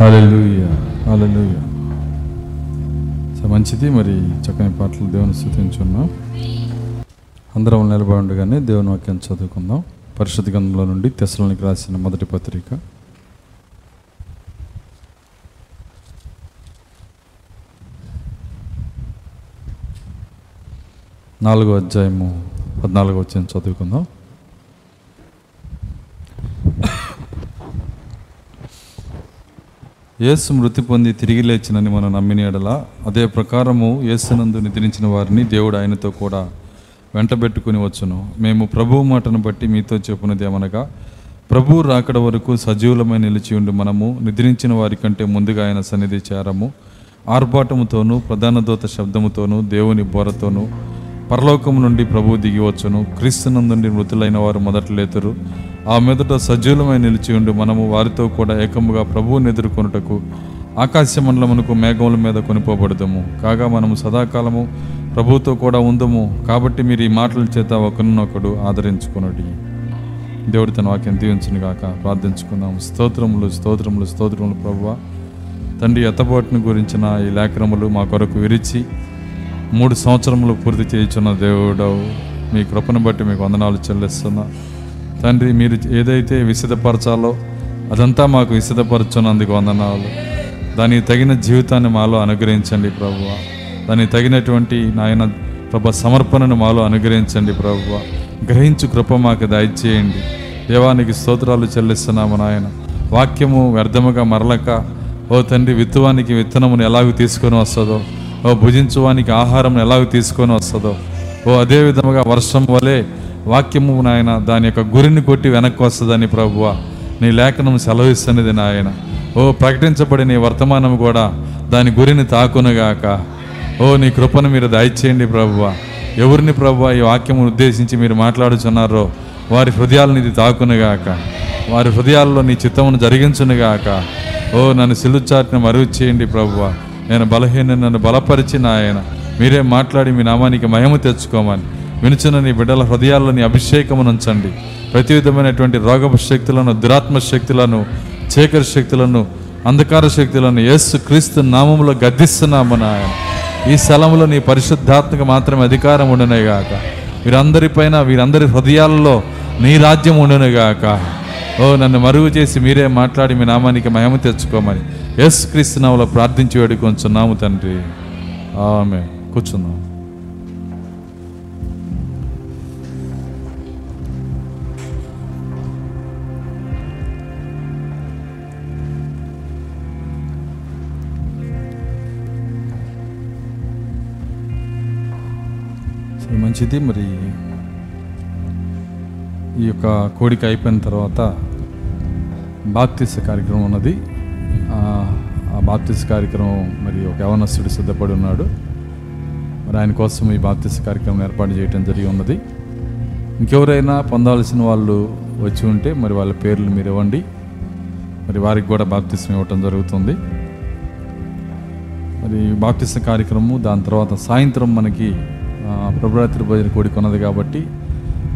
హల్లెలూయా హల్లెలూయా మంచిది. మరి చక్కని పాటలు దేవుని స్థుతించున్నాం. అందరం నిలబడి ఉండగానే దేవుని వాక్యం చదువుకుందాం. పరిశుద్ధ గ్రంథంలో నుండి తెసలోనికి రాసిన మొదటి పత్రిక. నాలుగో అధ్యాయము పద్నాలుగో వచ్చిన చదువుకుందాం. యేసు మృతి పొంది తిరిగి లేచినని మనం నమ్మిన ఎడల అదే ప్రకారము యేసునందు నిద్రించిన వారిని దేవుడు ఆయనతో కూడా వెంటబెట్టుకుని వచ్చును. మేము ప్రభువు మాటను బట్టి మీతో చెప్పున్నది ఏమనగా ప్రభు రాకడ వరకు సజీవులమై నిలిచి ఉండి మనము నిద్రించిన వారి కంటే ముందుగా ఆయన సన్నిధి చేరము. ఆర్భాటముతోనూ ప్రధాన దూత శబ్దముతోనూ దేవుని బోరతోనూ పరలోకము నుండి ప్రభువు దిగి వచ్చును. క్రీస్తునందుండి మృతులైన వారు మొదట లేతురు. ఆ మీదట సజీవులమై నిలిచి ఉండి మనము వారితో కూడా ఏకముగా ప్రభువుని ఎదుర్కొనుటకు ఆకాశ మండలమునకు మేఘముల మీద కొనిపోబడదము. కాగా మనము సదాకాలము ప్రభువుతో కూడా ఉందము. కాబట్టి మీరు ఈ మాటల చేత ఒకరినొకడు ఆదరించుకున్నది దేవుడి తన వాక్యం దీవించను గాక ప్రార్థించుకుందాం. స్తోత్రములు స్తోత్రములు స్తోత్రములు ప్రభువ. తండ్రి ఎత్తబాటును గురించిన ఈ లేఖనములు మా కొరకు విరిచి మూడు సంవత్సరములు పూర్తి చేయించున్న దేవుడవు. మీ కృపను బట్టి మీకు వందనాలు చెల్లిస్తున్నా. తండ్రి మీరు ఏదైతే విసిదపరచాలో అదంతా మాకు విసిదపరచున్నందుకు వందనాలు. దానికి తగిన జీవితాన్ని మాలో అనుగ్రహించండి ప్రభువ. దానికి తగినటువంటి నాయన ప్రభ సమర్పణను మాలో అనుగ్రహించండి ప్రభువ. గ్రహించు కృప మాకు దయచేయండి. దేవానికి స్తోత్రాలు చెల్లిస్తున్నాము నాయన. వాక్యము వ్యర్థముగా మరలక ఓ తండ్రి విత్తువానికి విత్తనమును ఎలాగ తీసుకొని వస్తుందో ఓ భుజించువానికి ఆహారం ఎలాగ తీసుకొని వస్తుందో ఓ అదే విధముగా వర్షం వలె వాక్యము నాయన దాని యొక్క గురిని కొట్టి వెనక్కి వస్తుందని ప్రభువ నీ లేఖనం సెలవిస్తున్నది నాయన. ఓ ప్రకటించబడిన నీ వర్తమానం కూడా దాని గురిని తాకునుగాక. ఓ నీ కృపను మీరు దయచేయండి ప్రభువ. ఎవరిని ప్రభువ ఈ వాక్యము ఉద్దేశించి మీరు మాట్లాడుచున్నారో వారి హృదయాలను ఇది తాకునుగాక. వారి హృదయాల్లో నీ చిత్తమును జరిగించునుగాక. ఓ నన్ను సిలుచాటిని మరుగు చేయండి ప్రభువ. నేను బలహీన నన్ను బలపరిచిన ఆయన మీరే మాట్లాడి మీ నామానికి మహిమ తెచ్చుకోమని. వినుచున్న నీ బిడ్డల హృదయాల్లో నీ అభిషేకమును ఉంచండి ప్రతి విధమైనటువంటి రోగపు శక్తులను దురాత్మ శక్తులను చీకటి శక్తులను అంధకార శక్తులను యేసు క్రీస్తు నామంలో గద్దిస్తున్నాము నాయన. ఈ స్థలంలో నీ పరిశుద్ధాత్మక మాత్రమే అధికారం ఉండనేగాక వీరందరిపైన వీరందరి హృదయాల్లో నీ రాజ్యం ఉండునుగాక ఓ నన్ను మరుగు చేసి మీరే మాట్లాడి మీ నామానికి మహిమ తెచ్చుకోమని యేసు క్రీస్తు నామలో ప్రార్థించి వేడుకొంచున్నాము తండ్రి. ఆమె కూర్చున్నాము మంచిది. మరి ఈ యొక్క కోడిక అయిపోయిన తర్వాత బాప్తిస్ కార్యక్రమం ఉన్నది. ఆ బాప్తిస్ కార్యక్రమం మరి ఒక యవనస్తుడు సిద్ధపడి ఉన్నాడు. మరి ఆయన కోసం ఈ బాప్తిస్ కార్యక్రమం ఏర్పాటు చేయడం జరిగి ఉన్నది. ఇంకెవరైనా పొందాల్సిన వాళ్ళు వచ్చి ఉంటే మరి వాళ్ళ పేర్లు మీరు ఇవ్వండి. మరి వారికి కూడా బాప్తిసం ఇవ్వటం జరుగుతుంది. మరి బాప్తిస్ కార్యక్రమము దాని తర్వాత సాయంత్రం మనకి ప్రభురాత్రి భోజన కోడి కొన్నది కాబట్టి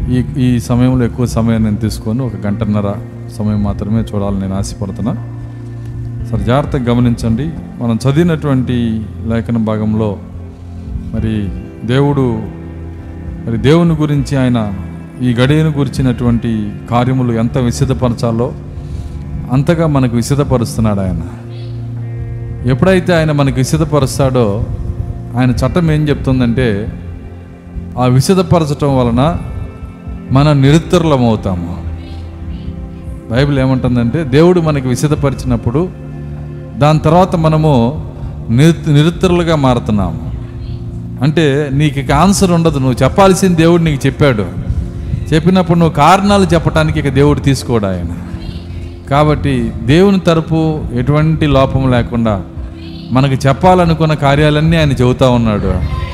ఈ ఈ సమయంలో ఎక్కువ సమయం నేను తీసుకొని. ఒక గంటన్నర సమయం మాత్రమే చూడాలని నేను ఆశపడుతున్నా. సరే జాగ్రత్తగా గమనించండి. మనం చదివినటువంటి లేఖన భాగంలో మరి దేవుడు మరి దేవుని గురించి ఆయన ఈ గడియను గురించినటువంటి కార్యములు ఎంత విసిదపరచాలో అంతగా మనకు విసిదపరుస్తున్నాడు ఆయన. ఎప్పుడైతే ఆయన మనకు విసిదపరుస్తాడో ఆయన చట్టం ఏం చెప్తుందంటే ఆ విశదపరచటం వలన మన నిరుత్తరులమవుతాము. బైబిల్ ఏమంటుందంటే దేవుడు మనకి విశదపరిచినప్పుడు దాని తర్వాత మనము నిరుత్తరులుగా మారుతున్నాము. అంటే నీకు ఇక ఆన్సర్ ఉండదు నువ్వు చెప్పాల్సిన దేవుడు నీకు చెప్పాడు. చెప్పినప్పుడు నువ్వు కారణాలు చెప్పడానికి ఇక దేవుడు తీసుకోడు ఆయన. కాబట్టి దేవుని తరపు ఎటువంటి లోపం లేకుండా మనకు చెప్పాలనుకున్న కార్యాలన్నీ ఆయన చెబుతా ఉన్నాడు.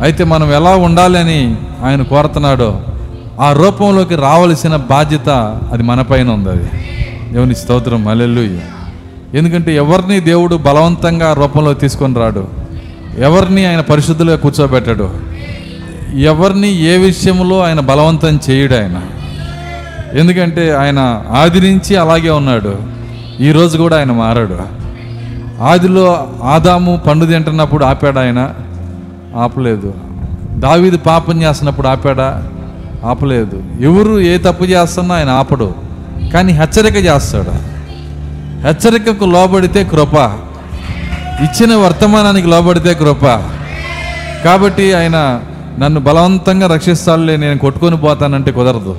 అయితే మనం ఎలా ఉండాలని ఆయన కోరుతున్నాడో ఆ రూపంలోకి రావలసిన బాధ్యత అది మనపైన ఉంది అది. దేవుని స్తోత్రం. అలెల్లుయ్య ఎందుకంటే ఎవరిని దేవుడు బలవంతంగా రూపంలో తీసుకొని రాడు? ఎవరిని ఆయన పరిశుద్ధులుగా కూర్చోబెట్టాడు? ఎవరిని ఏ విషయంలో ఆయన బలవంతం చేయడు ఆయన? ఎందుకంటే ఆయన ఆది నుంచి అలాగే ఉన్నాడు. ఈరోజు కూడా ఆయన మారాడు. ఆదిలో ఆదాము పండు తింటున్నప్పుడు ఆపాడు ఆయన. ఆపలేదు. దావీది పాపం చేస్తున్నప్పుడు ఆపాడా? ఆపలేదు. ఎవరు ఏ తప్పు చేస్తున్నా ఆయన ఆపడు. కానీ హెచ్చరిక చేస్తాడు. హెచ్చరికకు లోబడితే కృప. ఇచ్చిన వర్తమానానికి లోబడితే కృప. కాబట్టి ఆయన నన్ను బలవంతంగా రక్షిస్తాడులే నేను కొట్టుకొని పోతానంటే కుదరదు.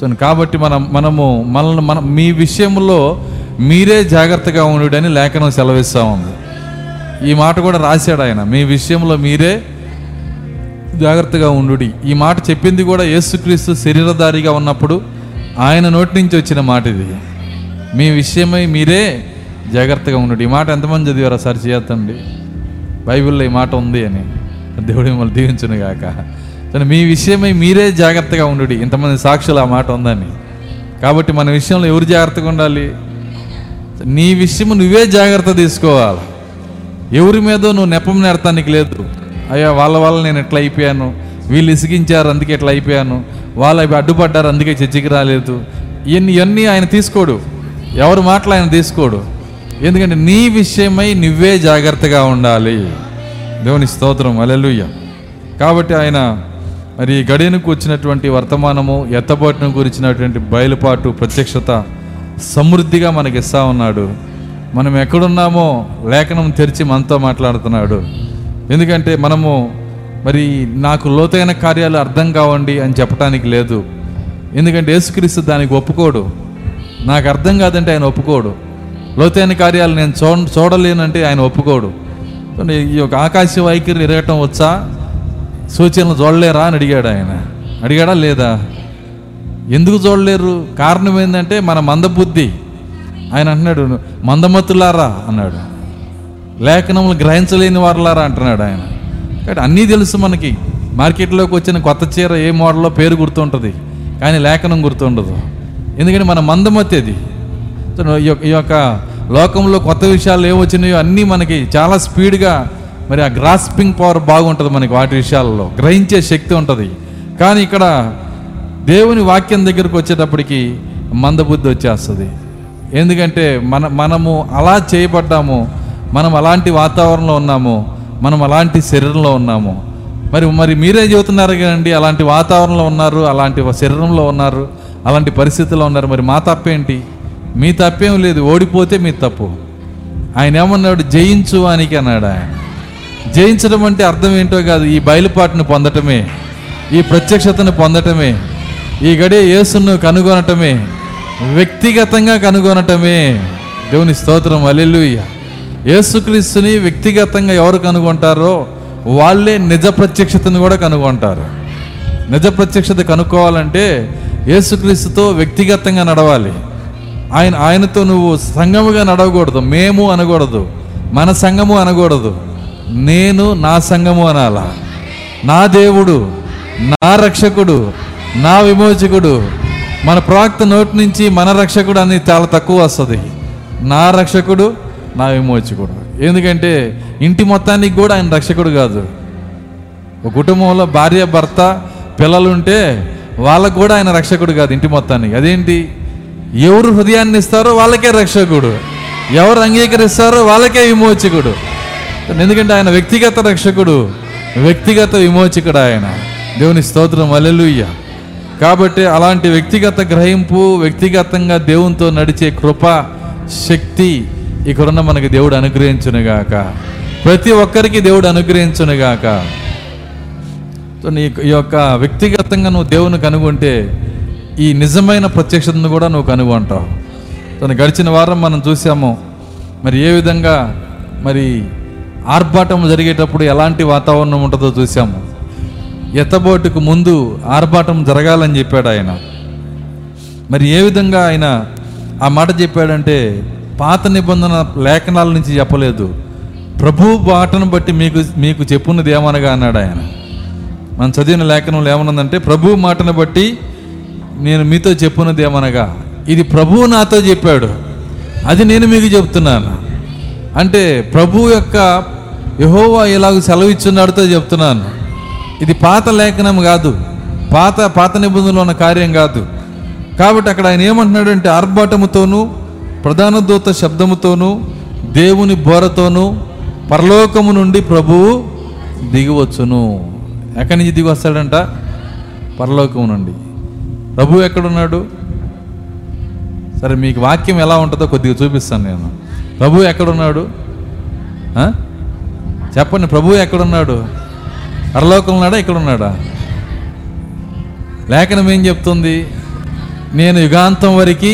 సో కాబట్టి మనం మనము మనల్ని మన మీ విషయంలో మీరే జాగ్రత్తగా ఉండుడని లేఖనం సెలవిస్తా ఉంది. ఈ మాట కూడా రాశాడు ఆయన. మీ విషయంలో మీరే జాగ్రత్తగా ఉండు ఈ మాట చెప్పింది కూడా యేసుక్రీస్తు శరీరధారిగా ఉన్నప్పుడు ఆయన నోటి నుంచి వచ్చిన మాట ఇది. మీ విషయమై మీరే జాగ్రత్తగా ఉండు ఈ మాట ఎంతమంది చదివారా? సార్ చేయొద్దండి బైబిల్లో ఈ మాట ఉంది అని. దేవుడు మిమ్మల్ని దీవించును గాక. కానీ మీ విషయమై మీరే జాగ్రత్తగా ఉండు ఇంతమంది సాక్షులు ఆ మాట ఉందని. కాబట్టి మన విషయంలో ఎవరు జాగ్రత్తగా ఉండాలి? నీ విషయం నువ్వే జాగ్రత్త తీసుకోవాలి. ఎవరి మీదో నువ్వు నెపం నెడతానికి లేదు. అయ్యా వాళ్ళ వల్ల నేను ఎట్లా అయిపోయాను? వీళ్ళు ఇసిగించారు అందుకే ఎట్లా అయిపోయాను? వాళ్ళు అవి అడ్డుపడ్డారు అందుకే చర్చికి రాలేదు. ఇవన్నీ ఇవన్నీ ఆయన తీసుకోడు. ఎవరి మాటలు ఆయన తీసుకోడు. ఎందుకంటే నీ విషయమై నువ్వే జాగ్రత్తగా ఉండాలి. దేవుని స్తోత్రం. అలెలుయ్య కాబట్టి ఆయన మరి గడియనకు వచ్చినటువంటి వర్తమానము ఎత్తబాటును గురించినటువంటి బయలుపాటు ప్రత్యక్షత సమృద్ధిగా మనకి ఇస్తా ఉన్నాడు. మనం ఎక్కడున్నామో లేఖనం తెరిచి మనతో మాట్లాడుతున్నాడు. ఎందుకంటే మనము మరి నాకు లోతైన కార్యాలు అర్థం కావండి అని చెప్పడానికి లేదు. ఎందుకంటే యేసుక్రీస్తు దానికి ఒప్పుకోడు. నాకు అర్థం కాదంటే ఆయన ఒప్పుకోడు. లోతైన కార్యాలు నేను చూ చూడలేనంటే ఆయన ఒప్పుకోడు. ఈ యొక్క ఆకాశ వైఖరి ఎరగటం వచ్చా? సూచనలు చూడలేరా అని అడిగాడు ఆయన. అడిగాడా? లేదా? ఎందుకు చూడలేరు? కారణం ఏంటంటే మన మందబుద్ధి. ఆయన అంటున్నాడు మందమతులారా అన్నాడు. లేఖనములు గ్రహించలేని వారులారా అంటున్నాడు ఆయన. కాబట్టి అన్నీ తెలుసు మనకి. మార్కెట్లోకి వచ్చిన కొత్త చీర ఏ మోడల్లో పేరు గుర్తుంటుంది కానీ లేఖనం గుర్తుండదు. ఎందుకంటే మన మందమతి అది. ఈ యొక్క- ఈ యొక్క లోకంలో కొత్త విషయాలు ఏమొచ్చినాయో అన్నీ మనకి చాలా స్పీడ్గా మరి ఆ గ్రాస్పింగ్ పవర్ బాగుంటుంది మనకి వాటి విషయాల్లో. గ్రహించే శక్తి ఉంటుంది. కానీ ఇక్కడ దేవుని వాక్యం దగ్గరకు వచ్చేటప్పటికి మందబుద్ధి వచ్చేస్తుంది. ఎందుకంటే మన మనము అలా చేయబడ్డాము మనం అలాంటి వాతావరణంలో ఉన్నాము మనం అలాంటి శరీరంలో ఉన్నాము. మరి మరి మీరే చెబుతున్నారు కదండి అలాంటి వాతావరణంలో ఉన్నారు అలాంటి శరీరంలో ఉన్నారు అలాంటి పరిస్థితుల్లో ఉన్నారు. మరి మా తప్పేంటి? మీ తప్పేం లేదు ఓడిపోతే మీ తప్పు. ఆయన ఏమన్నాడు? జయించు అనికి అన్నాడు? ఆయన జయించడం అంటే అర్థం ఏంటో కాదు ఈ బయలుపాటును పొందటమే ఈ ప్రత్యక్షతను పొందటమే ఈ గడియ యేసును కనుగొనటమే. వ్యక్తిగతంగా కనుగొనటమే దేవుని స్తోత్రం. అల్లెలుయ్య యేసుక్రీస్తుని వ్యక్తిగతంగా ఎవరు కనుగొంటారో వాళ్ళే నిజ ప్రత్యక్షతను కూడా కనుగొంటారు. నిజ ప్రత్యక్షత కనుక్కోవాలంటే యేసుక్రీస్తుతో వ్యక్తిగతంగా నడవాలి. ఆయన ఆయనతో నువ్వు సంఘముగా నడవకూడదు. మేము అనకూడదు. మన సంఘము అనకూడదు. నేను నా సంఘము అనాలా? నా దేవుడు నా రక్షకుడు నా విమోచకుడు మన ప్రవక్త నోటి నుంచి మన రక్షకుడు అని చాలా తక్కువ వస్తుంది. నా రక్షకుడు నా విమోచకుడు. ఎందుకంటే ఇంటి మొత్తానికి కూడా ఆయన రక్షకుడు కాదు. ఒక కుటుంబంలో భార్య భర్త పిల్లలుంటే వాళ్ళకు కూడా ఆయన రక్షకుడు కాదు ఇంటి మొత్తానికి. అదేంటి? ఎవరు హృదయాన్ని ఇస్తారో వాళ్ళకే రక్షకుడు. ఎవరు అంగీకరిస్తారో వాళ్ళకే విమోచకుడు. ఎందుకంటే ఆయన వ్యక్తిగత రక్షకుడు వ్యక్తిగత విమోచకుడు ఆయన. దేవుని స్తోత్రం. అల్లెలుయ్య కాబట్టి అలాంటి వ్యక్తిగత గ్రహింపు వ్యక్తిగతంగా దేవునితో నడిచే కృప శక్తి ఇక్కడున్న మనకి దేవుడు అనుగ్రహించునుగాక. ప్రతి ఒక్కరికి దేవుడు అనుగ్రహించునుగాక. నీ ఈ యొక్క వ్యక్తిగతంగా నువ్వు దేవుని కనుగొంటే ఈ నిజమైన ప్రత్యక్షతను కూడా నువ్వు కనుగొంటావు. తను గడిచిన వారం మనం చూసాము మరి ఏ విధంగా మరి ఆర్భాటం జరిగేటప్పుడు ఎలాంటి వాతావరణం ఉంటుందో చూసాము. ఎత్తబోటుకు ముందు ఆర్భాటం జరగాలని చెప్పాడు ఆయన. మరి ఏ విధంగా ఆయన ఆ మాట చెప్పాడంటే పాత నిబంధన లేఖనాల నుంచి చెప్పలేదు. ప్రభు బాటను బట్టి మీకు మీకు చెప్పున్నది ఏమనగా అన్నాడు ఆయన. మనం చదివిన లేఖనంలో ఏమనుందంటే ప్రభు మాటను బట్టి నేను మీతో చెప్పున్నది ఏమనగా ఇది ప్రభువు నాతో చెప్పాడు. అది నేను మీకు చెప్తున్నాను. అంటే ప్రభు యొక్క యహోవా ఇలాగ సెలవు ఇచ్చున్నాడుతో చెప్తున్నాను. ఇది పాత లేఖనం కాదు. పాత పాత నిబంధనలో ఉన్న కార్యం కాదు. కాబట్టి అక్కడ ఆయన ఏమంటున్నాడు అంటే ఆర్భాటముతోనూ ప్రధాన దూత శబ్దముతోనూ దేవుని బోరతోనూ పరలోకము నుండి ప్రభువు దిగివచ్చును. ఎక్కడి నుంచి దిగి వస్తాడంట పరలోకము నుండి. ప్రభు ఎక్కడున్నాడు? సరే మీకు వాక్యం ఎలా ఉంటుందో కొద్దిగా చూపిస్తాను నేను. ప్రభు ఎక్కడున్నాడు? చెప్పండి ప్రభు ఎక్కడున్నాడు? పరలోకంలో ఉన్నాడా? ఇక్కడ ఉన్నాడా? లేఖనం ఏం చెప్తుంది? నేను యుగాంతం వరకు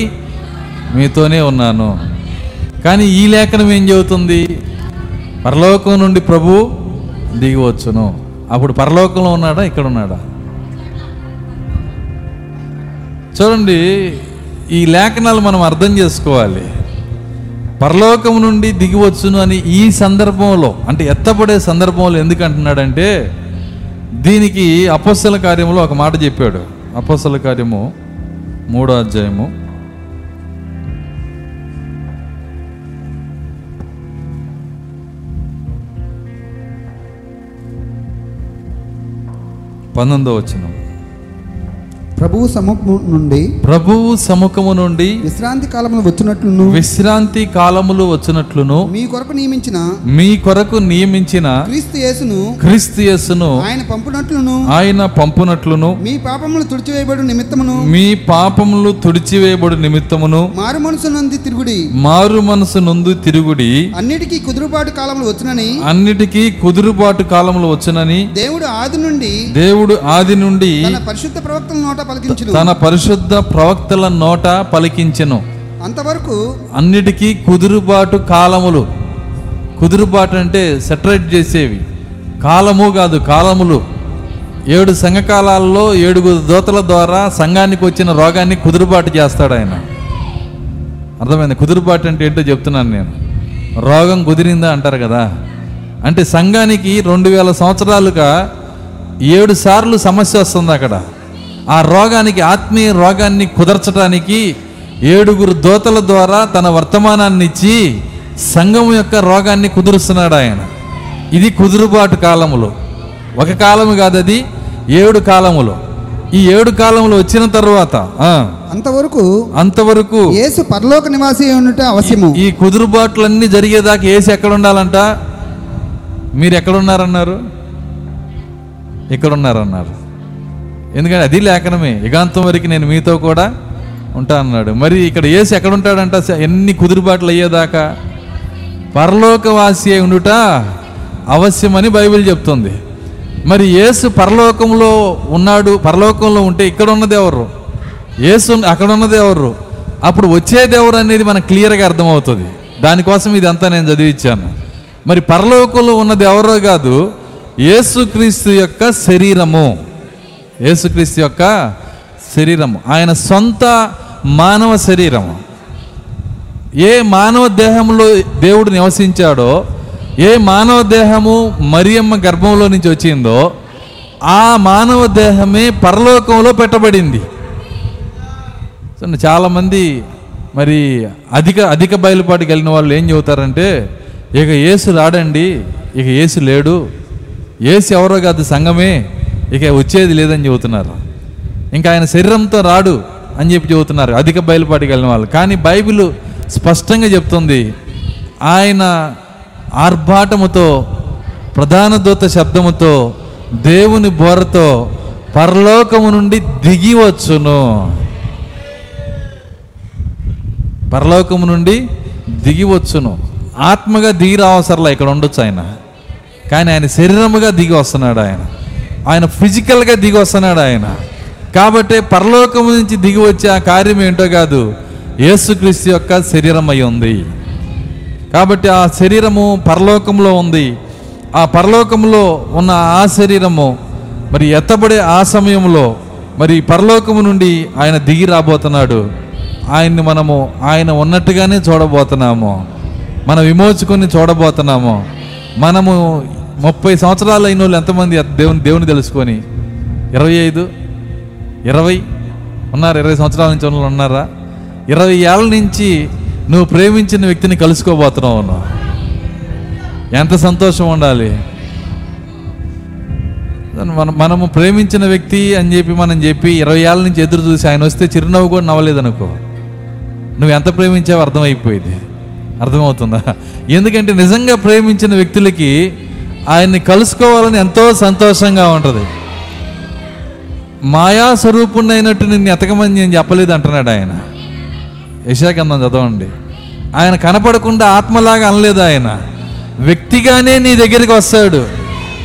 మీతోనే ఉన్నాను. కానీ ఈ లేఖనం ఏం చెబుతుంది? పరలోకం నుండి ప్రభు దిగివచ్చును అప్పుడు పరలోకంలో ఉన్నాడా? ఇక్కడ ఉన్నాడా? చూడండి ఈ లేఖనాలు మనం అర్థం చేసుకోవాలి. పరలోకం నుండి దిగివచ్చును అని ఈ సందర్భంలో అంటే ఎత్తపడే సందర్భంలో ఎందుకు అంటున్నాడంటే దీనికి అపస్సల కార్యములో ఒక మాట చెప్పాడు. అపస్సల కార్యము మూడో అధ్యాయము. పంతొమ్మిదో వచ్చినాము ప్రభువు సముఖము నుండి ప్రభువు సముఖము నుండి విశ్రాంతి కాలంలో వచ్చినట్లును. విశ్రాంతి కాలములు వచ్చినట్లును. మీ కొరకు నియమించిన మీ కొరకు నియమించిన క్రీస్తు యేసును క్రీస్తు యేసును ఆయన పంపునట్లును. ఆయన పంపునట్లును. మీ పాపములు తుడిచివేయబడు నిమిత్తమును. మీ పాపములు తుడిచివేయబడు నిమిత్తమును. మారు మనసు నంది తిరుగుడి. మారు మనసు నుండి తిరుగుడి. అన్నిటికీ కుదురుబాటు కాలంలో వచ్చునని. అన్నిటికీ కుదురుబాటు కాలములు వచ్చునని దేవుడు ఆది నుండి దేవుడు ఆది నుండి తన పరిశుద్ధ ప్రవక్తల నోట పలికించును. తన పరిశుద్ధ ప్రవక్తల నోట పలికించెను. అంతవరకు అన్నిటికీ కుదురుబాటు కాలములు. కుదురుబాటు అంటే సెటరేట్ చేసేవి. కాలము కాదు కాలములు. ఏడు సంఘకాలాల్లో ఏడుగురు దోతల ద్వారా సంఘానికి వచ్చిన రోగాన్ని కుదురుబాటు చేస్తాడు ఆయన. అర్థమైంది? కుదురుబాటు అంటే ఏంటో చెప్తున్నాను నేను. రోగం కుదిరిందా అంటారు కదా. అంటే సంఘానికి రెండు వేల సంవత్సరాలుగా ఏడు సార్లు సమస్య వస్తుంది అక్కడ. ఆ రోగానికి ఆత్మీయ రోగాన్ని కుదర్చడానికి ఏడుగురు దోతల ద్వారా తన వర్తమానాన్ని ఇచ్చి సంఘం యొక్క రోగాన్ని కుదురుస్తున్నాడు ఆయన. ఇది కుదురుబాటు కాలములు. ఒక కాలము కాదు అది ఏడు కాలములు. ఈ ఏడు కాలములు వచ్చిన తర్వాత అంతవరకు అంతవరకు యేసు పరలోక నివాసి ఉండుట అవశ్యము. ఈ కుదురుబాట్లన్నీ జరిగేదాకా ఏసి ఎక్కడ ఉండాలంట మీరు ఎక్కడ ఉన్నారన్నారు ఇక్కడ ఉన్నారన్నారు ఎందుకంటే అది లేఖనమే. యుగాంతం వరకు నేను మీతో కూడా ఉంటా అన్నాడు. మరి ఇక్కడ ఏసి ఎక్కడ ఉంటాడంట ఎన్ని కుదురుబాట్లు అయ్యేదాకా? పరలోకవాసి అయి ఉండుట అవశ్యమని బైబిల్ చెప్తుంది. మరి యేసు పరలోకంలో ఉన్నాడు పరలోకంలో ఉంటే ఇక్కడ ఉన్నది ఎవరు? యేసు అక్కడ ఉన్నది ఎవరు? అప్పుడు వచ్చేది ఎవరు అనేది మనకు క్లియర్గా అర్థమవుతుంది. దానికోసం ఇదంతా నేను చదివిచ్చాను. మరి పరలోకంలో ఉన్నది ఎవరో కాదు యేసుక్రీస్తు యొక్క శరీరము. యేసుక్రీస్తు యొక్క శరీరము. ఆయన సొంత మానవ శరీరము. ఏ మానవ దేహంలో దేవుడు నివసించాడో ఏ మానవ దేహము మరియమ్మ గర్భంలో నుంచి వచ్చిందో ఆ మానవ దేహమే పరలోకంలో పెట్టబడింది. చాలామంది మరి అధిక అధిక బయలుపాటికి వెళ్ళిన వాళ్ళు ఏం చెబుతారంటే ఇక ఏసు రాడండి ఇక యేసు లేడు. ఏసు ఎవరో కాదు సంఘమే. ఇక వచ్చేది లేదని చెబుతున్నారు. ఇంకా ఆయన శరీరంతో రాడు అని చెప్పి చెబుతున్నారు. అధిక బయలుపాటికి వెళ్ళిన వాళ్ళు. కానీ బైబిల్ స్పష్టంగా చెప్తుంది ఆయన ఆర్భాటముతో ప్రధాన దూత శబ్దముతో దేవుని బోరతో పరలోకము నుండి దిగివచ్చును పరలోకము నుండి దిగివచ్చును ఆత్మగా దిగి రావసరలా ఇక్కడ ఉండొచ్చు ఆయన. కానీ ఆయన శరీరముగా దిగి వస్తున్నాడు ఆయన. ఆయన ఫిజికల్గా దిగి వస్తున్నాడు ఆయన. కాబట్టి పరలోకం నుంచి దిగి వచ్చే ఆ కార్యం ఏంటో కాదు యేసుక్రీస్తు యొక్క శరీరం అయి ఉంది. కాబట్టి ఆ శరీరము పరలోకంలో ఉంది. ఆ పరలోకంలో ఉన్న ఆ శరీరము మరి ఎత్తబడే ఆ సమయంలో మరి పరలోకము నుండి ఆయన దిగి రాబోతున్నాడు. ఆయన్ని మనము ఆయన ఉన్నట్టుగానే చూడబోతున్నాము. మన విమోచుకొని చూడబోతున్నాము. మనము ముప్పై సంవత్సరాలు అయిన వాళ్ళు ఎంతమంది దేవుని దేవుని తెలుసుకొని? ఇరవై ఐదు? ఇరవై? ఉన్నారు ఇరవై సంవత్సరాల నుంచి వాళ్ళు ఉన్నారా? ఇరవై ఏళ్ళ నుంచి నువ్వు ప్రేమించిన వ్యక్తిని కలుసుకోబోతున్నావు నువ్వు ఎంత సంతోషం ఉండాలి. మనం మనము ప్రేమించిన వ్యక్తి అని చెప్పి మనం చెప్పి ఇరవై ఏళ్ళ నుంచి ఎదురు చూసి ఆయన వస్తే చిరునవ్వు కూడా నవ్వలేదనుకో నువ్వు ఎంత ప్రేమించావో అర్థమైపోయింది. అర్థమవుతుందా? ఎందుకంటే నిజంగా ప్రేమించిన వ్యక్తులకి ఆయన్ని కలుసుకోవాలని ఎంతో సంతోషంగా ఉంటుంది. మాయా స్వరూపుణ్ణైనట్టు నిన్ను ఎతకమని నేను చెప్పలేదు అంటున్నాడు ఆయన. యశాకందం చదవండి. ఆయన కనపడకుండా ఆత్మలాగా అనలేదు ఆయన. వ్యక్తిగానే నీ దగ్గరికి వస్తాడు.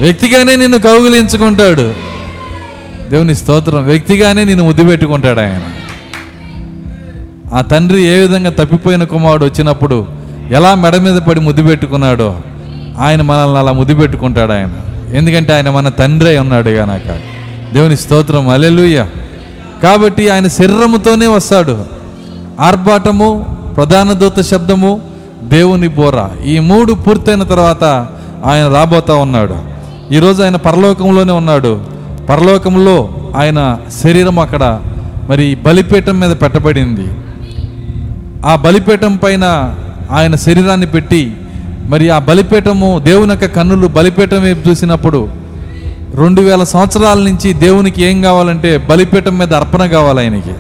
వ్యక్తిగానే నిన్ను కౌగిలించుకుంటాడు. దేవుని స్తోత్రం వ్యక్తిగానే నిన్ను ముద్దు పెట్టుకుంటాడు ఆయన. ఆ తండ్రి ఏ విధంగా తప్పిపోయిన కుమారుడు వచ్చినప్పుడు ఎలా మెడ మీద పడి ముద్దు పెట్టుకున్నాడో ఆయన మనల్ని అలా ముద్దు పెట్టుకుంటాడు ఆయన. ఎందుకంటే ఆయన మన తండ్రి అయి ఉన్నాడు గనక దేవుని స్తోత్రం. అలెలుయ్య కాబట్టి ఆయన శరీరముతోనే వస్తాడు. ఆర్భాటము ప్రధాన దూత శబ్దము దేవుని బోర. ఈ మూడు పూర్తయిన తర్వాత ఆయన రాబోతా ఉన్నాడు. ఈరోజు ఆయన పరలోకంలోనే ఉన్నాడు. పరలోకంలో ఆయన శరీరం అక్కడ మరి బలిపీఠం మీద పెట్టబడింది. ఆ బలిపీఠం పైన ఆయన శరీరాన్ని పెట్టి మరి ఆ బలిపీఠము దేవుని యొక్క కన్నులు బలిపీఠం వైపు చూసినప్పుడు రెండు వేల సంవత్సరాల నుంచి దేవునికి ఏం కావాలంటే బలిపీఠం మీద అర్పణ కావాలి ఆయనకి.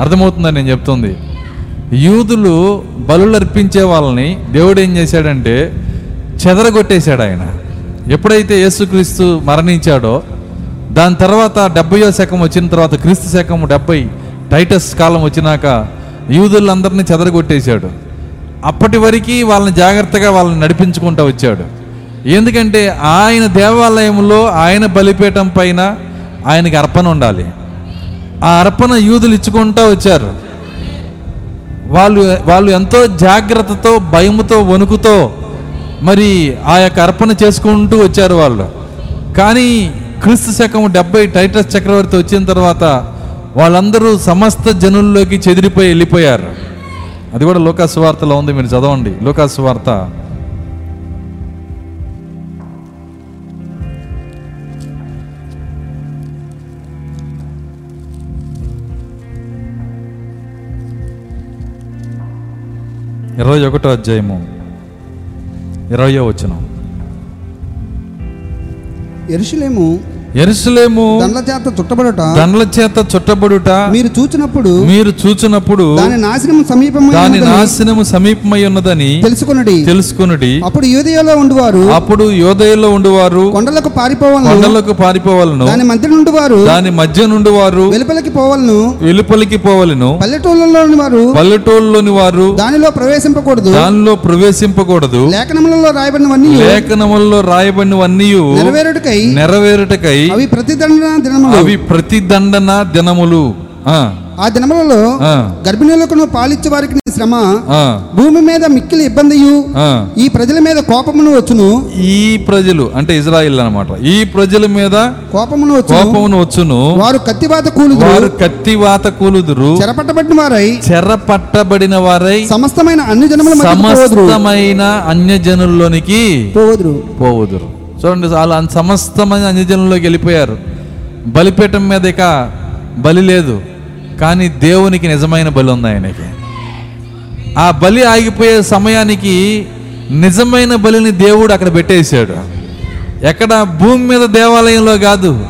అర్థమవుతుందని నేను చెప్తుంది. యూదులు బలులు అర్పించే వాళ్ళని దేవుడు ఏం చేశాడంటే చెదరగొట్టేశాడు ఆయన. ఎప్పుడైతే యేసుక్రీస్తు మరణించాడో దాని తర్వాత డెబ్బయో శకం వచ్చిన తర్వాత క్రీస్తు శకం డెబ్బై టైటస్ కాలం వచ్చినాక యూదులందరినీ చెదరగొట్టేశాడు. అప్పటి వరకు వాళ్ళని జాగ్రత్తగా వాళ్ళని నడిపించుకుంటూ వచ్చాడు. ఎందుకంటే ఆయన దేవాలయంలో ఆయన బలిపీఠం పైన ఆయనకి అర్పణ ఉండాలి. ఆ అర్పణ యూదులు ఇచ్చుకుంటూ వచ్చారు. వాళ్ళు వాళ్ళు ఎంతో జాగ్రత్తతో భయముతో వణుకుతో మరి ఆ యొక్క అర్పణ చేసుకుంటూ వచ్చారు వాళ్ళు. కానీ క్రీస్తు శకం డెబ్బై టైటస్ చక్రవర్తి వచ్చిన తర్వాత వాళ్ళందరూ సమస్త జనుల్లోకి చెదిరిపోయి వెళ్ళిపోయారు. అది కూడా లోకాసు వార్తలో ఉంది మీరు చదవండి. లోకాసు వార్త. ఇరవై ఒకటో అధ్యాయము. ఇరవయో వచనం. ఎరుసలేము ఎరుసలేము దండ్ల చేత చుట్టబడట. దండ్ల చేత చుట్టబడుట. మీరు చూచినప్పుడు మీరు చూచినప్పుడు దాని నాశనం సమీపమై దాని నాశనము సమీపమై ఉన్నదని తెలుసుకొనుడి. తెలుసుకునుడి. అప్పుడు యూదయలో ఉండువారు. అప్పుడు యోదయలో ఉండువారు. కొండలకు పారిపోవాలను. కొండలకు పారిపోవలను. దాని మధ్య నుండి వారు దాని మధ్య నుండి వారు వెలుపలికి పోవలను. వెలుపలికి పోవలను. పల్లెటూళ్ళలోని వారు. పల్లెటూళ్ళలోని వారు. దానిలో ప్రవేశింపకూడదు. దానిలో ప్రవేశింపకూడదు. లేఖనములలో రాయబడినవన్నీ లేఖనములలో రాయబడినవన్నీ నెరవేరుటకై. నెరవేరుటకై. అవి ప్రతిదండన దినములు. అవి ప్రతిదండన దినములు. ఆ, దినములలో గర్భిణులకు పాలిచ్చే వారికి శ్రమ భూమి మీద మిక్కిలి ఇబ్బందియు ఆ. ఈ ప్రజల మీద కోపమును వచ్చును. ఈ ప్రజలు అంటే ఇజ్రాయిల్ అన్నమాట. ఈ ప్రజల మీద కోపమును కోపమును వచ్చును. వారు కత్తివాత కూలుదు వారు కత్తివాత కూలుదురు. చెరపట్టబడిన వారై చెర పట్టబడిన వారై సమస్తమైన అన్ని జనముల సమస్తమైన అన్యజనుల్లోనికి పోవదురు పోవుదురు. చూడండి వాళ్ళు సమస్తమైన అన్యజనంలోకి వెళ్ళిపోయారు. బలిపీఠం మీద ఇక బలి లేదు. కానీ దేవునికి నిజమైన బలి ఉంది ఆయనకి. ఆ బలి ఆగిపోయే సమయానికి నిజమైన బలిని దేవుడు అక్కడ పెట్టేశాడు. ఎక్కడ? భూమి మీద దేవాలయంలో కాదు.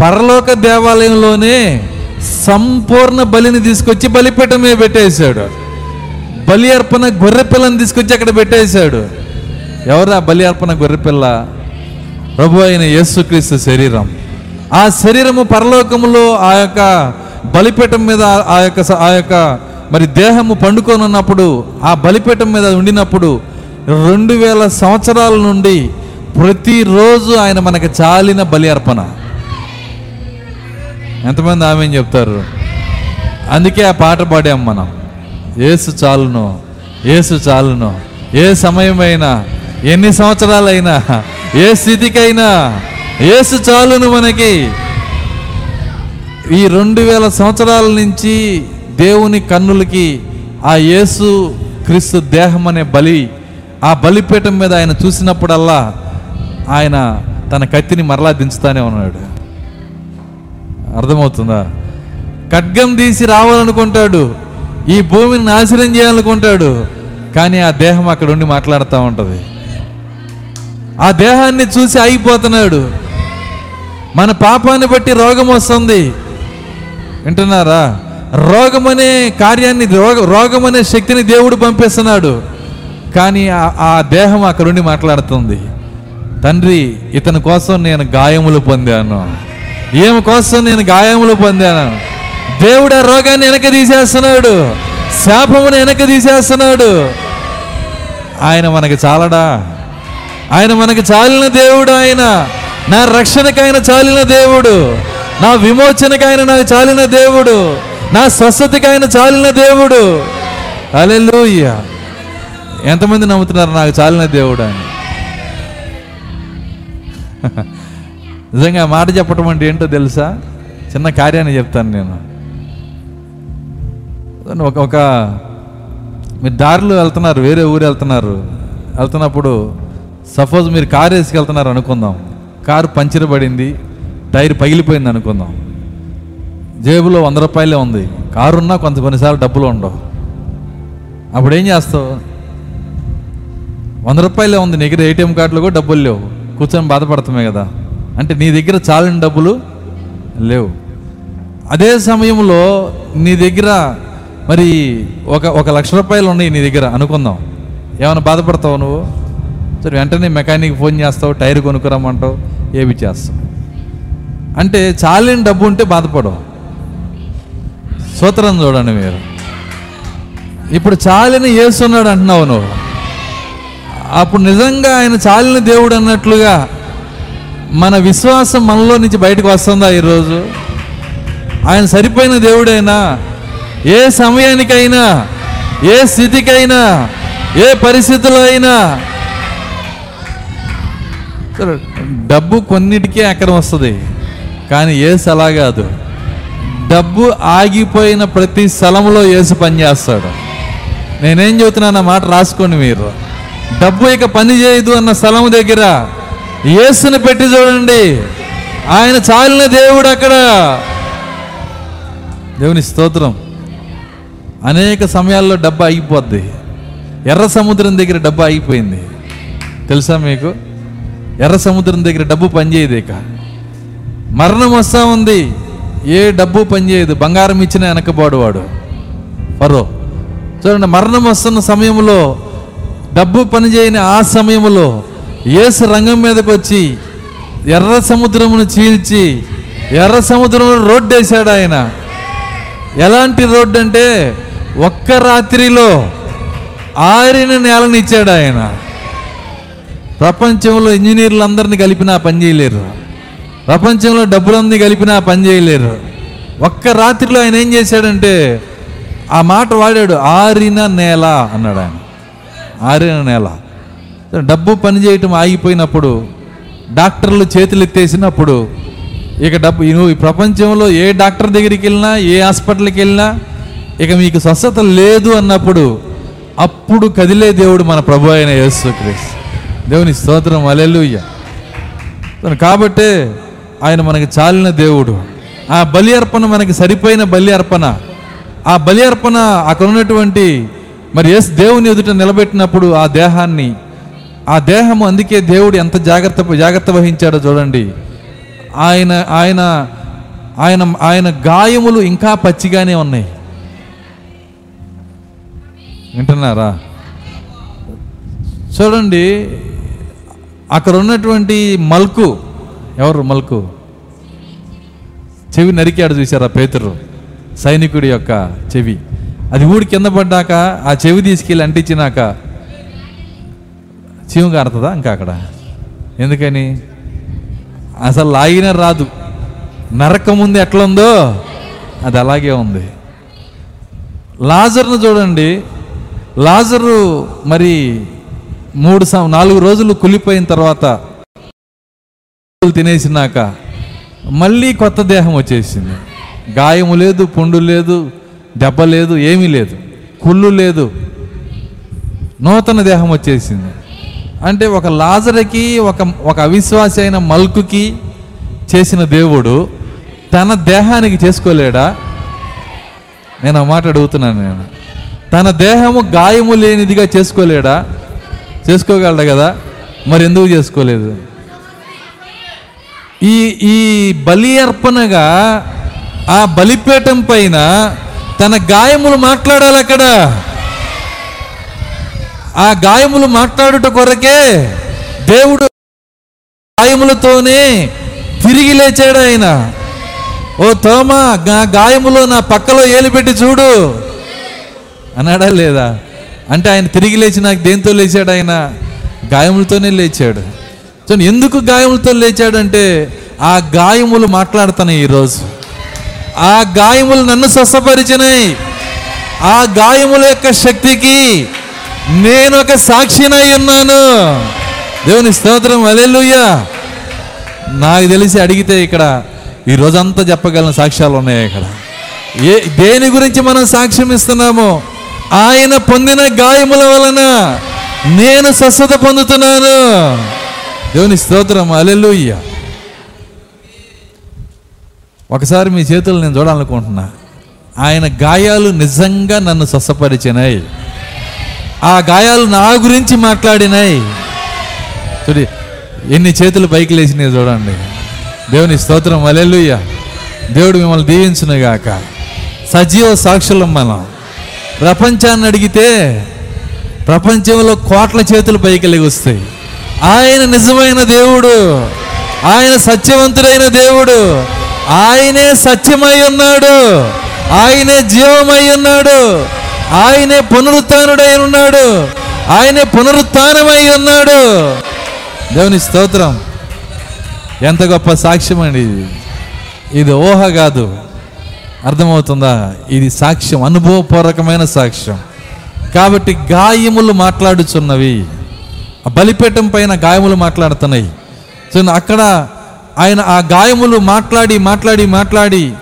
పరలోక దేవాలయంలోనే సంపూర్ణ బలిని తీసుకొచ్చి బలిపీఠం మీద పెట్టేశాడు. బలి అర్పణ గొర్రె పిల్లని తీసుకొచ్చి అక్కడ పెట్టేశాడు. ఆ బలి అర్పణ గొర్రె పిల్ల ప్రభు అయిన యేసుక్రీస్తు శరీరం. ఆ శరీరము పరలోకములో ఆ యొక్క బలిపీఠం మీద ఆ యొక్క ఆ యొక్క మరి దేహము పండుకొని ఉన్నప్పుడు ఆ బలిపీఠం మీద ఉండినప్పుడు రెండు వేల సంవత్సరాల నుండి ప్రతిరోజు ఆయన మనకి చాలిన బలి అర్పణ. ఎంతమంది ఆమె చెప్తారు? అందుకే ఆ పాట పాడాం మనం. ఏసు చాలును ఏసు చాలును ఏ సమయమైనా ఎన్ని సంవత్సరాలైనా ఏ స్థితికైనా ఏసు చాలును మనకి. ఈ రెండు వేల సంవత్సరాల నుంచి దేవుని కన్నులకి ఆ యేసు క్రీస్తు దేహం అనే బలి ఆ బలిపీఠం మీద ఆయన చూసినప్పుడల్లా ఆయన తన కత్తిని మరలా దించుతానే ఉన్నాడు. అర్థమవుతుందా? ఖడ్గం తీసి రావాలనుకుంటాడు. ఈ భూమిని నాశనం చేయాలనుకుంటాడు. కానీ ఆ దేహం అక్కడ ఉండి మాట్లాడుతూ ఉంటుంది. ఆ దేహాన్ని చూసి ఆగిపోతున్నాడు. మన పాపాన్ని బట్టి రోగం వస్తుంది. వింటున్నారా? రోగం అనే కార్యాన్ని రోగ రోగం అనే శక్తిని దేవుడు పంపిస్తున్నాడు. కానీ ఆ- ఆ దేహం అక్కడుండి మాట్లాడుతుంది. తండ్రి ఇతని కోసం నేను గాయములు పొందాను. ఈమె కోసం నేను గాయములు పొందాను. దేవుడు ఆ రోగాన్ని వెనక తీసేస్తున్నాడు. శాపమును వెనక తీసేస్తున్నాడు. ఆయన మనకి చాలడా? ఆయన మనకి చాలిన దేవుడు ఆయన. నా రక్షణకైన చాలిన దేవుడు. నా విమోచనకైన నాకు చాలిన దేవుడు. నా స్వస్థతకైన చాలిన దేవుడు. అలెలుయ్య ఎంతమంది నమ్ముతున్నారు నాకు చాలిన దేవుడు అని? నిజంగా మాట చెప్పటం అంటే ఏంటో తెలుసా? చిన్న కార్యాన్ని చెప్తాను నేను. ఒక ఒక మీరు దారిలో వెళ్తున్నారు వేరే ఊరు వెళ్తున్నారు. వెళ్తున్నప్పుడు సపోజ్ మీరు కారు వేసుకెళ్తున్నారు అనుకుందాం. కారు పంచర్ పడింది టైర్ పగిలిపోయింది అనుకుందాం. జేబులో వంద రూపాయలే ఉంది. కారు ఉన్నా కొంత కొన్నిసార్లు డబ్బులు ఉండవు. అప్పుడు ఏం చేస్తావు? వంద రూపాయలే ఉంది నీ దగ్గర ఏటీఎం కార్డులో కూడా డబ్బులు లేవు. కూర్చొని బాధపడతామే కదా. అంటే నీ దగ్గర చాలని డబ్బులు లేవు. అదే సమయంలో నీ దగ్గర మరి ఒక ఒక లక్ష రూపాయలు ఉన్నాయి నీ దగ్గర అనుకుందాం. ఏమైనా బాధపడతావు నువ్వు? సరే వెంటనే మెకానిక్ ఫోన్ చేస్తావు టైర్ కొనుక్కురమ్మంటావు ఏవి చేస్తావు? అంటే చాలిన డబ్బు ఉంటే బాధపడవు. సూత్రం చూడండి మీరు. ఇప్పుడు చాలిన ఏసున్నాడు అంటున్నావు నువ్వు. అప్పుడు నిజంగా ఆయన చాలిన దేవుడు అన్నట్లుగా మన విశ్వాసం మనలో నుంచి బయటకు వస్తుందా ఈరోజు? ఆయన సరిపోయిన దేవుడైనా ఏ సమయానికైనా ఏ స్థితికైనా ఏ పరిస్థితిలో అయినా డబ్బు కొన్నిటికే అక్కడం వస్తుంది కానీ ఏసు అలా కాదు. డబ్బు ఆగిపోయిన ప్రతి స్థలంలో ఏసు పనిచేస్తాడు నేనేం చెబుతున్నాను మాట రాసుకోండి మీరు. డబ్బు ఇక పని చేయదు అన్న స్థలం దగ్గర. ఏసుని పెట్టి చూడండి. ఆయన చాలిన దేవుడు అక్కడ. దేవుని స్తోత్రం. అనేక సమయాల్లో డబ్బు ఆగిపోద్ది. ఎర్ర సముద్రం దగ్గర డబ్బు ఆగిపోయింది. తెలుసా మీకు? ఎర్ర సముద్రం దగ్గర డబ్బు పనిచేయదు ఇక. మరణం వస్తూ ఉంది. ఏ డబ్బు పనిచేయదు. బంగారం ఇచ్చిన వెనకబాడు వాడు. ఫరో. చూడండి మరణం వస్తున్న సమయంలో డబ్బు పనిచేయని ఆ సమయంలో ఏసు రంగం మీదకి వచ్చి ఎర్ర సముద్రమును చీల్చి ఎర్ర సముద్రంలో రోడ్డు వేశాడు ఆయన. ఎలాంటి రోడ్డు అంటే ఒక్క రాత్రిలో ఆరిన నేలను ఇచ్చాడు ఆయన. ప్రపంచంలో ఇంజనీర్లు అందరినీ కలిపినా పని చేయలేరు. ప్రపంచంలో డబ్బులన్నీ కలిపినా పని చేయలేరు. ఒక్క రాత్రిలో ఆయన ఏం చేశాడంటే ఆ మాట వాడాడు ఆరిన నేల అన్నాడు ఆయన. ఆరిన నేల. డబ్బు పని చేయటం ఆగిపోయినప్పుడు డాక్టర్లు చేతులు ఎత్తేసినప్పుడు ఇక డబ్బు నువ్వు ఈ ప్రపంచంలో ఏ డాక్టర్ దగ్గరికి వెళ్ళినా ఏ హాస్పిటల్కి వెళ్ళినా ఇక మీకు స్వస్థత లేదు అన్నప్పుడు అప్పుడు కదిలే దేవుడు మన ప్రభు అయిన యేసుక్రీస్తు. దేవుని స్తోత్రం అలెలుయ్య కాబట్టే ఆయన మనకి చాలిన దేవుడు. ఆ బలి అర్పణ మనకి సరిపోయిన బలి అర్పణ ఆ బలి అర్పణ అక్కడ ఉన్నటువంటి మరి ఎస్ దేవుని ఎదుట నిలబెట్టినప్పుడు ఆ దేహాన్ని ఆ దేహము అందుకే దేవుడు ఎంత జాగ్రత్త జాగ్రత్త వహించాడో చూడండి. ఆయన ఆయన ఆయన ఆయన గాయములు ఇంకా పచ్చిగానే ఉన్నాయి. వింటున్నారా? చూడండి అక్కడ ఉన్నటువంటి మల్కు ఎవరు మల్కు? చెవి నరికాడు చూసారా పేతురు? సైనికుడి యొక్క చెవి. అది ఊడి కింద పడ్డాక ఆ చెవి తీసుకెళ్ళి అంటించినాక చీము కారుతుందా ఇంకా అక్కడ? ఎందుకని? అసలు లాగిన రాదు. నరకం ఉంది ఎట్లుందో? అది అలాగే ఉంది. లాజర్ను చూడండి. లాజరు మరి మూడు సం నాలుగు రోజులు కులిపోయిన తర్వాత తినేసినాక మళ్ళీ కొత్త దేహం వచ్చేసింది. గాయము లేదు పుండు లేదు దెబ్బ లేదు ఏమీ లేదు. కుళ్ళు లేదు. నూతన దేహం వచ్చేసింది. అంటే ఒక లాజరకి ఒక ఒక అవిశ్వాసి అయిన మల్కుకి చేసిన దేవుడు తన దేహానికి చేసుకోలేడా? నేను ఆ మాట అడుగుతున్నాను నేను. తన దేహము గాయము లేనిదిగా చేసుకోలేడా? చేసుకోగలడు కదా? మరి ఎందుకు చేసుకోలేదు? ఈ ఈ బలి అర్పణగా ఆ బలిపీఠం పైన తన గాయములు మాట్లాడాలి అక్కడ. ఆ గాయములు మాట్లాడుట కొరకే దేవుడు గాయములతోనే తిరిగి లేచాడు ఆయన. ఓ తోమా గాయములో నా పక్కలో ఏలిపెట్టి చూడు. అన్నాడా లేదా? అంటే ఆయన తిరిగి లేచి నాకు దేంతో లేచాడు? ఆయన గాయములతోనే లేచాడు. సో ఎందుకు గాయములతో లేచాడంటే ఆ గాయములు మాట్లాడుతున్నాయి ఈరోజు. ఆ గాయములు నన్ను స్వస్థపరిచినాయి. ఆ గాయముల యొక్క శక్తికి నేను ఒక సాక్షినై ఉన్నాను. దేవుని స్తోత్రం అలెలుయ్యా నాకు తెలిసి అడిగితే ఇక్కడ ఈ రోజంతా చెప్పగలిగిన సాక్ష్యాలు ఉన్నాయి ఇక్కడ. ఏ దేని గురించి మనం సాక్ష్యం ఇస్తున్నామో? ఆయన పొందిన గాయముల వలన నేను స్వస్థత పొందుతున్నాను. దేవుని స్తోత్రం అలెలుయ్య ఒకసారి మీ చేతులు నేను చూడాలనుకుంటున్నా. ఆయన గాయాలు నిజంగా నన్ను స్వస్థపరిచినాయి ఆ గాయాలు నా గురించి మాట్లాడినాయి చూడి ఎన్ని చేతులు పైకి లేచినాయి చూడండి. దేవుని స్తోత్రం అలెలుయ్య దేవుడు మిమ్మల్ని దీవించునుగాక. సజీవ సాక్షులం మనం. ప్రపంచాన్ని అడిగితే ప్రపంచంలో కోట్ల చేతులు పైకి లెగుస్తాయి ఆయన నిజమైన దేవుడు ఆయన సత్యవంతుడైన దేవుడు ఆయనే సత్యమై ఉన్నాడు ఆయనే జీవమై ఉన్నాడు ఆయనే పునరుత్డై ఉన్నాడు ఆయనే పునరుత్నమై ఉన్నాడు. దేవుని స్తోత్రం. ఎంత గొప్ప సాక్ష్యం అండి ఇది. ఇది ఊహ కాదు. అర్థమవుతుందా? ఇది సాక్ష్యం అనుభవపూర్వకమైన సాక్ష్యం. కాబట్టి గాయములు మాట్లాడుచున్నవి. బలిపీఠం పైన గాయములు మాట్లాడుతున్నాయి. సో అక్కడ ఆయన ఆ గాయములు మాట్లాడి మాట్లాడి మాట్లాడి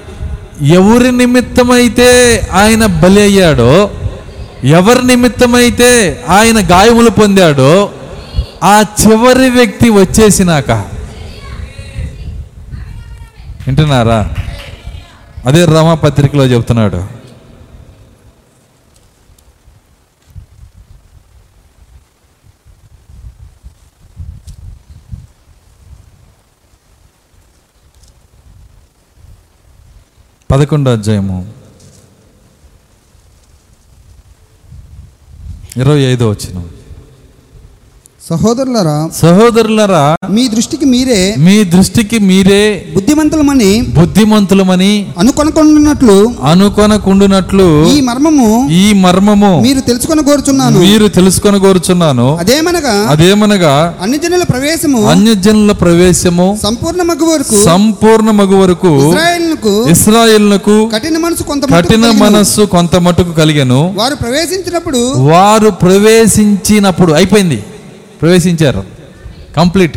ఎవరి నిమిత్తమైతే ఆయన బలి అయ్యాడో ఎవరి నిమిత్తమైతే ఆయన గాయములు పొందాడో ఆ చివరి వ్యక్తి వచ్చేసినాక. వింటున్నారా? అదే రమా పత్రికలో చెప్తున్నాడు. పదకొండో అధ్యాయము. ఇరవై ఐదో వచ్చినాం సహోదరులరా సహోదరులరా మీ దృష్టికి మీరే మీ దృష్టికి మీరే బుద్ధిమంతులమని బుద్ధిమంతులమని అనుకొనకుండానట్లు అనుకొనకుండునట్లు ఈ మర్మము ఈ మర్మము మీరు తెలుసుకొని కోరుచున్నాను మీరు తెలుసుకొని కోరుచున్నాను అదేమనగా అదేమనగా అన్ని జనుల ప్రవేశము అన్యజనుల ప్రవేశము సంపూర్ణ మగ్గు వరకు సంపూర్ణ మగు వరకు ఇజ్రాయేలునకు ఇస్రాయేల్నకు కఠిన మనసు కొంత కఠిన మనస్సు కొంత మటుకు కలిగెను. వారు ప్రవేశించినప్పుడు వారు ప్రవేశించినప్పుడు అయిపోయింది. ప్రవేశించారు. కంప్లీట్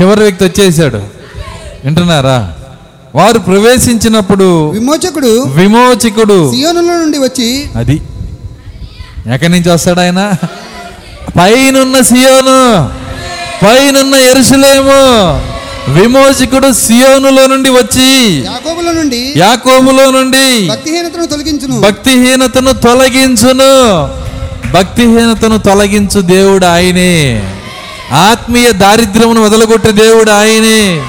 చివరి వ్యక్తి వచ్చేసాడు. వింటున్నారా? వారు ప్రవేశించినప్పుడు విమోచకుడు విమోచకుడు సియోనుల నుండి వచ్చి అది. ఎక్కడి నుంచి వస్తాడు ఆయన? పైనున్న సియోను పైనున్న ఎరుసలేము విమోచకుడు సియోనులో నుండి వచ్చి యాకోబుల నుండి యాకోబులో నుండి భక్తిహీనతను తొలగించును. భక్తిహీనతను తొలగించును. భక్తిహీనతను తొలగించు దేవుడు ఆయనే. ఆత్మీయ దారిద్ర్యమును వదలగొట్టే దేవుడు ఆయనే.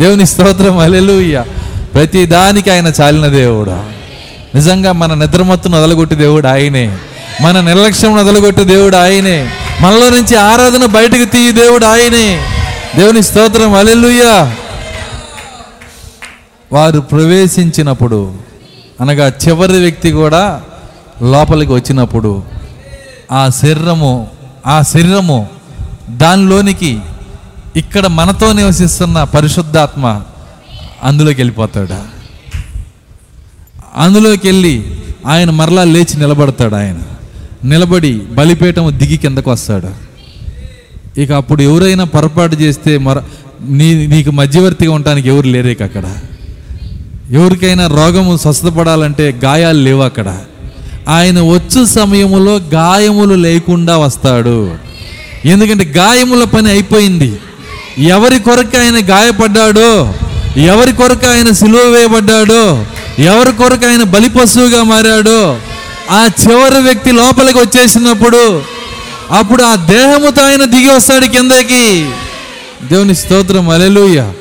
దేవుని స్తోత్రం అలెలుయ్య ప్రతి దానికి ఆయన చాలిన దేవుడు. నిజంగా మన నిద్రమత్తును వదలగొట్టే దేవుడు ఆయనే. మన నిర్లక్ష్యం వదలగొట్టే దేవుడు ఆయనే. మనలో నుంచి ఆరాధన బయటకు తీయి దేవుడు ఆయనే. దేవుని స్తోత్రం అలెలుయ్య వారు ప్రవేశించినప్పుడు అనగా చివరి వ్యక్తి కూడా లోపలికి వచ్చినప్పుడు ఆ శరీరము ఆ శరీరము దానిలోనికి ఇక్కడ మనతో నివసిస్తున్న పరిశుద్ధాత్మ అందులోకి వెళ్ళిపోతాడు. అందులోకి వెళ్ళి ఆయన మరలా లేచి నిలబడతాడు ఆయన. నిలబడి బలిపీఠం దిగి కిందకు వస్తాడు. ఇక అప్పుడు ఎవరైనా పొరపాటు చేస్తే మర నీ నీకు మధ్యవర్తిగా ఉండటానికి ఎవరు లేరు అక్కడ? ఎవరికైనా రోగము స్వస్థపడాలంటే గాయాలు లేవు అక్కడ. ఆయన వచ్చు సమయములో గాయములు లేకుండా వస్తాడు. ఎందుకంటే గాయముల పని అయిపోయింది. ఎవరి కొరకు ఆయన గాయపడ్డాడో ఎవరి కొరకు ఆయన సిలువ వేయబడ్డాడో ఎవరి కొరకు ఆయన బలి పశువుగా మారాడో ఆ చివరి వ్యక్తి లోపలికి వచ్చేసినప్పుడు అప్పుడు ఆ దేహముతో ఆయన దిగి వస్తాడు కిందకి. దేవుని స్తోత్రం అలెలుయ్య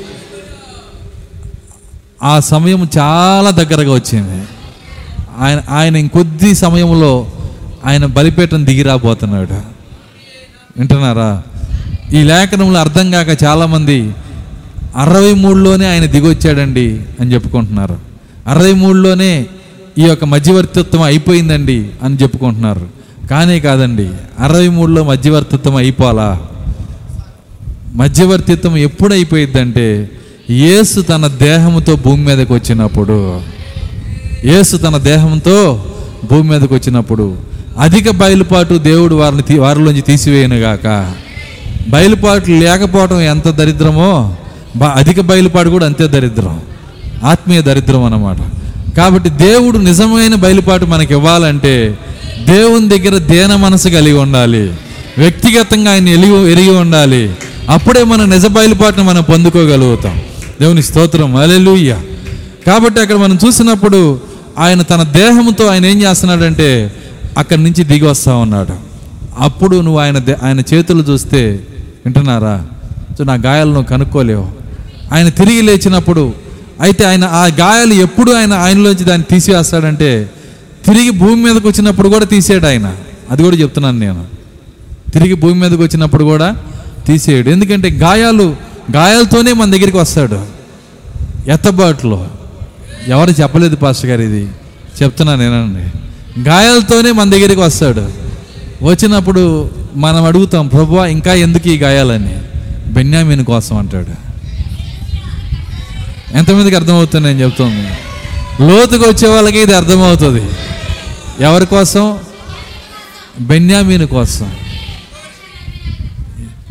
ఆ సమయం చాలా దగ్గరగా వచ్చింది. ఆయన ఆయన ఇంకొద్ది సమయంలో ఆయన బలిపేటం దిగి రాబోతున్నాడు. వింటున్నారా? ఈ లేఖనంలో అర్థం కాక చాలామంది అరవై మూడులోనే ఆయన దిగొచ్చాడండి అని చెప్పుకుంటున్నారు. అరవై మూడులోనే ఈ యొక్క మధ్యవర్తిత్వం అయిపోయిందండి అని చెప్పుకుంటున్నారు. కానీ కాదండి అరవై మూడులో మధ్యవర్తిత్వం అయిపోవాలా? మధ్యవర్తిత్వం ఎప్పుడు అయిపోయిందంటే యేసు తన దేహంతో భూమి మీదకి వచ్చినప్పుడు యేసు తన దేహంతో భూమి మీదకి వచ్చినప్పుడు అధిక బయలుపాటు దేవుడు వారిని తీ- వారిలోంచి తీసివేయనుగాక. బయలుపాటు లేకపోవడం ఎంత దరిద్రమో అధిక బయలుపాటు కూడా అంతే దరిద్రం. ఆత్మీయ దరిద్రం అన్నమాట. కాబట్టి దేవుడు నిజమైన బయలుపాటు మనకి ఇవ్వాలంటే దేవుని దగ్గర దేన మనసు కలిగి ఉండాలి. వ్యక్తిగతంగా ఆయన ఎలిగి ఎరిగి ఉండాలి. అప్పుడే మన నిజ బయలుపాటును మనం పొందుకోగలుగుతాం. దేవుని స్తోత్రం. అలెలుయ్య కాబట్టి అక్కడ మనం చూసినప్పుడు ఆయన తన దేహంతో ఆయన ఏం చేస్తున్నాడంటే అక్కడి నుంచి దిగి వస్తా ఉన్నాడు. అప్పుడు నువ్వు ఆయన ఆయన చేతులు చూస్తే వింటున్నారా? సో నా గాయాలు నువ్వు కనుక్కోలేవు. ఆయన తిరిగి లేచినప్పుడు అయితే ఆయన ఆ గాయాలు ఎప్పుడు ఆయన ఆయనలోంచి దాన్ని తీసివేస్తాడంటే తిరిగి భూమి మీదకి వచ్చినప్పుడు కూడా తీసేయడు ఆయన. అది కూడా చెప్తున్నాను నేను. తిరిగి భూమి మీదకి వచ్చినప్పుడు కూడా తీసేయడు ఎందుకంటే గాయాలు గాయాలతోనే మన దగ్గరికి వస్తాడు. ఎత్తబాటులో. ఎవరు చెప్పలేదు పాస్టర్ గారు ఇది. చెప్తున్నా నేనండి. గాయాలతోనే మన దగ్గరికి వస్తాడు. వచ్చినప్పుడు మనం అడుగుతాం ప్రభు ఇంకా ఎందుకు ఈ గాయాలని? బెన్యామీన్ కోసం అంటాడు. ఎంతమందికి అర్థమవుతుంది నేను చెప్తుంది లోతుకు వచ్చే వాళ్ళకి ఇది అర్థమవుతుంది. ఎవరి కోసం? బెన్యామీన్ కోసం.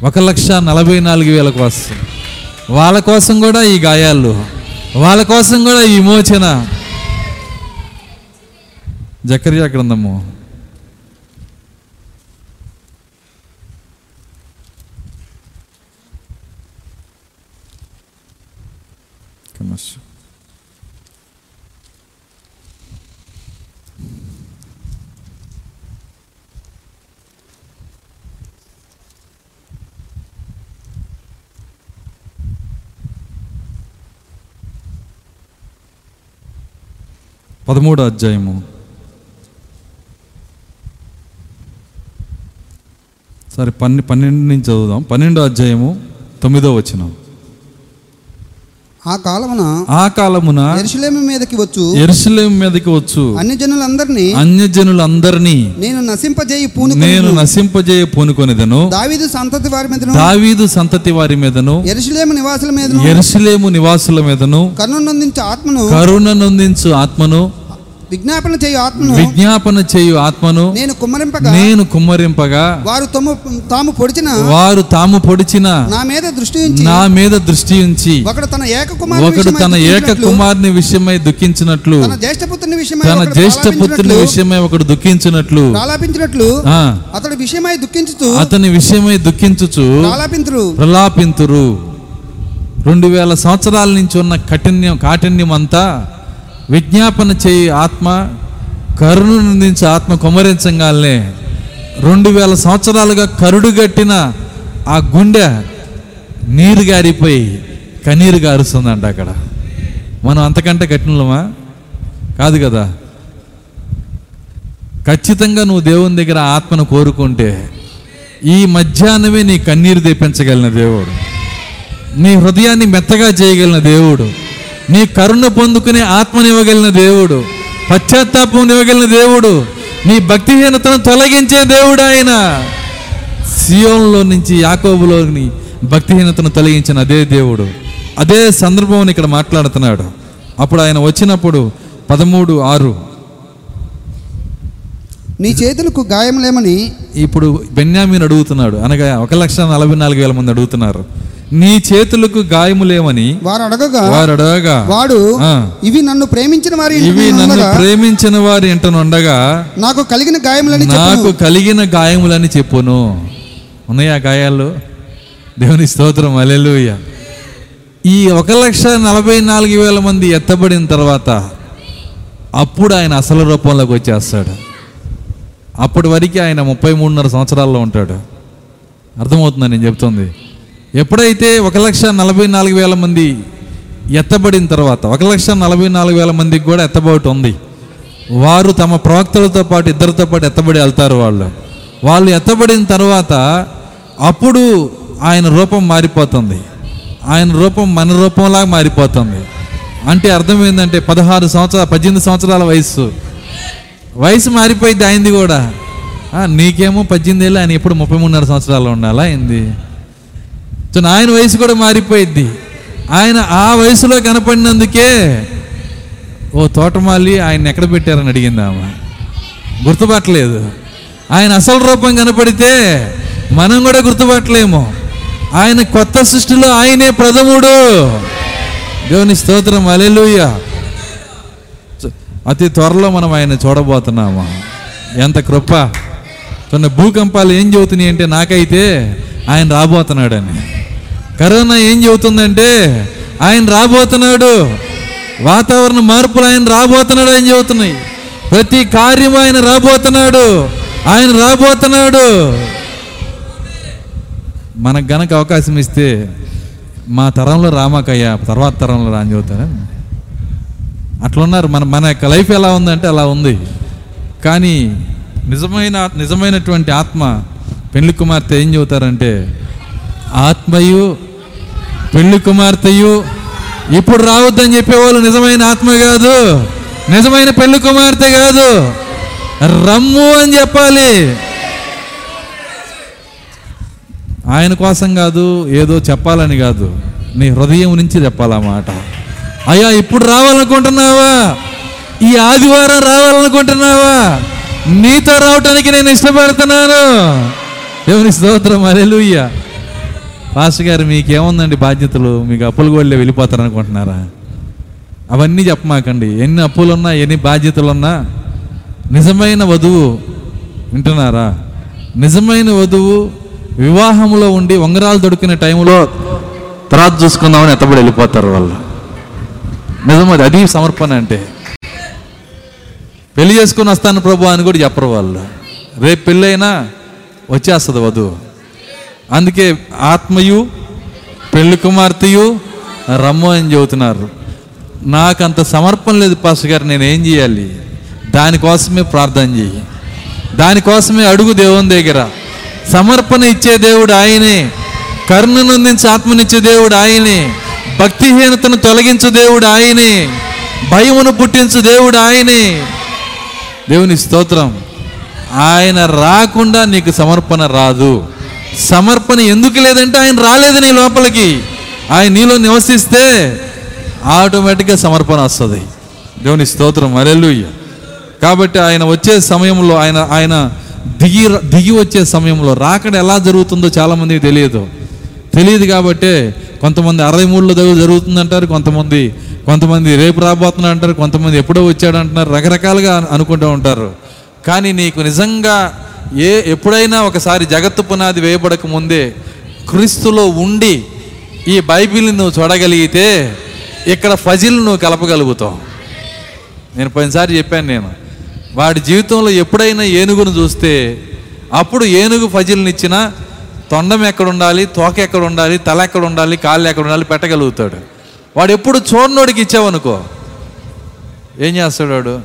ఒక లక్ష నలభై నాలుగు వేల కోసం. వాళ్ళ కోసం కూడా ఈ గాయాలు. వాళ్ళ కోసం కూడా ఈ విమోచన. జకర్యా గ్రంథము. కమర్షియల్. పదమూడో అధ్యాయము. సరే పన్నె పన్నెండు నుంచి చదువుదాం. పన్నెండో అధ్యాయము తొమ్మిదో వచ్చినాం ఆ కాలమున ఆ కాలమున ఎరుసలేము మీదకి వచ్చు. ఎరుసలేం మీదకి వచ్చు. అన్ని జనులందరినీ అన్యజనులందరినీ నేను నశింపజేయి పూను నేను నశింపజేయ పూనుకొనిదను. దావీదు సంతతి వారి మీదను. దావీదు సంతతి వారి మీదను. ఎరుసలేము నివాసుల మీదను. ఎరుసలేము నివాసుల మీదను. కన్ను నొందించే ఆత్మను. కరుణ నొందించు ఆత్మను. విజ్ఞాపన చేయు ఆత్మను. విజ్ఞాపన చేయు ఆత్మను నేను కుమ్మరింపగా నేను కుమ్మరింపగా వారు తమ తాము పొడిచిన వారు తాము పొడిచిన నా మీద దృష్టి ఉంచి నా మీద దృష్టి ఉంచి ఒకడు తన ఏక కుమారుని ఒకడు విషయమై తన ఏక దుఃఖించినట్లు, కుమారుని విషయమై దుఃఖించినట్లు తన జ్యేష్ఠపుత్రుని విషయమై తన జ్యేష్ఠ పుత్రుని విషయమై ఒకడు దుఃఖించినట్లు ప్రలాపించినట్లు అతడు విషయమై దుఃఖించుతూ అతని విషయమై దుఃఖించుచు ప్రలాపింతురు. ప్రలాపింతురు. రెండు వేల సంవత్సరాల నుంచి ఉన్న కఠిన్యం కాఠిన్యం అంతా విజ్ఞాపన చేయి ఆత్మ కరుణు నిందించే ఆత్మ కుమరించగానే రెండు వేల సంవత్సరాలుగా కరుడు గట్టిన ఆ గుండె నీరు గారిపోయి కన్నీరు గారుస్తుందంట అక్కడ. మనం అంతకంటే కఠినమా కాదు కదా. ఖచ్చితంగా నువ్వు దేవుని దగ్గర ఆత్మను కోరుకుంటే ఈ మధ్యాహ్నమే నీ కన్నీరు తెప్పించగలిగిన దేవుడు. నీ హృదయాన్ని మెత్తగా చేయగలిగిన దేవుడు. నీ కరుణ పొందుకునే ఆత్మనివ్వగలిగిన దేవుడు. పశ్చాత్తాపం ఇవ్వగలిగిన దేవుడు. నీ భక్తిహీనతను తొలగించే దేవుడు ఆయన. సియోన్లో నుంచి యాకోబులోని భక్తిహీనతను తొలగించిన అదే దేవుడు. అదే సందర్భం ఇక్కడ మాట్లాడుతున్నాడు. అప్పుడు ఆయన వచ్చినప్పుడు పదమూడు ఆరు. నీ చేతులకు గాయములేమని ఇప్పుడు బెన్యామీన్ అడుగుతున్నాడు. అనగా ఒక లక్ష నలభై నాలుగు వేల మంది అడుగుతున్నారు. నీ చేతులకు గాయములేమని వారు అడగగా వారు అడగగా వాడు. ఇవి నన్ను ప్రేమించిన వారి ఇవి నేను నన్ను ఉండగా ప్రేమించిన వారి ఇంటనుండగా నాకు కలిగిన గాయములని నాకు కలిగిన గాయములని చెప్పును. ఉన్నాయా గాయాలు? దేవుని స్తోత్రం అలెలుయ్య ఈ ఒక లక్ష నలభై నాలుగు వేల మంది ఎత్తబడిన తర్వాత అప్పుడు ఆయన అసలు రూపంలోకి వచ్చేస్తాడు. అప్పటి వరకు ఆయన ముప్పై మూడున్నర సంవత్సరాల్లో ఉంటాడు. అర్థమవుతుందని నేను చెప్తుంది? ఎప్పుడైతే ఒక లక్ష నలభై నాలుగు వేల మంది ఎత్తబడిన తర్వాత ఒక లక్ష నలభై నాలుగు వేల మందికి కూడా ఎత్తబోటు ఉంది. వారు తమ ప్రవక్తలతో పాటు ఇద్దరితో పాటు ఎత్తబడి వెళ్తారు వాళ్ళు. వాళ్ళు ఎత్తబడిన తర్వాత అప్పుడు ఆయన రూపం మారిపోతుంది. ఆయన రూపం మన రూపంలాగా మారిపోతుంది. అంటే అర్థం ఏంటంటే పదహారు సంవత్సరాల పద్దెనిమిది సంవత్సరాల వయసు వయసు మారిపోయింది ఆయనది కూడా. నీకేమో పద్దెనిమిది ఏళ్ళు ఆయన ఎప్పుడు ముప్పై మూడున్నర సంవత్సరాలు ఉండాలా అయింది సో ఆయన వయసు కూడా మారిపోయింది ఆయన ఆ వయసులో కనపడినందుకే ఓ తోటమాలి ఆయన ఎక్కడ పెట్టారని అడిగింది ఆమె గుర్తుపట్టలేదు. ఆయన అసలు రూపం కనపడితే మనం కూడా గుర్తుపట్టలేము. ఆయన కొత్త సృష్టిలో ఆయనే ప్రథముడు. దేవుని స్తోత్రం అలెలుయ్య అతి త్వరలో మనం ఆయన చూడబోతున్నాము. ఎంత కృప. కొన్ని భూకంపాలు ఏం చెబుతున్నాయి అంటే నాకైతే ఆయన రాబోతున్నాడని. కరోనా ఏం చెబుతుందంటే ఆయన రాబోతున్నాడు. వాతావరణ మార్పులు ఆయన రాబోతున్నాడు ఏం చెబుతున్నాయి. ప్రతి కార్యం ఆయన రాబోతున్నాడు. ఆయన రాబోతున్నాడు. మనకు గనక అవకాశం ఇస్తే మా తరంలో రామాకయ్య తర్వాత తరంలో రాని చెబుతారా? అట్లున్నారు. మన మన యొక్క లైఫ్ ఎలా ఉందంటే అలా ఉంది. కానీ నిజమైన నిజమైనటువంటి ఆత్మ పెళ్ళి కుమార్తె ఏం చెబుతారంటే ఆత్మయు పెళ్ళి కుమార్తెయు ఇప్పుడు రావద్దని చెప్పేవాళ్ళు నిజమైన ఆత్మ కాదు. నిజమైన పెళ్ళి కుమార్తె కాదు. రమ్ము అని చెప్పాలి. ఆయన కోసం కాదు ఏదో చెప్పాలని కాదు. నీ హృదయం నుంచి చెప్పాలా మాట. అయ్యా ఇప్పుడు రావాలనుకుంటున్నావా? ఈ ఆదివారం రావాలనుకుంటున్నావా? నీతో రావటానికి నేను ఇష్టపడుతున్నాను. దేవుని స్తోత్రం అరెలుయ్యా పాస్ గారు మీకేముందండి బాధ్యతలు? మీకు అప్పులు కూడా వెళ్ళిపోతారు అనుకుంటున్నారా అవన్నీ చెప్పమాకండి. ఎన్ని అప్పులున్నా ఎన్ని బాధ్యతలున్నా నిజమైన వధువు వింటున్నారా? నిజమైన వధువు వివాహంలో ఉండి ఉంగరాలు దొరికిన టైంలో తర్వాత చూసుకుందామని ఎత్తబడి వెళ్ళిపోతారు వాళ్ళు. నిజమది అది సమర్పణ అంటే. పెళ్ళి చేసుకుని వస్తాను ప్రభు అని కూడా చెప్పరు వాళ్ళు. రేపు పెళ్ళైనా వచ్చేస్తుంది వధువు. అందుకే ఆత్మయు పెళ్ళి కుమార్తెయు రమ్ము అని చెబుతున్నారు. నాకు అంత సమర్పణ లేదు పాస్టర్ గారు నేను ఏం చేయాలి దానికోసమే ప్రార్థన చేయి. దానికోసమే అడుగు దేవుని దగ్గర. సమర్పణ ఇచ్చే దేవుడు ఆయనే. కరుణనందించి ఆత్మనిచ్చే దేవుడు ఆయనే. భక్తిహీనతను తొలగించు దేవుడు ఆయనే. భయమును పుట్టించు దేవుడు ఆయనే. దేవుని స్తోత్రం. ఆయన రాకుండా నీకు సమర్పణ రాదు. సమర్పణ ఎందుకు లేదంటే ఆయన రాలేదు నీ లోపలికి. ఆయన నీలో నివసిస్తే ఆటోమేటిక్గా సమర్పణ వస్తుంది. దేవుని స్తోత్రం. అరెల్లుయ్య కాబట్టి ఆయన వచ్చే సమయంలో ఆయన ఆయన దిగి దిగి వచ్చే సమయంలో రాకడ ఎలా జరుగుతుందో చాలామందికి తెలియదు. తెలియదు కాబట్టి కొంతమంది అరవై మూడులో దగ్గర జరుగుతుంది అంటారు కొంతమంది కొంతమంది రేపు రాబోతున్నా అంటారు కొంతమంది ఎప్పుడో వచ్చాడు అంటున్నారు రకరకాలుగా అనుకుంటూ ఉంటారు. కానీ నీకు నిజంగా ఏ ఎప్పుడైనా ఒకసారి జగత్తు పునాది వేయబడక ముందే క్రీస్తులో ఉండి ఈ బైబిల్ని నువ్వు చూడగలిగితే ఇక్కడ ఫజిల్ నువ్వు కలపగలుగుతావు. నేను పదిసారి చెప్పాను నేను వాడి జీవితంలో ఎప్పుడైనా ఏనుగును చూస్తే అప్పుడు ఏనుగు ఫజిల్నిచ్చిన తొండం ఎక్కడ ఉండాలి తోక ఎక్కడ ఉండాలి తల ఎక్కడ ఉండాలి కాళ్ళు ఎక్కడ ఉండాలి పెట్టగలుగుతాడు. వాడు ఎప్పుడు చూడనోడికి ఇచ్చావనుకో. ఏం చేస్తాడు వాడు?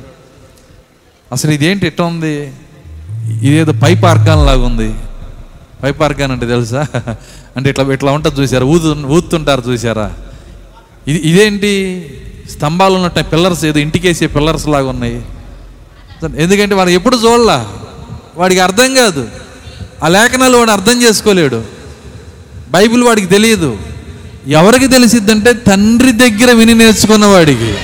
అసలు ఇదేంటి ఇట్ట ఉంది? ఇదేదో పైప్ ఆర్గాన్ లాగా ఉంది. పైప్ ఆర్గాన్ అంటే తెలుసా? అంటే ఇట్లా ఇట్లా ఉంటుంది చూసారా? ఊదు ఊతుంటారు చూసారా? ఇది ఇదేంటి? స్తంభాలు ఉన్నట్టు పిల్లర్స్ ఏదో ఇంటికేసే పిల్లర్స్ లాగా ఉన్నాయి. ఎందుకంటే వాడు ఎప్పుడు చూడలా? వాడికి అర్థం కాదు. ఆ లేఖనాలు వాడు అర్థం చేసుకోలేడు. బైబిల్ వాడికి తెలియదు. ఎవరికి తెలిసిద్దంటే తండ్రి దగ్గర విని నేర్చుకున్న వాడికి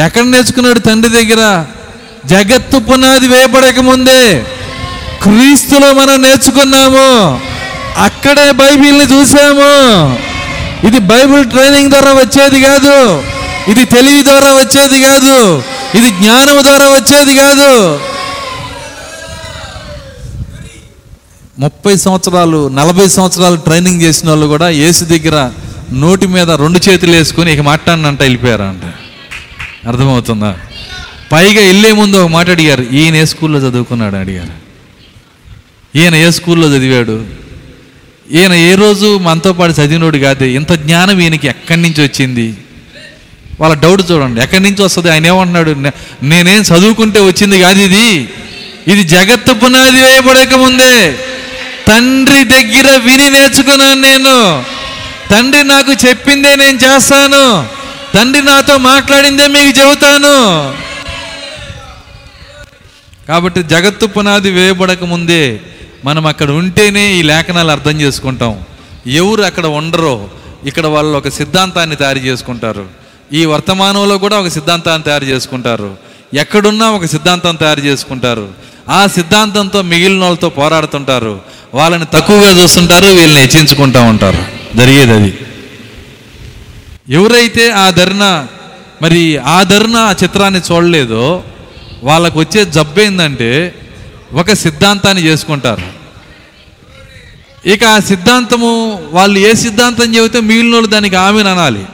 ఎక్కడ నేర్చుకున్నాడు తండ్రి దగ్గర? జగత్తు పునాది వేయబడక ముందే క్రీస్తులో మనం నేర్చుకున్నాము. అక్కడే బైబిల్ని చూసాము. ఇది బైబిల్ ట్రైనింగ్ ద్వారా వచ్చేది కాదు. ఇది తెలివి ద్వారా వచ్చేది కాదు. ఇది జ్ఞానం ద్వారా వచ్చేది కాదు. ముప్పై సంవత్సరాలు నలభై సంవత్సరాలు ట్రైనింగ్ చేసిన వాళ్ళు కూడా ఏసు దగ్గర నోటి మీద రెండు చేతులు వేసుకొని ఇక మాట్లాడినంట వెళ్ళిపోయారంట. అర్థమవుతుందా? పైగా వెళ్ళే ముందు ఒక మాట అడిగారు ఈయన ఏ స్కూల్లో చదువుకున్నాడు? అడిగారు. ఈయన ఏ స్కూల్లో చదివాడు? ఈయన ఏ రోజు మనతో పాటు చదివినోడు కాదు? ఇంత జ్ఞానం ఈయనకి ఎక్కడి నుంచి వచ్చింది? వాళ్ళ డౌట్ చూడండి ఎక్కడి నుంచి వస్తుంది? ఆయన ఏమంటున్నాడు? నేనేం చదువుకుంటే వచ్చింది కాదు ఇది. ఇది జగత్తు పునాది వేయబడక ముందే. తండ్రి దగ్గర విని నేర్చుకున్నాను నేను. తండ్రి నాకు చెప్పిందే నేను చేస్తాను. తండ్రి నాతో మాట్లాడిందే మీకు చెబుతాను. కాబట్టి జగత్తు పునాది వేయబడక ముందే మనం అక్కడ ఉంటేనే ఈ లేఖనాలు అర్థం చేసుకుంటాం. ఎవరు అక్కడ ఉండరో ఇక్కడ వాళ్ళు ఒక సిద్ధాంతాన్ని తయారు చేసుకుంటారు. ఈ వర్తమానంలో కూడా ఒక సిద్ధాంతాన్ని తయారు చేసుకుంటారు. ఎక్కడున్నా ఒక సిద్ధాంతం తయారు చేసుకుంటారు. ఆ సిద్ధాంతంతో మిగిలిన వాళ్ళతో పోరాడుతుంటారు. వాళ్ళని తక్కువగా చూస్తుంటారు వీళ్ళని హెచ్చించుకుంటూ ఉంటారు. జరిగేది అది. ఎవరైతే ఆ ధర్న మరి ఆ ధర్న ఆ చిత్రాన్ని చూడలేదో వాళ్ళకు వచ్చే జబ్బు ఏంటంటే ఒక సిద్ధాంతాన్ని చేసుకుంటారు. ఇక ఆ సిద్ధాంతము వాళ్ళు ఏ సిద్ధాంతం చెబితే మిగిలిన వాళ్ళు దానికి ఆమెను అనాలి.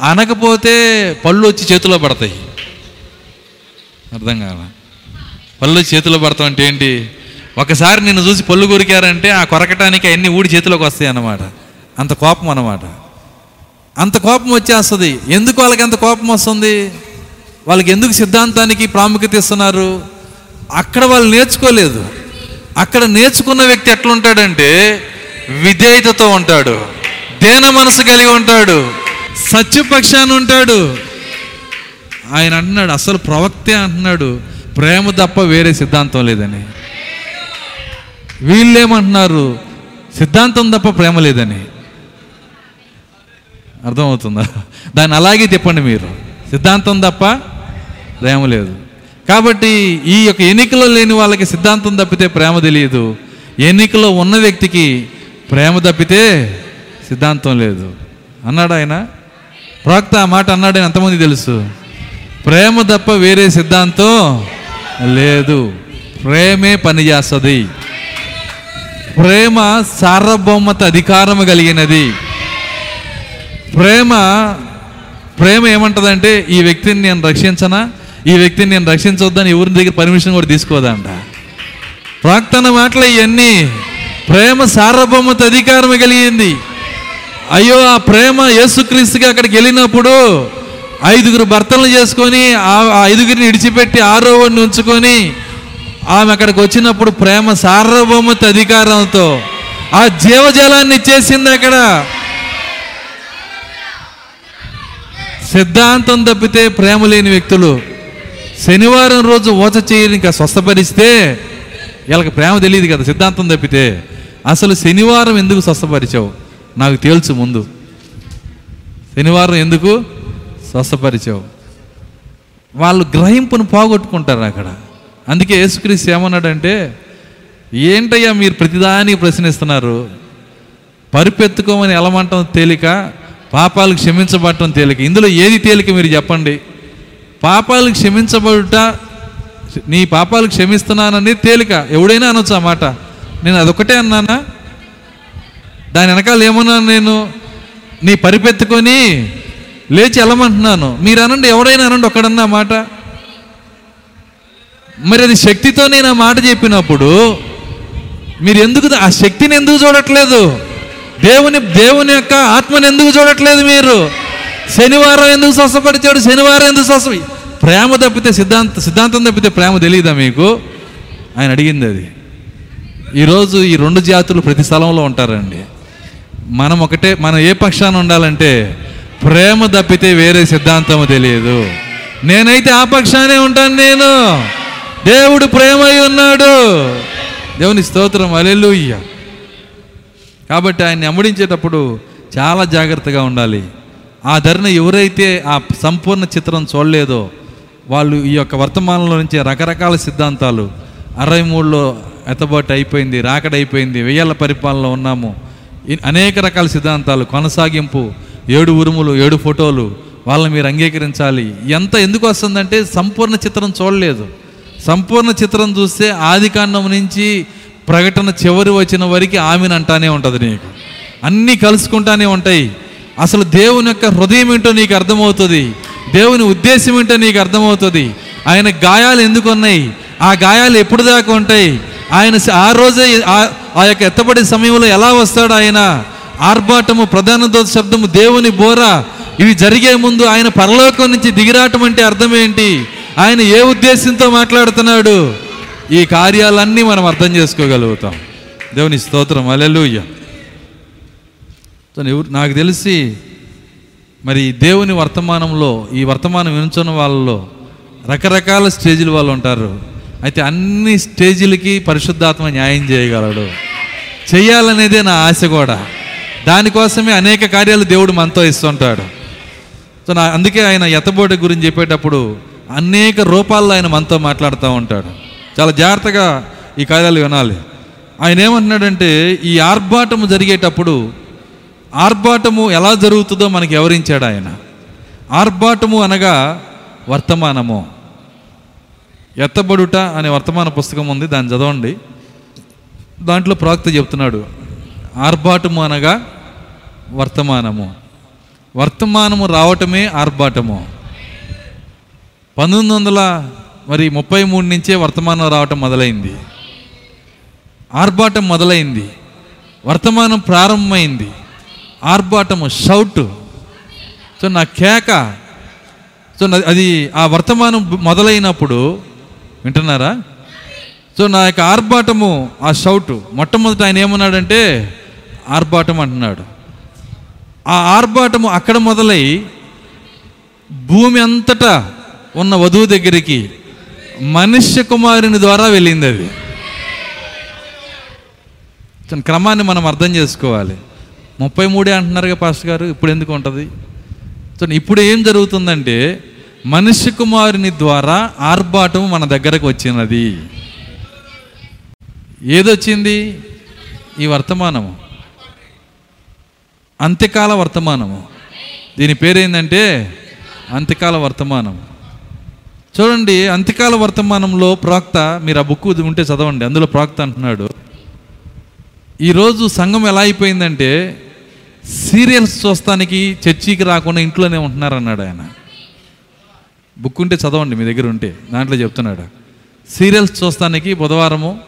అనకపోతే పళ్ళు వచ్చి చేతిలో పడతాయి. అర్థం కాల? పళ్ళు వచ్చి చేతిలో పడతాం అంటే ఏంటి? ఒకసారి నిన్ను చూసి పళ్ళు కొరికారంటే ఆ కొరకటానికి అన్ని ఊడి చేతిలోకి వస్తాయి అన్నమాట. అంత కోపం అన్నమాట. అంత కోపం వచ్చేస్తుంది. ఎందుకు వాళ్ళకి అంత కోపం వస్తుంది? వాళ్ళకి ఎందుకు సిద్ధాంతానికి ప్రాముఖ్యత ఇస్తున్నారు? అక్కడ వాళ్ళు నేర్చుకోలేదు. అక్కడ నేర్చుకున్న వ్యక్తి ఎట్లుంటాడంటే విధేయతతో ఉంటాడు దేన మనసు కలిగి ఉంటాడు సత్యపక్షాన్ని ఉంటాడు. ఆయన అంటున్నాడు అసలు ప్రవక్తే అంటున్నాడు ప్రేమ తప్ప వేరే సిద్ధాంతం లేదని. వీళ్ళేమంటున్నారు సిద్ధాంతం తప్ప ప్రేమ లేదని. అర్థమవుతుందా? దాన్ని అలాగే చెప్పండి మీరు. సిద్ధాంతం తప్ప ప్రేమ లేదు. కాబట్టి ఈ యొక్క ఎన్నికలో లేని వాళ్ళకి సిద్ధాంతం తప్పితే ప్రేమ తెలియదు. ఎన్నికలో ఉన్న వ్యక్తికి ప్రేమ తప్పితే సిద్ధాంతం లేదు. అన్నాడు ఆయన? ప్రవక్త ఆ మాట అన్నాడని ఎంతమంది తెలుసు? ప్రేమ తప్ప వేరే సిద్ధాంతం లేదు. ప్రేమే పనిచేస్తుంది ప్రేమ సార్వభౌమత అధికారము కలిగినది. ప్రేమ ప్రేమ ఏమంటదంటే ఈ వ్యక్తిని నేను రక్షించనా? ఈ వ్యక్తిని నేను రక్షించొద్దని ఎవరి దగ్గర పర్మిషన్ కూడా తీసుకోదంట. ప్రాక్తన మాటలు ఇవన్నీ ప్రేమ సార్వభౌమత అధికారం కలిగింది. అయ్యో ఆ ప్రేమ యేసుక్రీస్తుగా అక్కడికి వెళ్ళినప్పుడు ఐదుగురు భర్తలను చేసుకొని ఆ ఐదుగురిని విడిచిపెట్టి ఆరో వాడిని ఉంచుకొని ఆమె అక్కడికి వచ్చినప్పుడు ప్రేమ సార్వభౌమత అధికారంతో ఆ జీవజలాన్ని ఇచ్చేసింది అక్కడ. సిద్ధాంతం తప్పితే ప్రేమ లేని వ్యక్తులు శనివారం రోజు ఓచ చేయని ఇంకా స్వస్థపరిస్తే వీళ్ళకి ప్రేమ తెలియదు కదా సిద్ధాంతం తప్పితే. అసలు శనివారం ఎందుకు స్వస్థపరిచావు? నాకు తేల్చు ముందు. శనివారం ఎందుకు స్వస్థపరిచావు? వాళ్ళు గ్రహింపును పోగొట్టుకుంటారు అక్కడ. అందుకే యేసుక్రీస్తు ఏమన్నాడంటే ఏంటయ్యా మీరు ప్రతిదానికి ప్రశ్నిస్తున్నారు? పరిపెత్తుకోమని ఎలమంటం తేలిక పాపాలు క్షమించబడటం తేలిక. ఇందులో ఏది తేలిక మీరు చెప్పండి? పాపాలు క్షమించబడుట నీ పాపాలు క్షమిస్తున్నానని తేలిక. ఎవడైనా అనొచ్చు ఆ మాట. నేను అదొకటే అన్నానా? దాని వెనకాల ఏమన్నాను నేను? నీ పరిపెత్తుకొని లేచి వెళ్ళమంటున్నాను మీరు అనండి ఎవడైనా అనండి ఒక్కడన్నా మాట. మరి అది శక్తితో నేను ఆ మాట చెప్పినప్పుడు మీరు ఎందుకు ఆ శక్తిని ఎందుకు చూడట్లేదు? దేవుని దేవుని యొక్క ఆత్మని ఎందుకు చూడట్లేదు మీరు? శనివారం ఎందుకు స్వస్థపరిచాడు శనివారం ఎందుకు స్వస్థ ప్రేమ తప్పితే సిద్ధాంత సిద్ధాంతం తప్పితే ప్రేమ తెలియదా మీకు? ఆయన అడిగింది అది. ఈరోజు ఈ రెండు జాతులు ప్రతి స్థలంలో ఉంటారండి. మనం ఒకటే మనం ఏ పక్షాన ఉండాలంటే ప్రేమ తప్పితే వేరే సిద్ధాంతం తెలియదు. నేనైతే ఆ పక్షానే ఉంటాను నేను. దేవుడు ప్రేమై ఉన్నాడు. దేవుని స్తోత్రం అలెలుయ్య కాబట్టి ఆయన్ని అమ్ముడించేటప్పుడు చాలా జాగ్రత్తగా ఉండాలి. ఆ ధరను ఎవరైతే ఆ సంపూర్ణ చిత్రం చూడలేదో వాళ్ళు ఈ యొక్క వర్తమానంలో నుంచి రకరకాల సిద్ధాంతాలు అరవై మూడులో ఎత్తబాటు అయిపోయింది రాకడైపోయింది అయిపోయింది వెయ్యాల పరిపాలనలో ఉన్నాము. అనేక రకాల సిద్ధాంతాలు కొనసాగింపు ఏడు ఉరుములు ఏడు ఫోటోలు వాళ్ళని మీరు అంగీకరించాలి. ఎంత ఎందుకు వస్తుందంటే సంపూర్ణ చిత్రం చూడలేదు. సంపూర్ణ చిత్రం చూస్తే ఆదికాండం నుంచి ప్రకటన చివరి వచ్చిన వరకు ఆమెను అంటానే ఉంటుంది నీకు. అన్నీ కలుసుకుంటానే ఉంటాయి. అసలు దేవుని యొక్క హృదయం ఏంటో నీకు అర్థమవుతుంది. దేవుని ఉద్దేశం ఏంటో నీకు అర్థమవుతుంది. ఆయన గాయాలు ఎందుకు ఉన్నాయి? ఆ గాయాలు ఎప్పుడు దాకా ఉంటాయి? ఆయన ఆ రోజే ఆ- ఆ యొక్క ఎత్తబడే సమయంలో ఎలా వస్తాడు ఆయన? ఆర్భాటము ప్రధాన దోత శబ్దము దేవుని బోర ఇవి జరిగే ముందు ఆయన పరలోకం నుంచి దిగిరాటం అంటే అర్థం ఏంటి? ఆయన ఏ ఉద్దేశంతో మాట్లాడుతున్నాడు? ఈ కార్యాలన్నీ మనం అర్థం చేసుకోగలుగుతాం. దేవుని స్తోత్రం. అలెలుయ్య ఎవరు నాకు తెలిసి మరి దేవుని వర్తమానంలో ఈ వర్తమానం వినుచున్న వాళ్ళలో రకరకాల స్టేజీల వాళ్ళు ఉంటారు. అయితే అన్ని స్టేజీలకి పరిశుద్ధాత్మ న్యాయం చేయగలడు. చేయాలనేదే నా ఆశ కూడా. దానికోసమే అనేక కార్యాలు దేవుడు మనతో ఇస్తుంటాడు. సో నా అందుకే ఆయన ఎత్తబోటి గురించి చెప్పేటప్పుడు అనేక రూపాల్లో ఆయన మనతో మాట్లాడుతూ ఉంటాడు. చాలా జాగ్రత్తగా ఈ కార్యాలు వినాలి. ఆయన ఏమంటున్నాడంటే ఈ ఆర్భాటము జరిగేటప్పుడు ఆర్భాటము ఎలా జరుగుతుందో మనకి వివరించాడు ఆయన. ఆర్భాటము అనగా వర్తమానము. ఎత్తబడుట అనే వర్తమాన పుస్తకం ఉంది దాన్ని చదవండి. దాంట్లో ప్రవక్త చెప్తున్నాడు ఆర్భాటము అనగా వర్తమానము. వర్తమానము రావటమే ఆర్భాటము. పంతొమ్మిది వందల మరి ముప్పై మూడు నుంచే వర్తమానం రావటం మొదలైంది. ఆర్భాటం మొదలైంది. వర్తమానం ప్రారంభమైంది. ఆర్భాటము షౌట్ సో నా కేక సో అది ఆ వర్తమానం మొదలైనప్పుడు వింటున్నారా? సో నా యొక్క ఆర్భాటము ఆ షౌట్ మొట్టమొదట ఆయన ఏమన్నాడంటే ఆర్భాటం అంటున్నాడు. ఆ ఆర్భాటము అక్కడ మొదలై భూమి అంతటా ఉన్న వధువు దగ్గరికి మనుష్య కుమారుని ద్వారా వెళ్ళింది అది. క్రమాన్ని మనం అర్థం చేసుకోవాలి. ముప్పై మూడే అంటున్నారుగా పాస్టర్ గారు ఇప్పుడు ఎందుకు ఉంటుంది? సో ఇప్పుడు ఏం జరుగుతుందంటే మనిషి కుమారుని ద్వారా ఆర్భాటం మన దగ్గరకు వచ్చినది. ఏదొచ్చింది? ఈ వర్తమానము. అంత్యకాల వర్తమానము. దీని పేరేందంటే అంత్యకాల వర్తమానం చూడండి అంత్యకాల వర్తమానంలో ప్రాక్త మీరు ఆ బుక్ ఉంటే చదవండి అందులో ప్రాక్త అంటున్నాడు ఈరోజు సంఘం ఎలా అయిపోయిందంటే సీరియల్స్ చూస్తానికి చర్చికి రాకుండా ఇంట్లోనే ఉంటున్నారు అన్నాడు ఆయన. బుక్ ఉంటే చదవండి మీ దగ్గర ఉంటే దాంట్లో చెప్తున్నాడు. సీరియల్స్ చూస్తానికి బుధవారము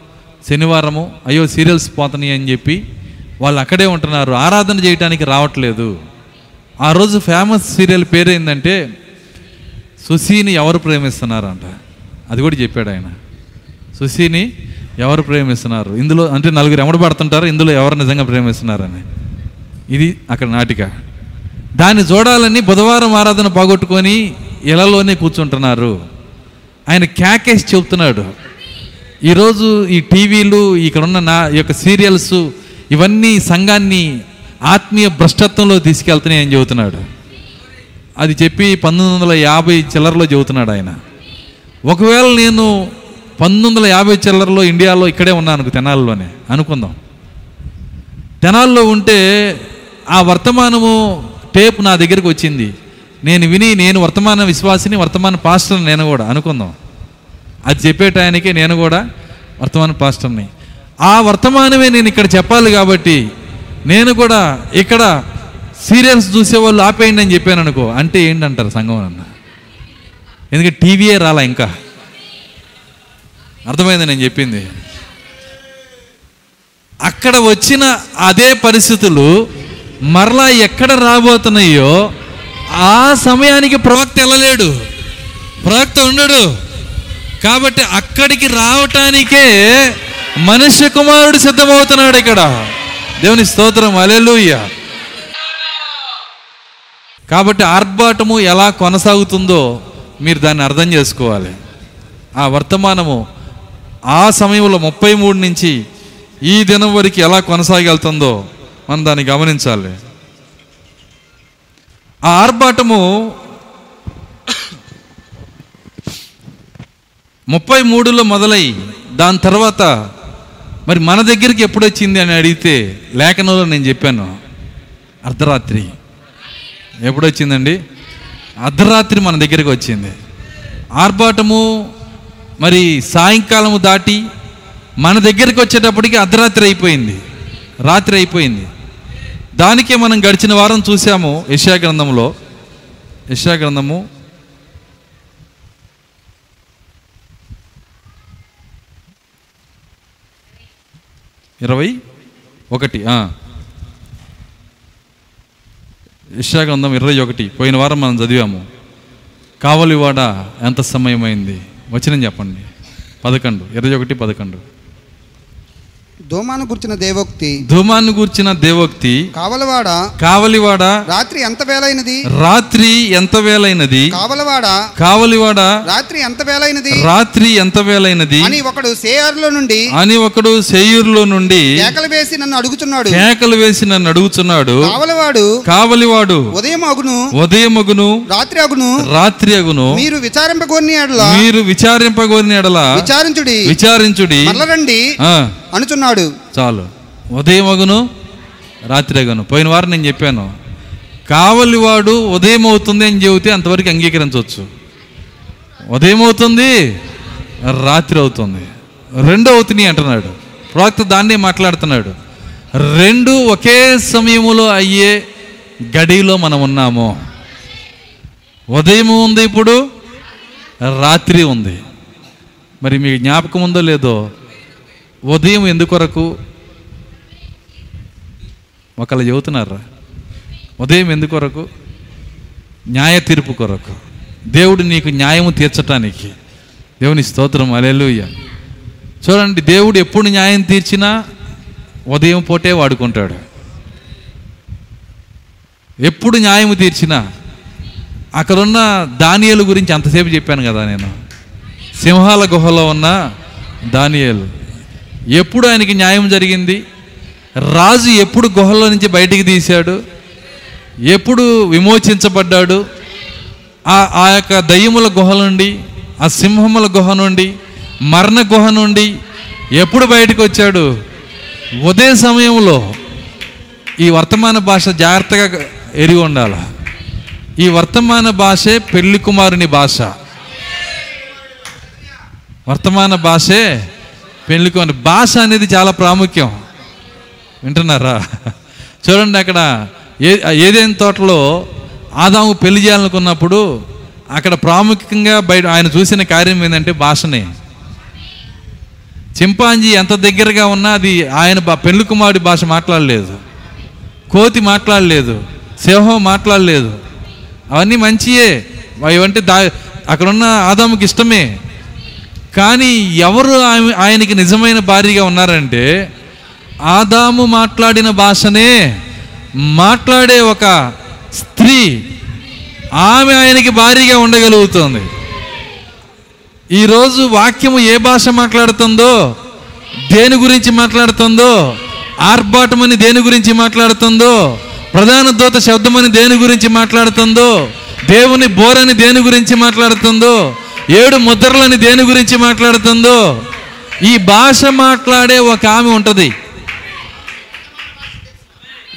శనివారము అయ్యో సీరియల్స్ పోతున్నాయి అని చెప్పి వాళ్ళు అక్కడే ఉంటున్నారు. ఆరాధన చేయడానికి రావట్లేదు. ఆ రోజు ఫేమస్ సీరియల్ పేరేందంటే సుశీని ఎవరు ప్రేమిస్తున్నారంట. అది కూడా చెప్పాడు ఆయన. సుశీని ఎవరు ప్రేమిస్తున్నారు? ఇందులో అంటే నలుగురు ఎమడబడుతుంటారు ఇందులో ఎవరు నిజంగా ప్రేమిస్తున్నారని. ఇది అక్కడ నాటిక. దాన్ని చూడాలని బుధవారం ఆరాధన పోగొట్టుకొని ఇళ్ళలోనే కూర్చుంటున్నారు. ఆయన క్యాకేసి చెబుతున్నాడు. ఈరోజు ఈ టీవీలు ఇక్కడ ఉన్న నా యొక్క సీరియల్స్ ఇవన్నీ సంఘాన్ని ఆత్మీయ భ్రష్టత్వంలో తీసుకెళ్తున్నాయి అని చెబుతున్నాడు. అది చెప్పి పంతొమ్మిది వందల యాభై చిల్లరలో చెబుతున్నాడు ఆయన. ఒకవేళ నేను పంతొమ్మిది వందల యాభై చిల్లరలో ఇండియాలో ఇక్కడే ఉన్నాను తెనాల్లోనే అనుకుందాం. తెనాల్లో ఉంటే ఆ వర్తమానము టేప్ నా దగ్గరికి వచ్చింది. నేను విని నేను వర్తమాన విశ్వాసిని వర్తమాన పాస్టర్ నేను కూడా అనుకుందాం. అది చెప్పే టయానికి నేను కూడా వర్తమాన పాస్టర్ని. ఆ వర్తమానమే నేను ఇక్కడ చెప్పాలి కాబట్టి నేను కూడా ఇక్కడ సీరియల్స్ చూసేవాళ్ళు ఆపేయండి అని చెప్పాను అనుకో అంటే ఏంటంటారు సంఘం అన్న? ఎందుకంటే టీవీయే రాలా ఇంకా. అర్థమైంది నేను చెప్పింది. అక్కడ వచ్చిన అదే పరిస్థితులు మరలా ఎక్కడ రాబోతున్నాయో ఆ సమయానికి ప్రవక్త వెళ్ళలేడు. ప్రవక్త ఉండడు. కాబట్టి అక్కడికి రావటానికే మనుష్య కుమారుడు సిద్ధమవుతున్నాడు ఇక్కడ. దేవుని స్తోత్రం. అలెలుయ్య కాబట్టి ఆర్భాటము ఎలా కొనసాగుతుందో మీరు దాన్ని అర్థం చేసుకోవాలి. ఆ వర్తమానము ఆ సమయంలో ముప్పై మూడు నుంచి ఈ దినం వరకు ఎలా కొనసాగెళ్తుందో మనం దాన్ని గమనించాలి. ఆ ఆర్భాటము ముప్పై మూడులో మొదలై దాని తర్వాత మరి మన దగ్గరికి ఎప్పుడు వచ్చింది అని అడిగితే లేఖనంలో నేను చెప్పాను. అర్ధరాత్రి. ఎప్పుడు వచ్చిందండి? అర్ధరాత్రి మన దగ్గరికి వచ్చింది. ఆర్భాటము మరి సాయంకాలము దాటి మన దగ్గరికి వచ్చేటప్పటికి అర్ధరాత్రి అయిపోయింది. రాత్రి అయిపోయింది. దానికే మనం గడిచిన వారం చూసాము యశా గ్రంథంలో. యశా గ్రంథము. ఇరవై ఒకటి ఆ. గ్రంథం ఇరవై ఒకటి. పోయిన వారం మనం చదివాము. కావలివాడ ఎంత సమయమైంది? వచ్చిన చెప్పండి. పదకొండు ఇరవై ఒకటి పదకొండు. దోమాను గుర్చిన దేవోక్తి. ధూమాన్ని గూర్చిన దేవోక్తి. కావలవాడ? కావలివాడ? రాత్రి ఎంత వేలైనది? రాత్రి ఎంత వేలైనది? కావలవాడ? కావలివాడ? రాత్రి ఎంత వేలైనది? రాత్రి ఎంత వేలైనది? అని ఒకడు సేయారులో నుండి అని ఒకడు సెయ్యూరులో నుండి కేకలు వేసి నన్ను అడుగుతున్నాడు కేకలు వేసి నన్ను అడుగుచున్నాడు. కావలవాడు కావలివాడు ఉదయం అగును ఉదయమగును రాత్రి అగును రాత్రి అగును మీరు విచారింపగోని ఎడల మీరు విచారింపగోరిన ఎడల విచారించుడి. విచారించుడి. మరల రండి. ఆ, అన్నాడు చాలు. ఉదయం అగును రాత్రి పోయిన వారం నేను చెప్పాను కావలివాడు ఉదయం అవుతుంది అని చెబితే అంతవరకు అంగీకరించవచ్చు. ఉదయం అవుతుంది రాత్రి అవుతుంది రెండు అవుతున్నాయి అంటున్నాడు. ప్రవక్త దాన్నే మాట్లాడుతున్నాడు. రెండు ఒకే సమయములో అయ్యే గడిలో మనం ఉన్నాము. ఉదయం ఉంది ఇప్పుడు రాత్రి ఉంది. మరి మీకు జ్ఞాపకం ఉందో లేదో ఉదయం ఎందుకొరకు? ఒకళ్ళు చెబుతున్నారా? ఉదయం ఎందుకొరకు? న్యాయ తీర్పు కొరకు. దేవుడు నీకు న్యాయము తీర్చటానికి. దేవుని స్తోత్రం అలెలుయ్య చూడండి దేవుడు ఎప్పుడు న్యాయం తీర్చినా ఉదయం పూటే వాడుకుంటాడు. ఎప్పుడు న్యాయం తీర్చినా. అక్కడున్న దానియలు గురించి అంతసేపు చెప్పాను కదా నేను. సింహాల గుహలో ఉన్న దానియలు. ఎప్పుడు ఆయనకి న్యాయం జరిగింది? రాజు ఎప్పుడు గుహలో నుంచి బయటికి తీశాడు? ఎప్పుడు విమోచించబడ్డాడు? ఆ ఆ యొక్క దయ్యముల గుహ నుండి ఆ సింహముల గుహ నుండి మరణ గుహ నుండి ఎప్పుడు బయటకు వచ్చాడు? ఉదయ సమయంలో ఈ వర్తమాన భాష జాగ్రత్తగా ఎరిగి ఉండాల. ఈ వర్తమాన భాషే పెళ్ళి కుమారుని భాష. వర్తమాన భాషే పెళ్ళికొని భాష అనేది చాలా ప్రాముఖ్యం. వింటున్నారా? చూడండి అక్కడ ఏ ఏదైనా తోటలో ఆదాము పెళ్ళి చేయాలనుకున్నప్పుడు అక్కడ ప్రాముఖ్యంగా బయట ఆయన చూసిన కార్యం ఏంటంటే భాషనే. చింపాంజీ ఎంత దగ్గరగా ఉన్నా అది ఆయన పెళ్ళి కుమారుడి భాష మాట్లాడలేదు. కోతి మాట్లాడలేదు. సింహం మాట్లాడలేదు. అవన్నీ మంచియే. అవంటే దా అక్కడున్న ఆదాముకి ఇష్టమే. కానీ ఎవరు ఆమె- ఆయనకి నిజమైన భార్యగా ఉన్నారంటే ఆదాము మాట్లాడిన భాషనే మాట్లాడే ఒక స్త్రీ ఆమె ఆయనకి భారీగా ఉండగలుగుతుంది. ఈరోజు వాక్యము ఏ భాష మాట్లాడుతుందో దేని గురించి మాట్లాడుతుందో ఆర్భాటమని దేని గురించి మాట్లాడుతుందో ప్రధాన దూత శబ్దమని దేని గురించి మాట్లాడుతుందో దేవుని బోరని దేని గురించి మాట్లాడుతుందో ఏడు ముద్రలని దేని గురించి మాట్లాడుతుందో? ఈ భాష మాట్లాడే ఒక ఆమె ఉంటుంది.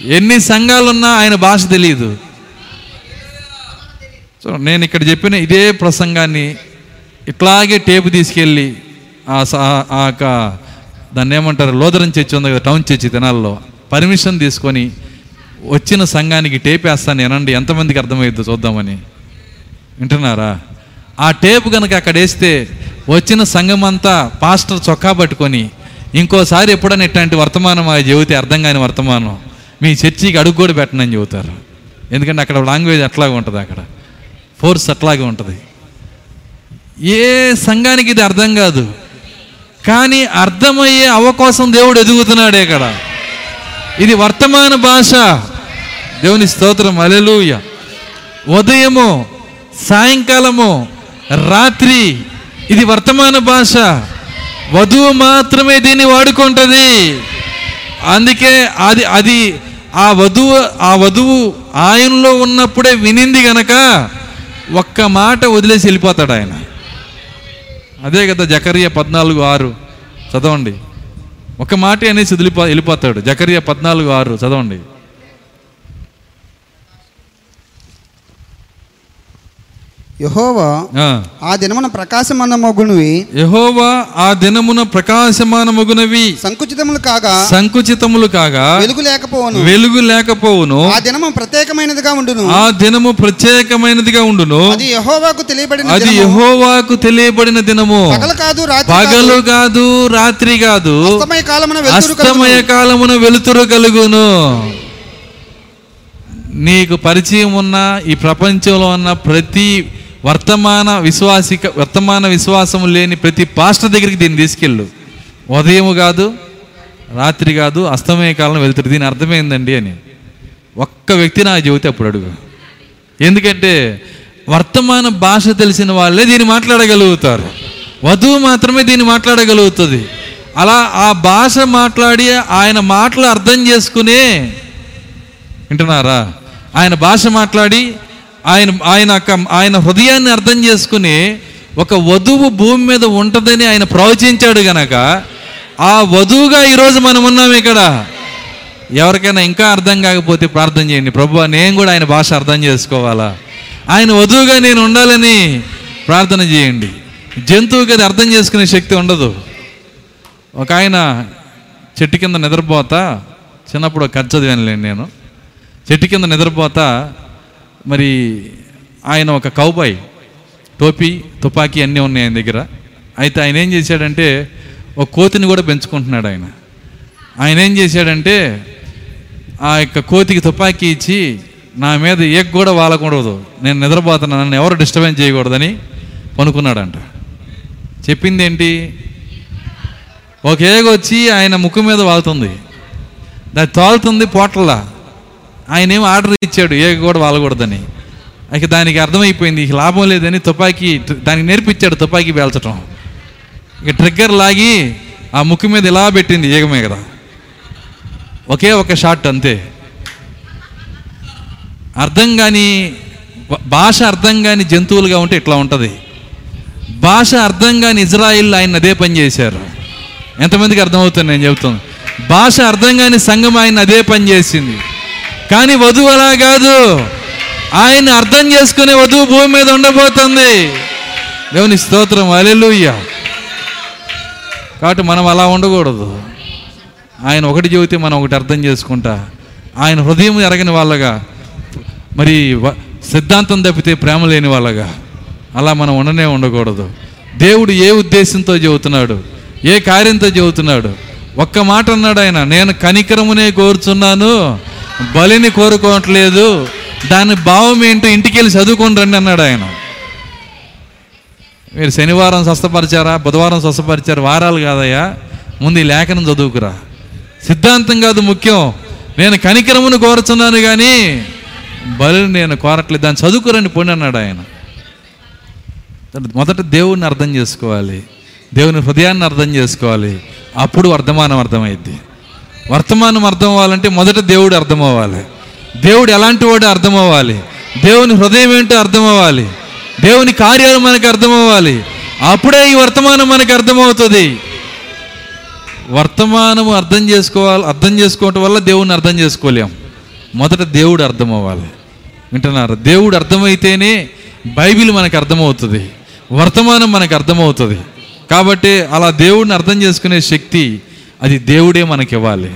ఎన్ని సంఘాలున్నా ఆయన భాష తెలియదు. సో నేను ఇక్కడ చెప్పిన ఇదే ప్రసంగాన్ని ఇట్లాగే టేపు తీసుకెళ్ళి ఆ స- ఆ- యొక్క దాన్ని ఏమంటారు? లోదరం చర్చి ఉంది కదా టౌన్ చర్చి తినాల్లో. పర్మిషన్ తీసుకొని వచ్చిన సంఘానికి టేప్ వేస్తాను వినండి ఎంతమందికి అర్థమవుతుందో చూద్దామని. వింటున్నారా? ఆ టేపు కనుక అక్కడ వేస్తే వచ్చిన సంఘం అంతా పాస్టర్ చొక్కా పట్టుకొని ఇంకోసారి ఎప్పుడైనా ఇట్లాంటి వర్తమానం అది చెబితే అర్థం కాని వర్తమానం మీ చర్చికి అడుగు కూడా పెట్టనని చెబుతారు. ఎందుకంటే అక్కడ లాంగ్వేజ్ అట్లాగే ఉంటుంది అక్కడ. ఫోర్స్ అట్లాగే ఉంటుంది. ఏ సంఘానికి ఇది అర్థం కాదు. కానీ అర్థమయ్యే అవకాశం దేవుడు ఎదుగుతున్నాడే ఇక్కడ. ఇది వర్తమాన భాష. దేవుని స్తోత్రం. అలెలుయ ఉదయము సాయంకాలము రాత్రి ఇది వర్తమాన భాష. వధువు మాత్రమే దీన్ని వాడుకుంటుంది. అందుకే అది అది ఆ వధువు ఆ వధువు ఆయనలో ఉన్నప్పుడే వినింది గనక ఒక్క మాట వదిలేసి వెళ్ళిపోతాడు ఆయన. అదే కదా జకరియా పద్నాలుగు ఆరు. చదవండి. ఒక మాట అనేసి వదిలిపో వెళ్ళిపోతాడు. జకరియా పద్నాలుగు ఆరు. చదవండి. యహోవా ఆ. దినమున ప్రకాశమన్న మొగునువి యెహోవా ఆ దినమున ప్రకాశమానమగునవి. సంకుచితములు కాగా సంకుచితములు కాగా వెలుగు లేకపోవను. వెలుగు లేకపోవును. ఆ దినము ప్రత్యేకమైనదిగా ఉండును. ఆ దినము ప్రత్యేకమైనదిగా ఉండును. అది యహోవాకు తెలియబడిన అది. యెహోవాకు తెలియబడిన దినము. పగలు కాదు రాత్రి పగలు కాదు రాత్రి కాదు. అస్తమయ కాలమున వెలుతురు అస్తమయ. కాలమున వెలుతురు కలుగును. నీకు పరిచయం ఉన్న ఈ ప్రపంచంలో ఉన్న ప్రతి వర్తమాన విశ్వాసిక వర్తమాన విశ్వాసం లేని ప్రతి పాస్టర్ దగ్గరికి దీన్ని తీసుకెళ్ళు. ఉదయం కాదు రాత్రి కాదు అస్తమయ కాలం వెళ్తుంది దీని అర్థమైందండి అని. ఒక్క వ్యక్తి నా చెబితే అప్పుడు అడుగు. ఎందుకంటే వర్తమాన భాష తెలిసిన వాళ్ళే దీన్ని మాట్లాడగలుగుతారు. వధువు మాత్రమే దీన్ని మాట్లాడగలుగుతుంది. అలా ఆ భాష మాట్లాడి ఆయన మాటలు అర్థం చేసుకునే వింటున్నారా? ఆయన భాష మాట్లాడి ఆయన ఆయన ఆయన హృదయాన్ని అర్థం చేసుకుని ఒక వధువు భూమి మీద ఉంటుందని ఆయన ప్రవచించాడు గనక ఆ వధువుగా ఈరోజు మనం ఉన్నాం ఇక్కడ. ఎవరికైనా ఇంకా అర్థం కాకపోతే ప్రార్థన చేయండి. ప్రభు నేను కూడా ఆయన భాష అర్థం చేసుకోవాలా? ఆయన వధువుగా నేను ఉండాలని ప్రార్థన చేయండి. జంతువుకి అది అర్థం చేసుకునే శక్తి ఉండదు. ఒక ఆయన చెట్టు కింద నిద్రపోతా చిన్నప్పుడు ఖర్చు కథ చదివానులేండి నేను. చెట్టు కింద నిద్రపోతా మరి ఆయన ఒక కౌబాయ్ టోపీ తుపాకీ అన్నీ ఉన్నాయి ఆయన దగ్గర. అయితే ఆయన ఏం చేశాడంటే ఒక కోతిని కూడా పెంచుకుంటున్నాడు ఆయన. ఆయన ఏం చేశాడంటే ఆ యొక్క కోతికి తుపాకీ ఇచ్చి నా మీద ఏక్ కూడా వాలకూడదు. నేను నిద్రపోతున్నా నన్ను ఎవరు డిస్టర్బెన్స్ చేయకూడదని పనుకున్నాడంట. చెప్పింది ఏంటి ఒక ఏగ వచ్చి ఆయన ముక్కు మీద వాలుతుంది. దాన్ని తోలుతుంది పోటల్లా. ఆయన ఏం ఆర్డర్ ఇచ్చాడు ఏగ కూడా వాలకూడదని. ఇక దానికి అర్థమైపోయింది ఇక లాభం లేదని తుపాకీ దానికి నేర్పించాడు తుపాకీ పేల్చడం ఇక ట్రిగ్గర్ లాగి ఆ ముక్కు మీద ఇలా పెట్టింది ఏగ మీద. ఒకే ఒక షాట్ అంతే. అర్థం కాని భాష అర్థం కాని జంతువులుగా ఉంటే ఇట్లా ఉంటుంది. భాష అర్థం కాని ఇజ్రాయిల్ ఆయన అదే పని చేశారు. ఎంతమందికి అర్థమవుతుంది నేను చెబుతాను భాష అర్థం కాని సంఘం ఆయన అదే పని చేసింది. కానీ వధువు అలా కాదు. ఆయన అర్థం చేసుకునే వధువు భూమి మీద ఉండబోతుంది. దేవుని స్తోత్రం అలెలుయ్య కాబట్టి మనం అలా ఉండకూడదు. ఆయన ఒకటి చెబితే మనం ఒకటి అర్థం చేసుకుంటా. ఆయన హృదయం ఎరగని వాళ్ళగా మరి వ- సిద్ధాంతం తప్పితే ప్రేమ లేని వాళ్ళగా. అలా మనం ఉండనే ఉండకూడదు. దేవుడు ఏ ఉద్దేశంతో చెబుతున్నాడు? ఏ కార్యంతో చెబుతున్నాడు? ఒక్క మాట అన్నాడు ఆయన నేను కనికరమునే కోరుచున్నాను. బలిని కోరుకోవట్లేదు. దాని భావం ఏంటో ఇంటికి వెళ్ళి చదువుకొని రండి అన్నాడు ఆయన. మీరు శనివారం స్వస్థపరిచారా? బుధవారం స్వస్థపరిచారు? వారాలు కాదయ్యా. ముందు ఈ లేఖనం చదువుకురా. సిద్ధాంతం కాదు ముఖ్యం. నేను కనికరమును కోరుచున్నాను కానీ బలిని నేను కోరట్లేదు. దాన్ని చదువుకురండి పోండి అన్నాడు ఆయన. మొదట దేవుణ్ణి అర్థం చేసుకోవాలి. దేవుని హృదయాన్ని అర్థం చేసుకోవాలి. అప్పుడు వర్ధమానం అర్థమైద్ది. వర్తమానం అర్థం అవ్వాలంటే మొదట దేవుడు అర్థం అవ్వాలి దేవుడు ఎలాంటి వాడు అర్థం అవ్వాలి దేవుని హృదయం ఏంటో అర్థం అవ్వాలి దేవుని కార్యాలు మనకు అర్థం అవ్వాలి అప్పుడే ఈ వర్తమానం మనకు అర్థమవుతుంది. వర్తమానము అర్థం చేసుకోవాలి అర్థం చేసుకోవటం వల్ల దేవుడిని అర్థం చేసుకోలేం. మొదట దేవుడు అర్థం అవ్వాలి వింటున్నారు? దేవుడు అర్థమైతేనే బైబిల్ మనకు అర్థమవుతుంది. వర్తమానం మనకు అర్థమవుతుంది. కాబట్టి అలా దేవుడిని అర్థం చేసుకునే శక్తి అది దేవుడే మనకి ఇవ్వాలి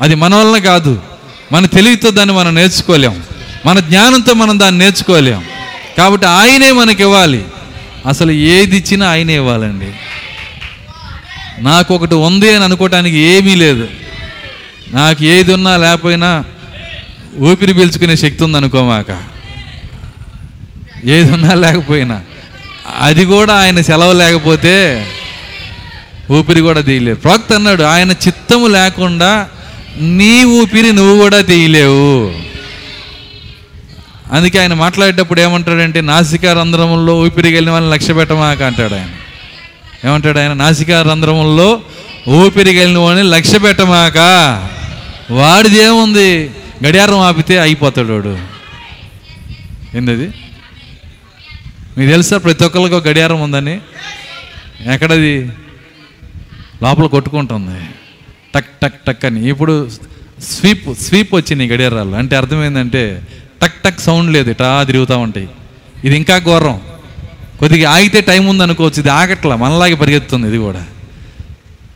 అది మన వలన కాదు మన తెలివితో దాన్ని మనం నేర్చుకోలేం. మన జ్ఞానంతో మనం దాన్ని నేర్చుకోలేం. కాబట్టి ఆయనే మనకి ఇవ్వాలి అసలు ఏది ఇచ్చినా ఆయనే ఇవ్వాలండి. నాకు ఒకటి ఉంది అని అనుకోవటానికి ఏమీ లేదు. నాకు ఏది ఉన్నా లేకపోయినా ఊపిరి పీల్చుకునే శక్తి ఉందనుకోమాక ఏది ఉన్నా లేకపోయినా. అది కూడా ఆయన సెలవు లేకపోతే ఊపిరి కూడా తీయలేరు ప్రవక్త అన్నాడు ఆయన చిత్తము లేకుండా నీ ఊపిరి నువ్వు కూడా తీయలేవు. అందుకే ఆయన మాట్లాడేటప్పుడు ఏమంటాడంటే నాసికా రంధ్రముల్లో ఊపిరికి వెళ్ళిన వాళ్ళని లక్ష్య పెట్టమాక అంటాడు ఆయన. ఏమంటాడు ఆయన నాసికా రంధ్రముల్లో ఊపిరికి వెళ్ళిన వాడిని లక్ష్య పెట్టమాక? వాడిది ఏముంది? గడియారం ఆపితే అయిపోతాడు వాడు. ఏందది? మీకు తెలుసా ప్రతి ఒక్కరికి ఒక గడియారం ఉందని? ఎక్కడది? లోపల కొట్టుకుంటుంది. టక్ టక్ టక్ అని. ఇప్పుడు స్వీప్ స్వీప్ వచ్చినాయి గడియారాలు. అంటే అర్థమైందంటే టక్ టక్ సౌండ్ లేదు. ఇటా తిరుగుతూ ఉంటాయి. ఇది ఇంకా ఘోరం. కొద్దిగా ఆగితే టైం ఉంది అనుకోవచ్చు ఇది ఆగట్లా. మనలాగే పరిగెత్తుంది ఇది కూడా.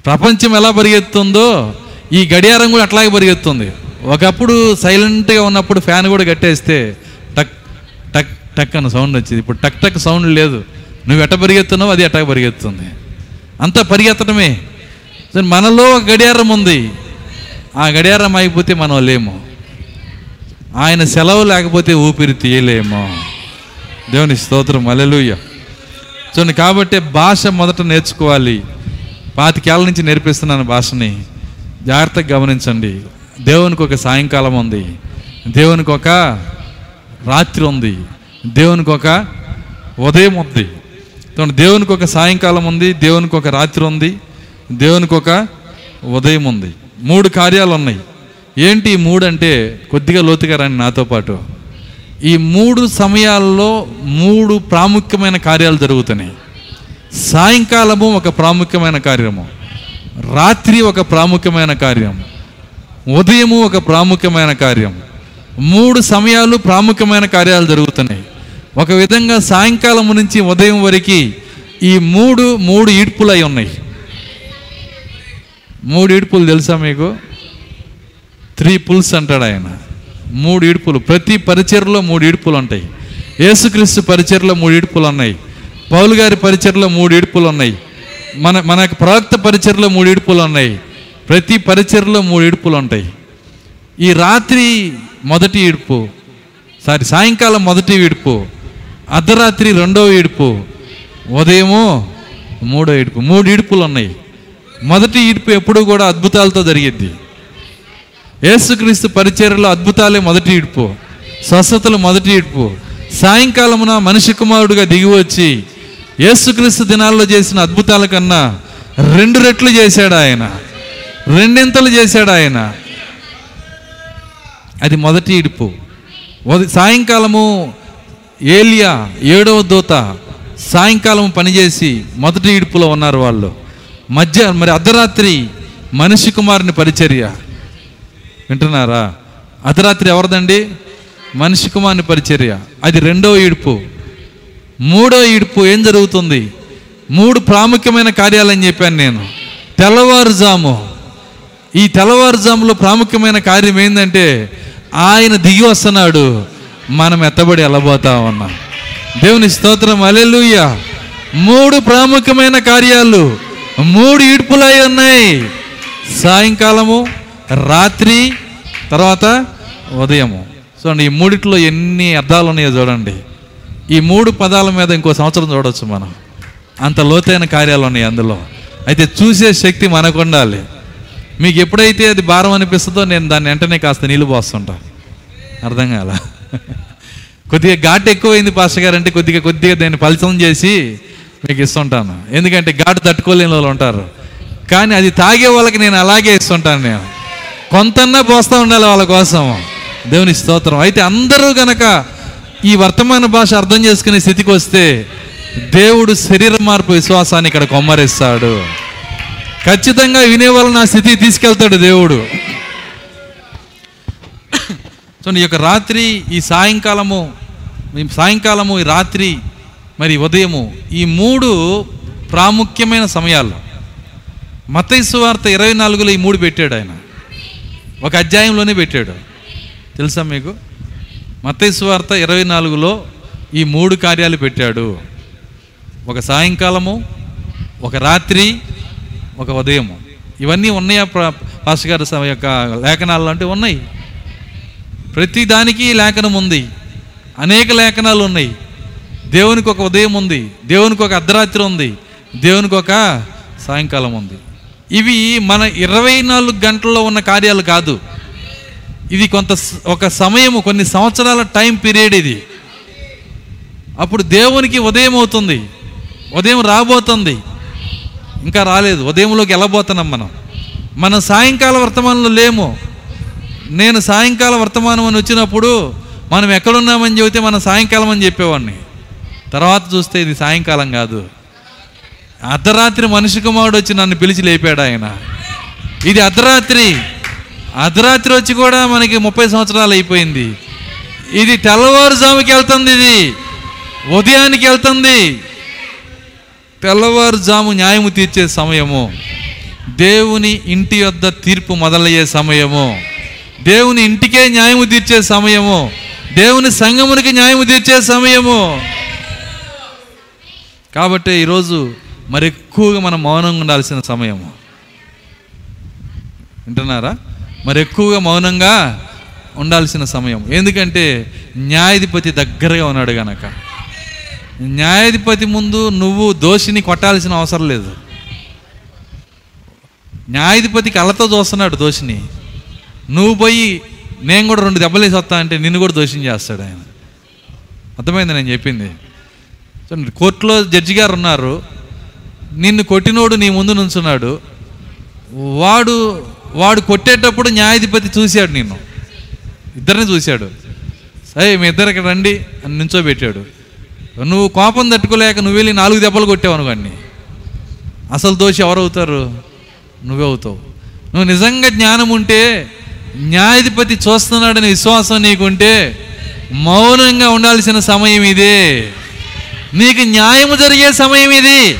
ప్రపంచం ఎలా పరిగెత్తుందో ఈ గడియారం కూడా అట్లాగే పరిగెత్తుంది. ఒకప్పుడు సైలెంట్గా ఉన్నప్పుడు ఫ్యాన్ కూడా కట్టేస్తే టక్ టక్ టక్ అన్న సౌండ్ వచ్చింది. ఇప్పుడు టక్ టక్ సౌండ్ లేదు. నువ్వు ఎట్ట పరిగెత్తున్నావు అది ఎట్ట పరిగెత్తుంది. అంతా పరిగెత్తడమే మనలో ఒక గడియారం ఉంది. ఆ గడియారం అయిపోతే మనం లేము. ఆయన సెలవు లేకపోతే ఊపిరి తీయలేము. దేవుని స్తోత్రం. అలెలుయ్య చూడండి కాబట్టి భాష మొదట నేర్చుకోవాలి. పాతికేళ్ళ నుంచి నేర్పిస్తున్నాను భాషని. జాగ్రత్తగా గమనించండి. దేవునికి ఒక సాయంకాలం ఉంది. దేవునికి ఒక రాత్రి ఉంది. దేవునికి ఒక ఉదయం ఉంది. చూడండి, దేవునికి ఒక సాయంకాలం ఉంది. దేవునికి ఒక రాత్రి ఉంది. దేవునికి ఒక ఉదయం ఉంది. మూడు కార్యాలు ఉన్నాయి ఏంటి ఈ మూడు అంటే కొద్దిగా లోతుగా రండి నాతో పాటు. ఈ మూడు సమయాల్లో మూడు ప్రాముఖ్యమైన కార్యాలు జరుగుతున్నాయి. సాయంకాలము ఒక ప్రాముఖ్యమైన కార్యము. రాత్రి ఒక ప్రాముఖ్యమైన కార్యం. ఉదయము ఒక ప్రాముఖ్యమైన కార్యం. మూడు సమయాలు ప్రాముఖ్యమైన కార్యాలు జరుగుతున్నాయి. ఒక విధంగా సాయంకాలం నుంచి ఉదయం వరకు ఈ మూడు మూడు ఈడ్పులు అయి ఉన్నాయి. మూడు ఇడుపులు తెలుసా మీకు? త్రీ పుల్స్ అంటాడు ఆయన. మూడు ఇడుపులు ప్రతి పరిచర్లో మూడు ఇడుపులు ఉంటాయి. యేసుక్రీస్తు పరిచర్లో మూడు ఇడుపులు ఉన్నాయి. పౌలు గారి పరిచర్లో మూడు ఇడుపులు ఉన్నాయి. మన మన ప్రవక్త పరిచర్లో మూడు ఇడుపులు ఉన్నాయి. ప్రతి పరిచర్లో మూడు ఇడుపులు ఉంటాయి. ఈ రాత్రి మొదటి ఇడుపు సారీ సాయంకాలం మొదటి ఇడుపు అర్ధరాత్రి రెండవ ఇడుపు ఉదయము మూడో ఇడుపు మూడు ఇడుపులు ఉన్నాయి. మొదటి ఈడ్పు ఎప్పుడు కూడా అద్భుతాలతో జరిగింది. యేసుక్రీస్తు పరిచర్లో అద్భుతాలే మొదటి ఇడుపు స్వస్థతలు మొదటి ఇడుపు సాయంకాలమున మనిషి కుమారుడుగా దిగి వచ్చి యేసుక్రీస్తు దినాల్లో చేసిన అద్భుతాల కన్నా రెండు రెట్లు చేశాడు ఆయన. రెండింతలు చేశాడు ఆయన. అది మొదటి ఇడుపు సాయంకాలము ఏలియా ఏడవ దూత సాయంకాలం పనిచేసి మొదటి ఇడుపులో ఉన్నారు వాళ్ళు. మధ్య మరి అర్ధరాత్రి మనిషి కుమారుని పరిచర్య. వింటున్నారా? అర్ధరాత్రి ఎవరిదండి? మనిషి కుమారుని పరిచర్య. అది రెండో ఈడుపు. మూడో ఈడుపు ఏం జరుగుతుంది? మూడు ప్రాముఖ్యమైన కార్యాలని చెప్పాను నేను. తెల్లవారుజాము. ఈ తెల్లవారుజాములో ప్రాముఖ్యమైన కార్యం ఏంటంటే ఆయన దిగి వస్తున్నాడు మనం ఎత్తబడి వెళ్ళబోతా ఉన్నాం దేవుని స్తోత్రం. అలెలుయ్య మూడు ప్రాముఖ్యమైన కార్యాలు. మూడు ఈడ్పులై ఉన్నాయి. సాయంకాలము రాత్రి తర్వాత ఉదయము. చూడండి ఈ మూడిట్లో ఎన్ని అర్థాలు ఉన్నాయో చూడండి. ఈ మూడు పదాల మీద ఇంకో సంవత్సరం చూడవచ్చు మనం. అంత లోతైన కార్యాలు ఉన్నాయి అందులో. అయితే చూసే శక్తి మనకు ఉండాలి మీకు ఎప్పుడైతే అది భారం అనిపిస్తుందో నేను దాన్ని వెంటనే కాస్త నీళ్ళు పోస్తుంటా. అర్థం కాల? కొద్దిగా ఘాటు ఎక్కువైంది పాస్టర్ గారు అంటే కొద్దిగా కొద్దిగా దాన్ని ఫలితం చేసి మీకు ఇస్తుంటాను. ఎందుకంటే ఘాటు తట్టుకోలేని వాళ్ళు ఉంటారు. కానీ అది తాగే వాళ్ళకి నేను అలాగే ఇస్తుంటాను నేను. కొంతన్నా పోస్తూ ఉండాలి వాళ్ళ కోసం. దేవుని స్తోత్రం. అయితే అందరూ గనక ఈ వర్తమాన భాష అర్థం చేసుకునే స్థితికి వస్తే దేవుడు శరీర మార్పు విశ్వాసాన్ని ఇక్కడ కొమ్మరిస్తాడు. ఖచ్చితంగా వినేవాళ్ళు నా స్థితికి తీసుకెళ్తాడు దేవుడు. సో ఈ యొక్క రాత్రి ఈ సాయంకాలము సాయంకాలము ఈ రాత్రి మరి ఉదయము ఈ మూడు ప్రాముఖ్యమైన సమయాల్లో. మతైసు వార్త ఇరవై నాలుగులో ఈ మూడు పెట్టాడు ఆయన. ఒక అధ్యాయంలోనే పెట్టాడు. తెలుసా మీకు? మతైసు వార్త ఇరవై నాలుగులో ఈ మూడు కార్యాలు పెట్టాడు. ఒక సాయంకాలము ఒక రాత్రి ఒక ఉదయము. ఇవన్నీ ఉన్నాయా పాస్ గారి గారు యొక్క లేఖనాలు అంటే ఉన్నాయి. ప్రతి దానికి లేఖనం ఉంది. అనేక లేఖనాలు ఉన్నాయి. దేవునికి ఒక ఉదయం ఉంది దేవునికి ఒక అర్ధరాత్రి ఉంది దేవునికి ఒక సాయంకాలం ఉంది. ఇవి మన ఇరవై నాలుగు గంటల్లో ఉన్న కార్యాలు కాదు. ఇది కొంత స- ఒక సమయము కొన్ని సంవత్సరాల టైం పీరియడ్ ఇది. అప్పుడు దేవునికి ఉదయం అవుతుంది ఉదయం రాబోతుంది. ఇంకా రాలేదు ఉదయంలోకి వెళ్ళబోతున్నాం మనం. మనం సాయంకాల వర్తమానంలో లేము. నేను సాయంకాల వర్తమానం అని వచ్చినప్పుడు మనం ఎక్కడున్నామని చెబితే మనం సాయంకాలం అని చెప్పేవాడిని. తర్వాత చూస్తే ఇది సాయంకాలం కాదు. అర్ధరాత్రి మనిషి కుమారుడు వచ్చి నన్ను పిలిచి లేపాడు ఆయన. ఇది అర్ధరాత్రి. అర్ధరాత్రి వచ్చి కూడా మనకి ముప్పై సంవత్సరాలు అయిపోయింది. ఇది తెల్లవారుజాముకి వెళ్తుంది ఇది. ఉదయానికి వెళ్తుంది. తెల్లవారుజాము న్యాయము తీర్చే సమయము. దేవుని ఇంటి వద్ద తీర్పు మొదలయ్యే సమయము. దేవుని ఇంటికే న్యాయము తీర్చే సమయము. దేవుని సంగమునికి న్యాయము తీర్చే సమయము. కాబట్టి ఈరోజు మరి ఎక్కువగా మనం మౌనంగా ఉండాల్సిన సమయము. వింటున్నారా? మరి ఎక్కువగా మౌనంగా ఉండాల్సిన సమయం ఎందుకంటే న్యాయాధిపతి దగ్గరగా ఉన్నాడు గనక. న్యాయాధిపతి ముందు నువ్వు దోషిని కొట్టాల్సిన అవసరం లేదు. న్యాయాధిపతి కళ్ళతో చూస్తున్నాడు దోషిని. నువ్వు పోయి నేను కూడా రెండు దెబ్బలేసి వస్తా అంటే నిన్ను కూడా దోషం చేస్తాడు ఆయన. అర్థమైంది నేను చెప్పింది? చూడండి, కోర్టులో జడ్జి గారు ఉన్నారు. నిన్ను కొట్టినోడు నీ ముందు నుంచున్నాడు. వాడు వాడు కొట్టేటప్పుడు న్యాయాధిపతి చూశాడు నిన్ను. ఇద్దరిని చూశాడు. సరే మీ ఇద్దరు ఇక్కడ రండి అని నించోబెట్టాడు. నువ్వు కోపం తట్టుకోలేక నువ్వు వెళ్ళి నాలుగు దెబ్బలు కొట్టావు అనుకోండి. అసలు దోషి ఎవరవుతారు? నువ్వే అవుతావు. నువ్వు నిజంగా జ్ఞానం ఉంటే న్యాయాధిపతి చూస్తున్నాడనే విశ్వాసం నీకుంటే మౌనంగా ఉండాల్సిన సమయం ఇదే. నీకు న్యాయము జరిగే సమయం ఇది.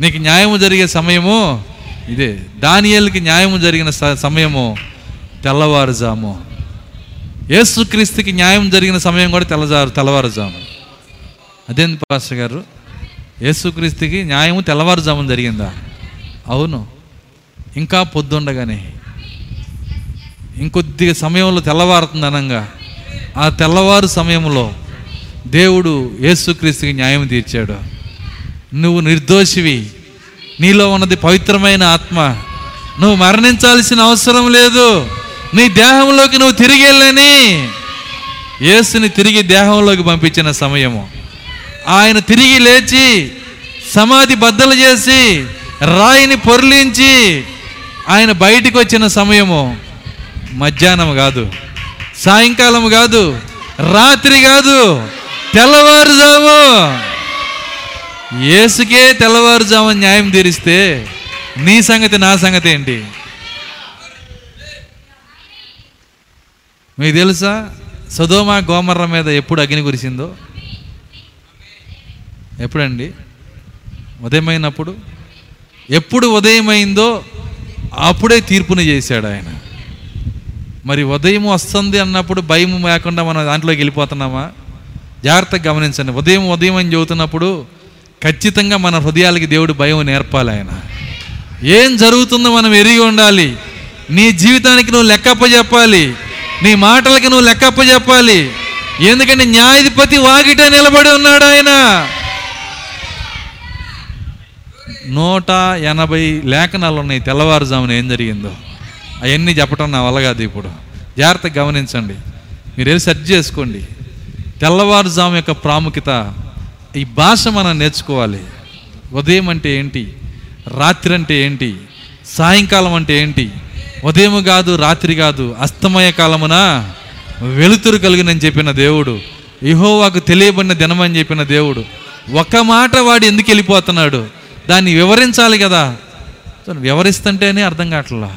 నీకు న్యాయము జరిగే సమయము ఇదే. దానియల్కి న్యాయము జరిగిన స- సమయము తెల్లవారుజాము. యేసుక్రీస్తుకి న్యాయం జరిగిన సమయం కూడా తెల్లజారు తెల్లవారుజాము. అదేంది పాస్టర్ గారు? యేసుక్రీస్తుకి న్యాయము తెల్లవారుజామున జరిగిందా? అవును. ఇంకా పొద్దుండగానే. ఇంకొద్దిగా సమయంలో తెల్లవారుతుంది అనంగా. ఆ తెల్లవారు సమయంలో దేవుడు యేసుక్రీస్తుకి న్యాయం తీర్చాడు. నువ్వు నిర్దోషివి. నీలో ఉన్నది పవిత్రమైన ఆత్మ. నువ్వు మరణించాల్సిన అవసరం లేదు. నీ దేహంలోకి నువ్వు తిరిగి వెళ్ళని. యేసుని తిరిగి దేహంలోకి పంపించిన సమయము. ఆయన తిరిగి లేచి సమాధి బద్దలు చేసి రాయిని పొర్లించి ఆయన బయటికి వచ్చిన సమయము మధ్యాహ్నం కాదు. సాయంకాలం కాదు. రాత్రి కాదు. తెల్లవారుజాము. ఏసుకే తెల్లవారుజాము న్యాయం తీరిస్తే నీ సంగతి నా సంగతి ఏంటి? మీకు తెలుసా? సదోమ గోమర్ర మీద ఎప్పుడు అగ్ని కురిసిందో? ఎప్పుడండి? ఉదయమైనప్పుడు? ఎప్పుడు ఉదయమైందో అప్పుడే తీర్పుని చేశాడు ఆయన. మరి ఉదయం వస్తుంది అన్నప్పుడు భయం లేకుండా మనం దాంట్లోకి వెళ్ళిపోతున్నామా? జాగ్రత్తగా గమనించండి. ఉదయం ఉదయం అని చెబుతున్నప్పుడు ఖచ్చితంగా మన హృదయాలకి దేవుడు భయం నేర్పాలి ఆయన. ఏం జరుగుతుందో మనం ఎరిగి ఉండాలి. నీ జీవితానికి నువ్వు లెక్కప్ప చెప్పాలి. నీ మాటలకి నువ్వు లెక్కప్ప చెప్పాలి. ఎందుకంటే న్యాయాధిపతి వాగిట నిలబడి ఉన్నాడు ఆయన. నూట ఎనభై లేఖనాలు ఉన్నాయి. తెల్లవారుజామున ఏం జరిగిందో. అవన్నీ చెప్పటం నా వల్ల కాదు ఇప్పుడు. జాగ్రత్తగా గమనించండి. మీరు వెళ్ళి సెర్చ్ చేసుకోండి. తెల్లవారుజాము యొక్క ప్రాముఖ్యత ఈ భాష మనం నేర్చుకోవాలి. ఉదయం అంటే ఏంటి? రాత్రి అంటే ఏంటి? సాయంకాలం అంటే ఏంటి? ఉదయం కాదు రాత్రి కాదు అస్తమయ కాలమున వెలుతురు కలిగినని చెప్పిన దేవుడు ఇహోవాకు తెలియబడిన దినమని చెప్పిన దేవుడు ఒక మాట వాడు ఎందుకు వెళ్ళిపోతున్నాడు? దాన్ని వివరించాలి కదా. వివరిస్తుంటేనే అర్థం కావట్లా?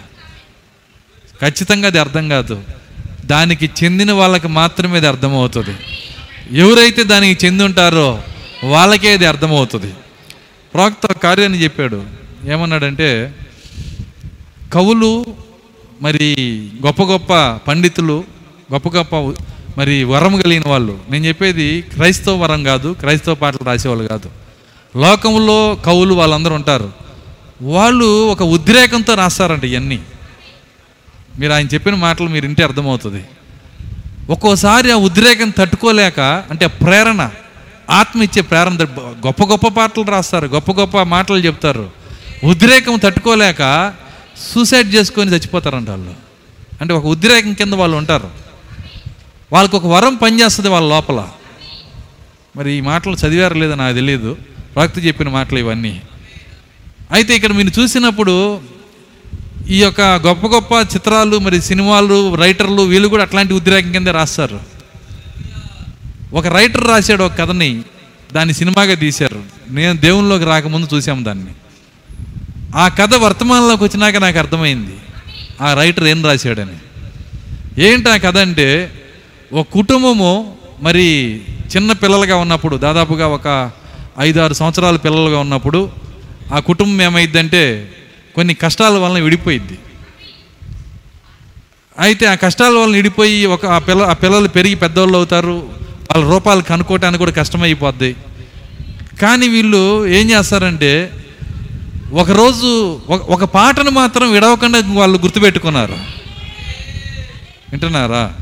ఖచ్చితంగా అది అర్థం కాదు. దానికి చెందిన వాళ్ళకి మాత్రమే అది అర్థమవుతుంది. ఎవరైతే దానికి చెంది ఉంటారో వాళ్ళకే అది అర్థమవుతుంది. ప్రాక్త కార్యాన్ని చెప్పాడు. ఏమన్నాడంటే కవులు మరి గొప్ప గొప్ప పండితులు గొప్ప గొప్ప మరి వరం కలిగిన వాళ్ళు. నేను చెప్పేది క్రైస్తవ వరం కాదు క్రైస్తవ పాటలు రాసేవాళ్ళు కాదు. లోకంలో కవులు వాళ్ళందరూ ఉంటారు. వాళ్ళు ఒక ఉద్రేకంతో రాస్తారంట ఇవన్నీ మీరు ఆయన చెప్పిన మాటలు మీరు ఇంటే అర్థమవుతుంది. ఒక్కోసారి ఆ ఉద్రేకం తట్టుకోలేక అంటే ప్రేరణ ఆత్మ ఇచ్చే ప్రేరణ గొప్ప గొప్ప పాటలు రాస్తారు గొప్ప గొప్ప మాటలు చెప్తారు. ఉద్రేకం తట్టుకోలేక సూసైడ్ చేసుకొని చచ్చిపోతారంట వాళ్ళు. అంటే ఒక ఉద్రేకం కింద వాళ్ళు ఉంటారు. వాళ్ళకు ఒక వరం పనిచేస్తుంది వాళ్ళ లోపల. మరి ఈ మాటలు చదివారు లేదో నాకు తెలియదు ప్రవక్త చెప్పిన మాటలు ఇవన్నీ. అయితే ఇక్కడ మీరు చూసినప్పుడు ఈ యొక్క గొప్ప గొప్ప చిత్రాలు మరి సినిమాలు రైటర్లు వీళ్ళు కూడా అట్లాంటి ఉద్రేకం కింద రాస్తారు. ఒక రైటర్ రాశాడు ఒక కథని దాన్ని సినిమాగా తీశారు. నేను దేవునిలోకి రాకముందు చూసాము దాన్ని. ఆ కథ వర్తమానంలోకి వచ్చినాక నాకు అర్థమైంది ఆ రైటర్ ఏం రాశాడని. ఏంటి ఆ కథ అంటే ఒక కుటుంబము మరి చిన్న పిల్లలుగా ఉన్నప్పుడు దాదాపుగా ఒక ఐదు ఆరు సంవత్సరాల పిల్లలుగా ఉన్నప్పుడు ఆ కుటుంబం ఏమైందంటే కొన్ని కష్టాల వలన విడిపోయిద్ది. అయితే ఆ కష్టాల వలన విడిపోయి ఒక ఆ పిల్ల ఆ పిల్లలు పెరిగి పెద్దవాళ్ళు అవుతారు. వాళ్ళ రూపాలు కనుక్కోవటానికి కూడా కష్టమైపోద్ది. కానీ వీళ్ళు ఏం చేస్తారంటే ఒకరోజు ఒక ఒక పాటను మాత్రం విడవకుండా వాళ్ళు గుర్తుపెట్టుకున్నారు. వింటున్నారా?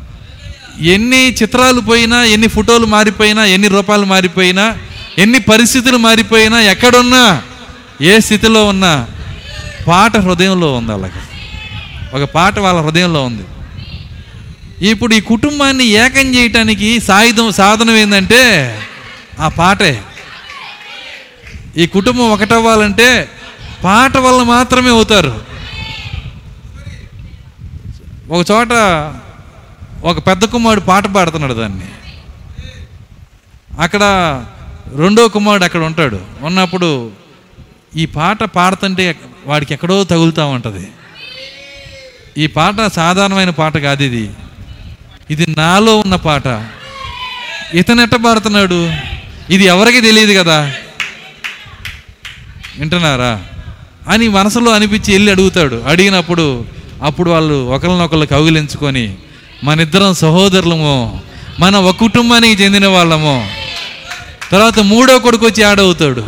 ఎన్ని చిత్రాలు పోయినా ఎన్ని ఫోటోలు మారిపోయినా ఎన్ని రూపాయలు మారిపోయినా ఎన్ని పరిస్థితులు మారిపోయినా ఎక్కడున్నా ఏ స్థితిలో ఉన్నా పాట హృదయంలో ఉంది వాళ్ళకి ఒక పాట వాళ్ళ హృదయంలో ఉంది. ఇప్పుడు ఈ కుటుంబాన్ని ఏకం చేయటానికి సాయుధం సాధనం ఏంటంటే ఆ పాటే. ఈ కుటుంబం ఒకటవ్వాలంటే పాట వల్ల మాత్రమే అవుతారు. ఒక చోట ఒక పెద్ద కుమారుడు పాట పాడుతున్నాడు దాన్ని. అక్కడ రెండో కుమారుడు అక్కడ ఉంటాడు. ఉన్నప్పుడు ఈ పాట పాడుతుంటే వాడికి ఎక్కడో తగులుతూ ఉంటుంది. ఈ పాట సాధారణమైన పాట కాదు ఇది. ఇది నాలో ఉన్న పాట. ఇతనెట్ట ఎట్ట పాడుతున్నాడు? ఇది ఎవరికి తెలియదు కదా? వింటున్నారా? అని మనసులో అనిపించి వెళ్ళి అడుగుతాడు. అడిగినప్పుడు అప్పుడు వాళ్ళు ఒకరినొకరు కౌగిలించుకొని మన ఇద్దరం సహోదరులము. మన ఒక కుటుంబానికి చెందిన వాళ్ళము. తర్వాత మూడో కొడుకు వచ్చి ఆడవుతాడు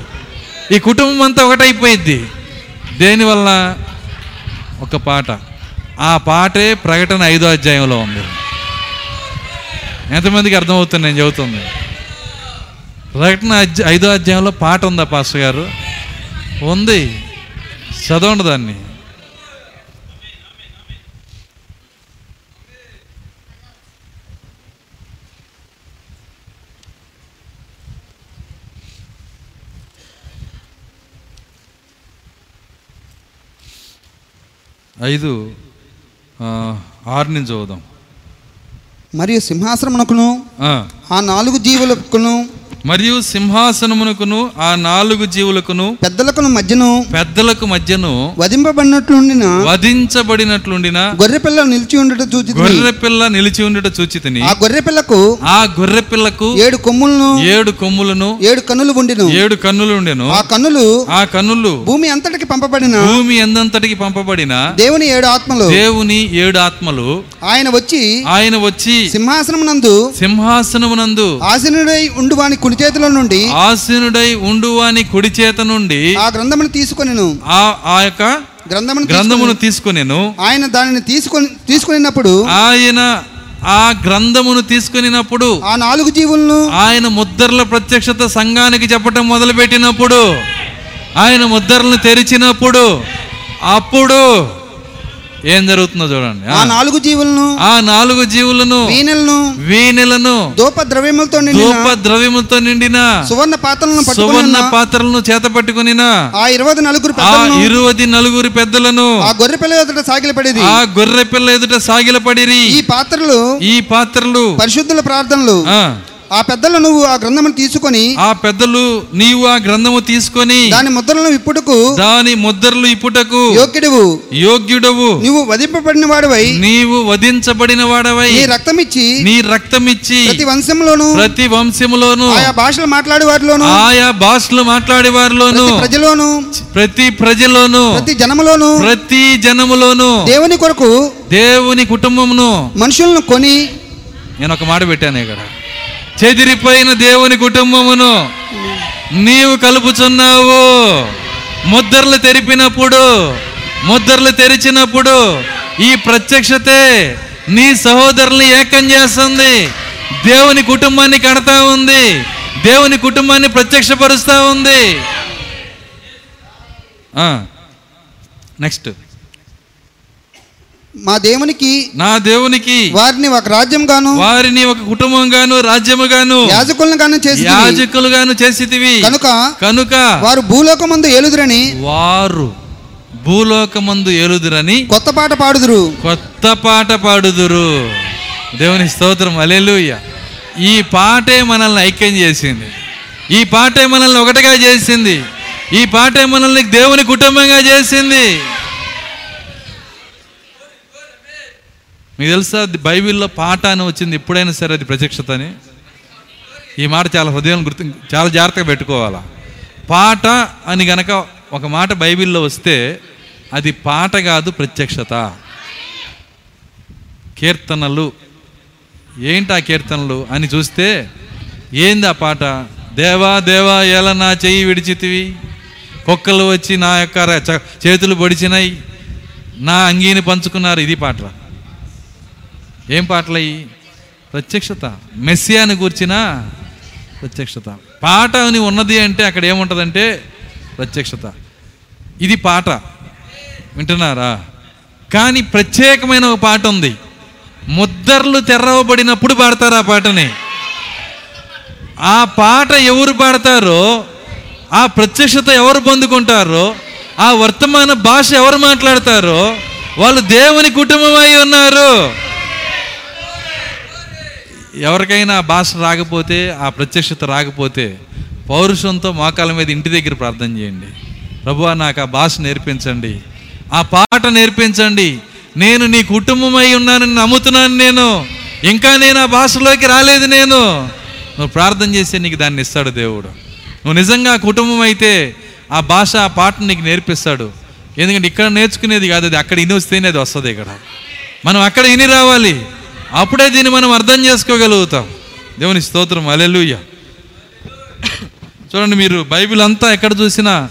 ఈ కుటుంబం అంతా ఒకటైపోయింది దేనివల్ల? ఒక పాట. ఆ పాటే ప్రకటన ఐదో అధ్యాయంలో ఉంది. ఎంతమందికి అర్థమవుతుంది నేను చెబుతుంది? ప్రకటన అధ్య ఐదో అధ్యాయంలో పాట ఉందా పాస్టర్ గారు? ఉంది. చదవండి దాన్ని. ఐదు ఆరు నుంచి చదువుదాం మరియు సింహాసనమునకును ఆ. ఆ నాలుగు జీవులకును మరియు సింహాసనమునకును ఆ నాలుగు జీవులకును పెద్దలకును మధ్యను పెద్దలకు మధ్యను వధింపబడినట్లుండిన వధించబడినట్లుండిన గొర్రె పిల్ల నిలిచి ఉండట చూచి గొర్రె పిల్ల నిలిచి ఉండుట చూచితిని. ఆ గొర్రె పిల్లకు ఆ గొర్రె పిల్లకు ఏడు కొమ్ములను ఏడు కొమ్ములను ఏడు కన్నులు ఉండిను. ఏడు కన్నులు ఉండెను. ఆ కన్నులు ఆ కన్నులు భూమి అంతటికి పంపబడిన భూమి ఎందంతటికి పంపబడిన దేవుని ఏడు ఆత్మలు. దేవుని ఏడు ఆత్మలు ఆయన వచ్చి ఆయన వచ్చి సింహాసనమునందు సింహాసనమునందు ఆసీనుడై ఉండువాని కుడి చేతిలో నుండి ఆసీనుడై ఉండువాని కుడి చేత నుండి ఆ గ్రంథమును తీసుకొనిను. ఆ ఆ యొక్క గ్రంథమును గ్రంథమును తీసుకొనెను. ఆయన దానిని తీసుకొని తీసుకొనినప్పుడు ఆయన ఆ గ్రంథమును తీసుకొనినప్పుడు ఆ నాలుగు జీవులను ఆయన ముద్దర్ల ప్రత్యక్షత సంఘానికి చెప్పటం మొదలుపెట్టినప్పుడు ఆయన ముద్దర్లను తెరిచినప్పుడు అప్పుడు ఏం జరుగుతుందో చూడండి. ఆ, నాలుగు జీవులను ఆ నాలుగు జీవులను వీణలను వీణెలను దూప ద్రవ్యములతో నిండిన ధూప ద్రవ్యములతో నిండిన సువర్ణ పాత్రలను పట్టుకొని సువర్ణ పాత్రలను చేత పట్టుకునిన ఆ ఇరవై నలుగురు ఆ ఇరువది నలుగురు పెద్దలను ఆ గొర్రె పిల్ల ఎదుట సాగిలపడేది ఆ గొర్రె పిల్ల ఎదుట సాగిలపడిరి. ఈ పాత్రలు ఈ పాత్రలు పరిశుద్ధుల ప్రార్థనలు ఆ పెద్దలు నువ్వు ఆ గ్రంథమును తీసుకొని ఆ పెద్దలు నీవు ఆ గ్రంథము తీసుకొని దాని ముద్రలను ఇప్పుడుకు దాని ముద్రలు ఇప్పుటకు యోగ్యుడువు. యోగ్యుడవు. నువ్వు వధింపబడిన వాడివై. నీవు వధించబడిన వాడవై. నీ రక్తమిచ్చి నీ రక్తమిచ్చి ప్రతి వంశంలోను ప్రతి వంశములోను ఆయా భాషలు మాట్లాడే వారిలోను ఆయా భాషలు మాట్లాడే వారిలోను ప్రతి ప్రజలోను ప్రతి ప్రజలోను ప్రతి జనములోను ప్రతి జనములోను దేవుని కొరకు దేవుని కుటుంబమును మనుషులను కొని నేను ఒక మాట పెట్టాను ఇక్కడ చెదిరిపోయిన దేవుని కుటుంబమును నీవు కలుపుచున్నావు. ముద్రలు తెరిపినప్పుడు ముద్రలు తెరిచినప్పుడు ఈ ప్రత్యక్షతే నీ సహోదరుల్ని ఏకం చేస్తుంది. దేవుని కుటుంబాన్ని కడతా ఉంది. దేవుని కుటుంబాన్ని ప్రత్యక్షపరుస్తూ ఉంది. నెక్స్ట్ మా దేవునికి నా దేవునికి వారిని ఒక రాజ్యం గాను వారిని ఒక కుటుంబంగాను రాజ్యముగాను యాజకులను గాను చేసి యాజకులుగాను చేసితివి. కనుక కనుక వారు భూలోకమందు ఏలుదురని వారు భూలోకమందు ఏలుదురని కొత్త పాట పాడుదురు. కొత్త పాట పాడుదురు. దేవుని స్తోత్రం అలెలుయ్య ఈ పాటే మనల్ని ఐక్యం చేసింది. ఈ పాటే మనల్ని ఒకటిగా చేసింది. ఈ పాటే మనల్ని దేవుని కుటుంబంగా చేసింది. మీకు తెలుసా అది బైబిల్లో పాట అని వచ్చింది ఎప్పుడైనా సరే అది ప్రత్యక్షత అని. ఈ మాట చాలా హృదయం గుర్తు చాలా జాగ్రత్తగా పెట్టుకోవాలా. పాట అని గనక ఒక మాట బైబిల్లో వస్తే అది పాట కాదు ప్రత్యక్షత. కీర్తనలు ఏంటి ఆ కీర్తనలు అని చూస్తే ఏంది ఆ పాట? దేవా దేవా ఎలా నా చెయ్యి విడిచితివి? కుక్కలు వచ్చి నా యొక్క చేతులు పొడిచినాయి నా అంగీని పంచుకున్నారు ఇది పాట. ఏం పాటలయ్యి ప్రత్యక్షత. మెస్సియాని గూర్చిన ప్రత్యక్షత. పాట అని ఉన్నది అంటే అక్కడ ఏముంటుందంటే ప్రత్యక్షత. ఇది పాట. వింటున్నారా? కానీ ప్రత్యేకమైన ఒక పాట ఉంది. ముద్దర్లు తెరవబడినప్పుడు పాడతారు ఆ పాటని. ఆ పాట ఎవరు పాడతారో ఆ ప్రత్యక్షత ఎవరు పొందుకుంటారో ఆ వర్తమాన భాష ఎవరు మాట్లాడతారో వాళ్ళు దేవుని కుటుంబం అయి ఉన్నారు. ఎవరికైనా భాష రాకపోతే ఆ ప్రత్యక్షత రాకపోతే పౌరుషంతో మోకాల మీద ఇంటి దగ్గర ప్రార్థన చేయండి. ప్రభువా నాకు ఆ భాష నేర్పించండి. ఆ పాట నేర్పించండి. నేను నీ కుటుంబమై ఉన్నానని నమ్ముతున్నాను నేను. ఇంకా నేను ఆ భాషలోకి రాలేదు నేను. నువ్వు ప్రార్థన చేస్తే నీకు దాన్ని ఇస్తాడు దేవుడు. నువ్వు నిజంగా కుటుంబం అయితే ఆ భాష ఆ పాట నీకు నేర్పిస్తాడు. ఎందుకంటే ఇక్కడ నేర్చుకునేది కాదు అది అక్కడ ఇని వస్తేనే అది వస్తుంది ఇక్కడ. మనం అక్కడ ఇని రావాలి. అప్పుడే దీన్ని మనం అర్థం చేసుకోగలుగుతాం. దేవుని స్తోత్రం. అలెలుయ్య చూడండి మీరు బైబిల్ అంతా ఎక్కడ చూసినా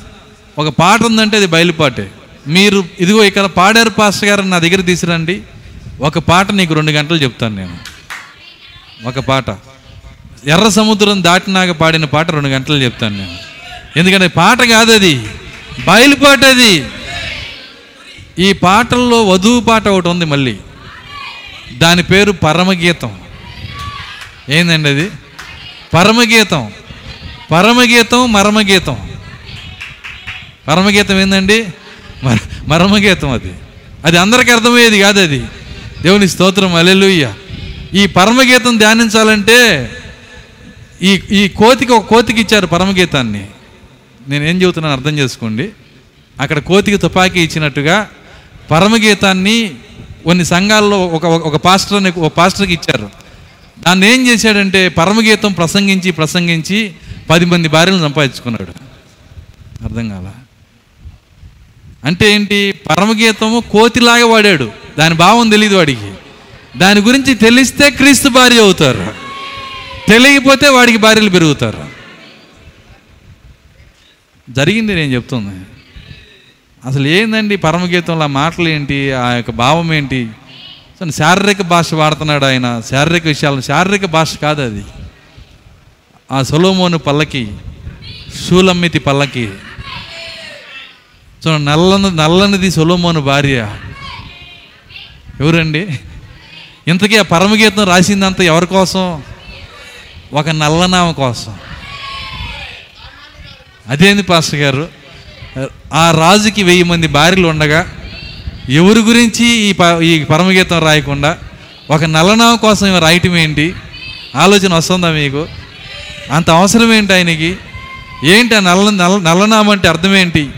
ఒక పాట ఉందంటే అది బయలుపాటే మీరు ఇదిగో ఇక్కడ పాడారు పాస్టర్ గారు నా దగ్గర తీసిరండి ఒక పాట నీకు రెండు గంటలు చెప్తాను నేను. ఒక పాట. ఎర్ర సముద్రం దాటినాక పాడిన పాట రెండు గంటలు చెప్తాను నేను. ఎందుకంటే పాట కాదు అది. బయలుపాట అది. ఈ పాటల్లో వధువు పాట ఒకటి ఉంది మళ్ళీ. దాని పేరు పరమగీతం. ఏందండి అది? పరమగీతం. పరమగీతం మరమగీతం. పరమగీతం ఏందండి? మర మరమగీతం అది. అది అందరికీ అర్థమయ్యేది కాదు అది. దేవుని స్తోత్రం అలెలుయ్య ఈ పరమగీతం ధ్యానించాలంటే ఈ ఈ కోతికి ఒక కోతికి ఇచ్చారు పరమగీతాన్ని. నేను ఏం చెబుతున్నాను అర్థం చేసుకోండి. అక్కడ కోతికి తుపాకీ ఇచ్చినట్టుగా పరమగీతాన్ని కొన్ని సంఘాల్లో ఒక ఒక- పాస్టర్ని ఒక పాస్టర్కి ఇచ్చారు. దాన్ని ఏం చేశాడంటే పరమగీతం ప్రసంగించి ప్రసంగించి పది మంది భార్యలు సంపాదించుకున్నాడు. అర్థం కాల? అంటే ఏంటి? పరమగీతము కోతిలాగా వాడాడు. దాని భావం తెలియదు వాడికి. దాని గురించి తెలిస్తే క్రీస్తు భార్య అవుతారు. తెలియకపోతే వాడికి భార్యలు పెరుగుతారు. జరిగింది నేను చెప్తున్నాను అసలు ఏందండి పరమగీతంలో ఆ మాటలు ఏంటి? ఆ యొక్క భావం ఏంటి? సో శారీరక భాష వాడుతున్నాడు ఆయన. శారీరక విషయాలను శారీరక భాష కాదు అది. ఆ సొలోమోను పల్లకి షూలమ్మితి పల్లకి. సో నల్లని నల్లనిది సొలోమోను భార్య. ఎవరండి? ఇంతకీ ఆ పరమగీతం రాసిందంతా ఎవరి కోసం? ఒక నల్లనామ కోసం. అదేంది పాస్టర్ గారు? ఆ రాజుకి వెయ్యి మంది భార్యలు ఉండగా ఎవరి గురించి ఈ ప ఈ పరమగీతం రాయకుండా ఒక నల్లనామ కోసం రాయటం ఏంటి? ఆలోచన వస్తుందా మీకు? అంత అవసరం ఏంటి ఆయనకి? ఏంటి ఆ నల్ల నల్ల నల్లనామం అంటే అర్థం ఏంటి?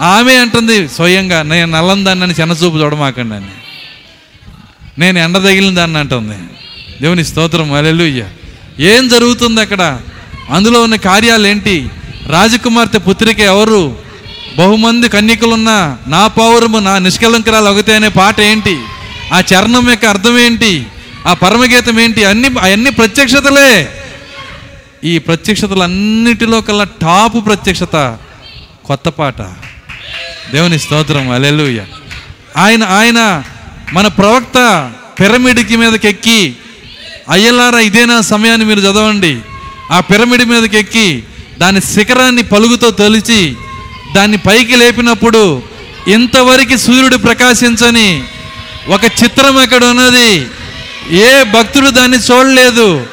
ఆమె అంటుంది స్వయంగా నేను నల్లని దాన్ని అని చిన్నచూపు చూడమాకండి అని. నేను ఎండ తగిలిన దాన్ని అంటుంది. దేవుని స్తోత్రం అలెలుయ్య ఏం జరుగుతుంది అక్కడ? అందులో ఉన్న కార్యాలు ఏంటి? రాజకుమార్తె పుత్రిక ఎవరు? బహుమంది కన్యకులున్న నా పౌరము నా నిష్కలంకరాలు ఒకతే అనే పాట ఏంటి? ఆ చరణం యొక్క అర్థం ఏంటి? ఆ పరమగీతం ఏంటి? అన్ని అవన్నీ ప్రత్యక్షతలే. ఈ ప్రత్యక్షతలన్నిటిలో కల్లా టాపు ప్రత్యక్షత కొత్త పాట. దేవుని స్తోత్రం. అలెలుయ్య ఆయన ఆయన మన ప్రవక్త పిరమిడ్కి మీదకి ఎక్కి అయ్యలారా ఇదేనా సమయాన్ని మీరు చదవండి. ఆ పిరమిడ్ మీదకి ఎక్కి దాని శిఖరాన్ని పలుగుతో తొలిచి దాన్ని పైకి లేపినప్పుడు ఇంతవరకు సూర్యుడు ప్రకాశించని ఒక చిత్రం అక్కడ ఉన్నది? ఏ భక్తుడు దాన్ని చూడలేదు.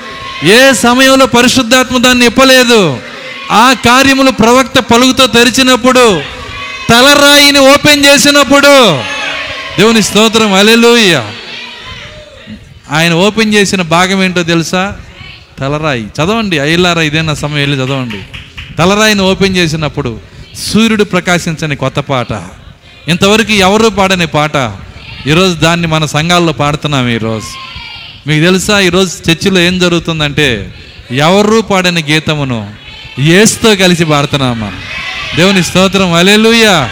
ఏ సమయంలో పరిశుద్ధాత్మ దాన్ని ఇప్పలేదు. ఆ కార్యములు ప్రవక్త పలుకుతో తెరిచినప్పుడు తలరాయిని ఓపెన్ చేసినప్పుడు. దేవుని స్తోత్రం అలెలుయ్య ఆయన ఓపెన్ చేసిన భాగం ఏంటో తెలుసా? తలరాయి చదవండి అయ్యలారా ఇదేనా సమయం వెళ్ళి చదవండి. తలరాయిని ఓపెన్ చేసినప్పుడు సూర్యుడు ప్రకాశించని కొత్త పాట. ఇంతవరకు ఎవరు పాడని పాట? ఈరోజు దాన్ని మన సంఘాల్లో పాడుతున్నాం ఈరోజు. మీకు తెలుసా ఈరోజు చర్చిలో ఏం జరుగుతుందంటే ఎవరు పాడని గీతమును ఏసుతో కలిసి పాడుతున్నాం మనం. దేవుని స్తోత్రం అలెలుయ్యా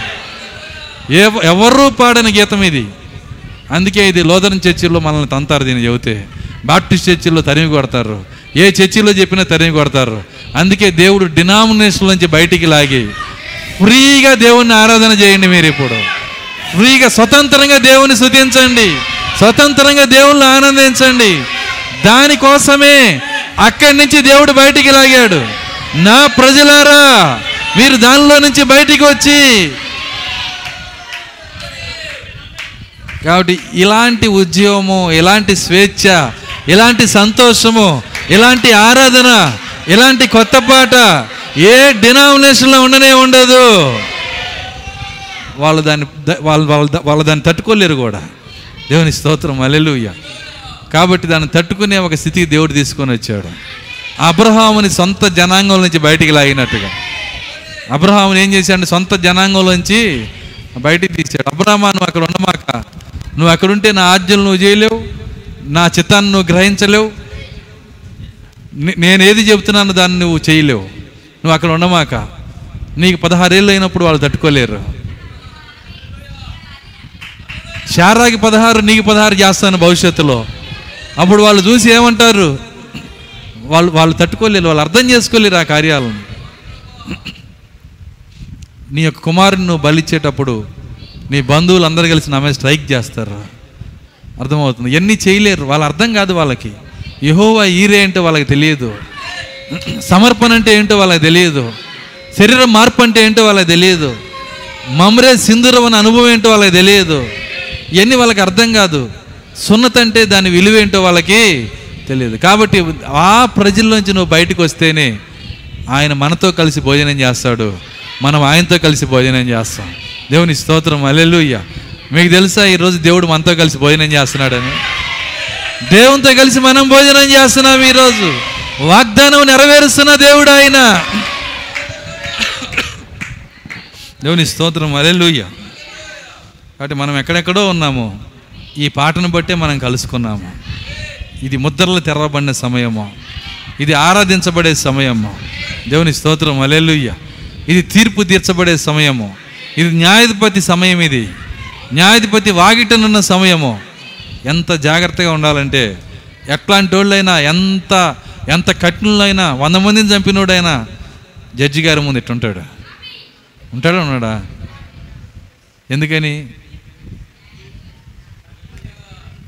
ఏ ఎవరు పాడని గీతం ఇది? అందుకే ఇది లోదరం చర్చిల్లో మనల్ని తంతారు దీన్ని చెబితే. బాప్టిస్ట్ చర్చిల్లో తరిమి కొడతారు. ఏ చర్చిలో చెప్పినా తరిమి కొడతారు. అందుకే దేవుడు డినామినేషన్ నుంచి బయటికి లాగి ఫ్రీగా దేవుణ్ణి ఆరాధన చేయండి మీరు ఇప్పుడు. ఫ్రీగా స్వతంత్రంగా దేవుని శుతించండి స్వతంత్రంగా దేవుణ్ణి ఆనందించండి. దానికోసమే అక్కడి నుంచి దేవుడు బయటికి లాగాడు. నా ప్రజలారా మీరు దానిలో నుంచి బయటికి వచ్చి కాబట్టి ఇలాంటి ఉద్యమము ఇలాంటి స్వేచ్ఛ ఇలాంటి సంతోషము ఇలాంటి ఆరాధన ఇలాంటి కొత్త పాట ఏ డినామినేషన్లో ఉండనే ఉండదు. వాళ్ళు దాన్ని వాళ్ళు వాళ్ళ వాళ్ళు దాన్ని తట్టుకోలేరు కూడా. దేవుని స్తోత్రం అలెలుయ్య కాబట్టి దాన్ని తట్టుకునే ఒక స్థితికి దేవుడు తీసుకొని వచ్చాడు. అబ్రహాముని సొంత జనాంగం నుంచి బయటికి లాగినట్టుగా. అబ్రహాముని ఏం చేశాడు? సొంత జనాంగంలోంచి బయటికి తీశాడు. అబ్రహమా నువ్వు అక్కడ ఉండమాక. నువ్వు అక్కడుంటే నా ఆజ్ఞలు నువ్వు చేయలేవు. నా చిత్తాన్ని నువ్వు గ్రహించలేవు. నేను ఏది చెబుతున్నానో దాన్ని నువ్వు చేయలేవు. నువ్వు అక్కడ ఉండమాక. నీకు పదహారేళ్ళు అయినప్పుడు వాళ్ళు తట్టుకోలేరు. శారాకి పదహారు నీకు పదహారు చేస్తాను భవిష్యత్తులో. అప్పుడు వాళ్ళు చూసి ఏమంటారు? వాళ్ళు వాళ్ళు తట్టుకోలేరు వాళ్ళు అర్థం చేసుకోలేరు ఆ కార్యాలను. నీ యొక్క కుమారుని నువ్వు బలిచ్చేటప్పుడు నీ బంధువులు అందరు కలిసి నా మీద స్ట్రైక్ చేస్తారు? అర్థమవుతుంది. ఎన్ని చేయలేరు. వాళ్ళు అర్థం కాదు వాళ్ళకి. యహోవా ఈరే ఏంటో వాళ్ళకి తెలియదు. సమర్పణ అంటే ఏంటో వాళ్ళకి తెలియదు. శరీరం మార్పు అంటే ఏంటో వాళ్ళకి తెలియదు. మమరే సింధూరం అనే అనుభవం ఏంటో వాళ్ళకి తెలియదు. ఇవన్నీ వాళ్ళకి అర్థం కాదు. సున్నత అంటే దాని విలువ ఏంటో వాళ్ళకి తెలియదు. కాబట్టి ఆ ప్రజల్లోంచి నువ్వు బయటకు వస్తేనే ఆయన మనతో కలిసి భోజనం చేస్తాడు. మనం ఆయనతో కలిసి భోజనం చేస్తాం. దేవుని స్తోత్రం. అల్లెలుయ్య మీకు తెలుసా ఈరోజు దేవుడు మనతో కలిసి భోజనం చేస్తున్నాడని? దేవునితో కలిసి మనం భోజనం చేస్తున్నాం ఈరోజు వాగ్దానం నెరవేరుస్తున్న దేవుడు ఆయన. దేవుని స్తోత్రం అలెలుయ్య కాబట్టి మనం ఎక్కడెక్కడో ఉన్నాము. ఈ పాటను బట్టే మనం కలుసుకున్నాము. ఇది ముద్రలు తెరవబడిన సమయము. ఇది ఆరాధించబడే సమయము. దేవుని స్తోత్రం అలెలుయ్య ఇది తీర్పు తీర్చబడే సమయము. ఇది న్యాయాధిపతి సమయం ఇది. న్యాయాధిపతి వాగిటనున్న సమయము. ఎంత జాగ్రత్తగా ఉండాలంటే ఎట్లాంటి వాళ్ళైనా ఎంత ఎంత కఠినులైనా వంద మందిని చంపినోడైనా జడ్జి గారి ముందు ఎట్టుంటాడు ఉంటాడా ఉన్నాడా? ఎందుకని?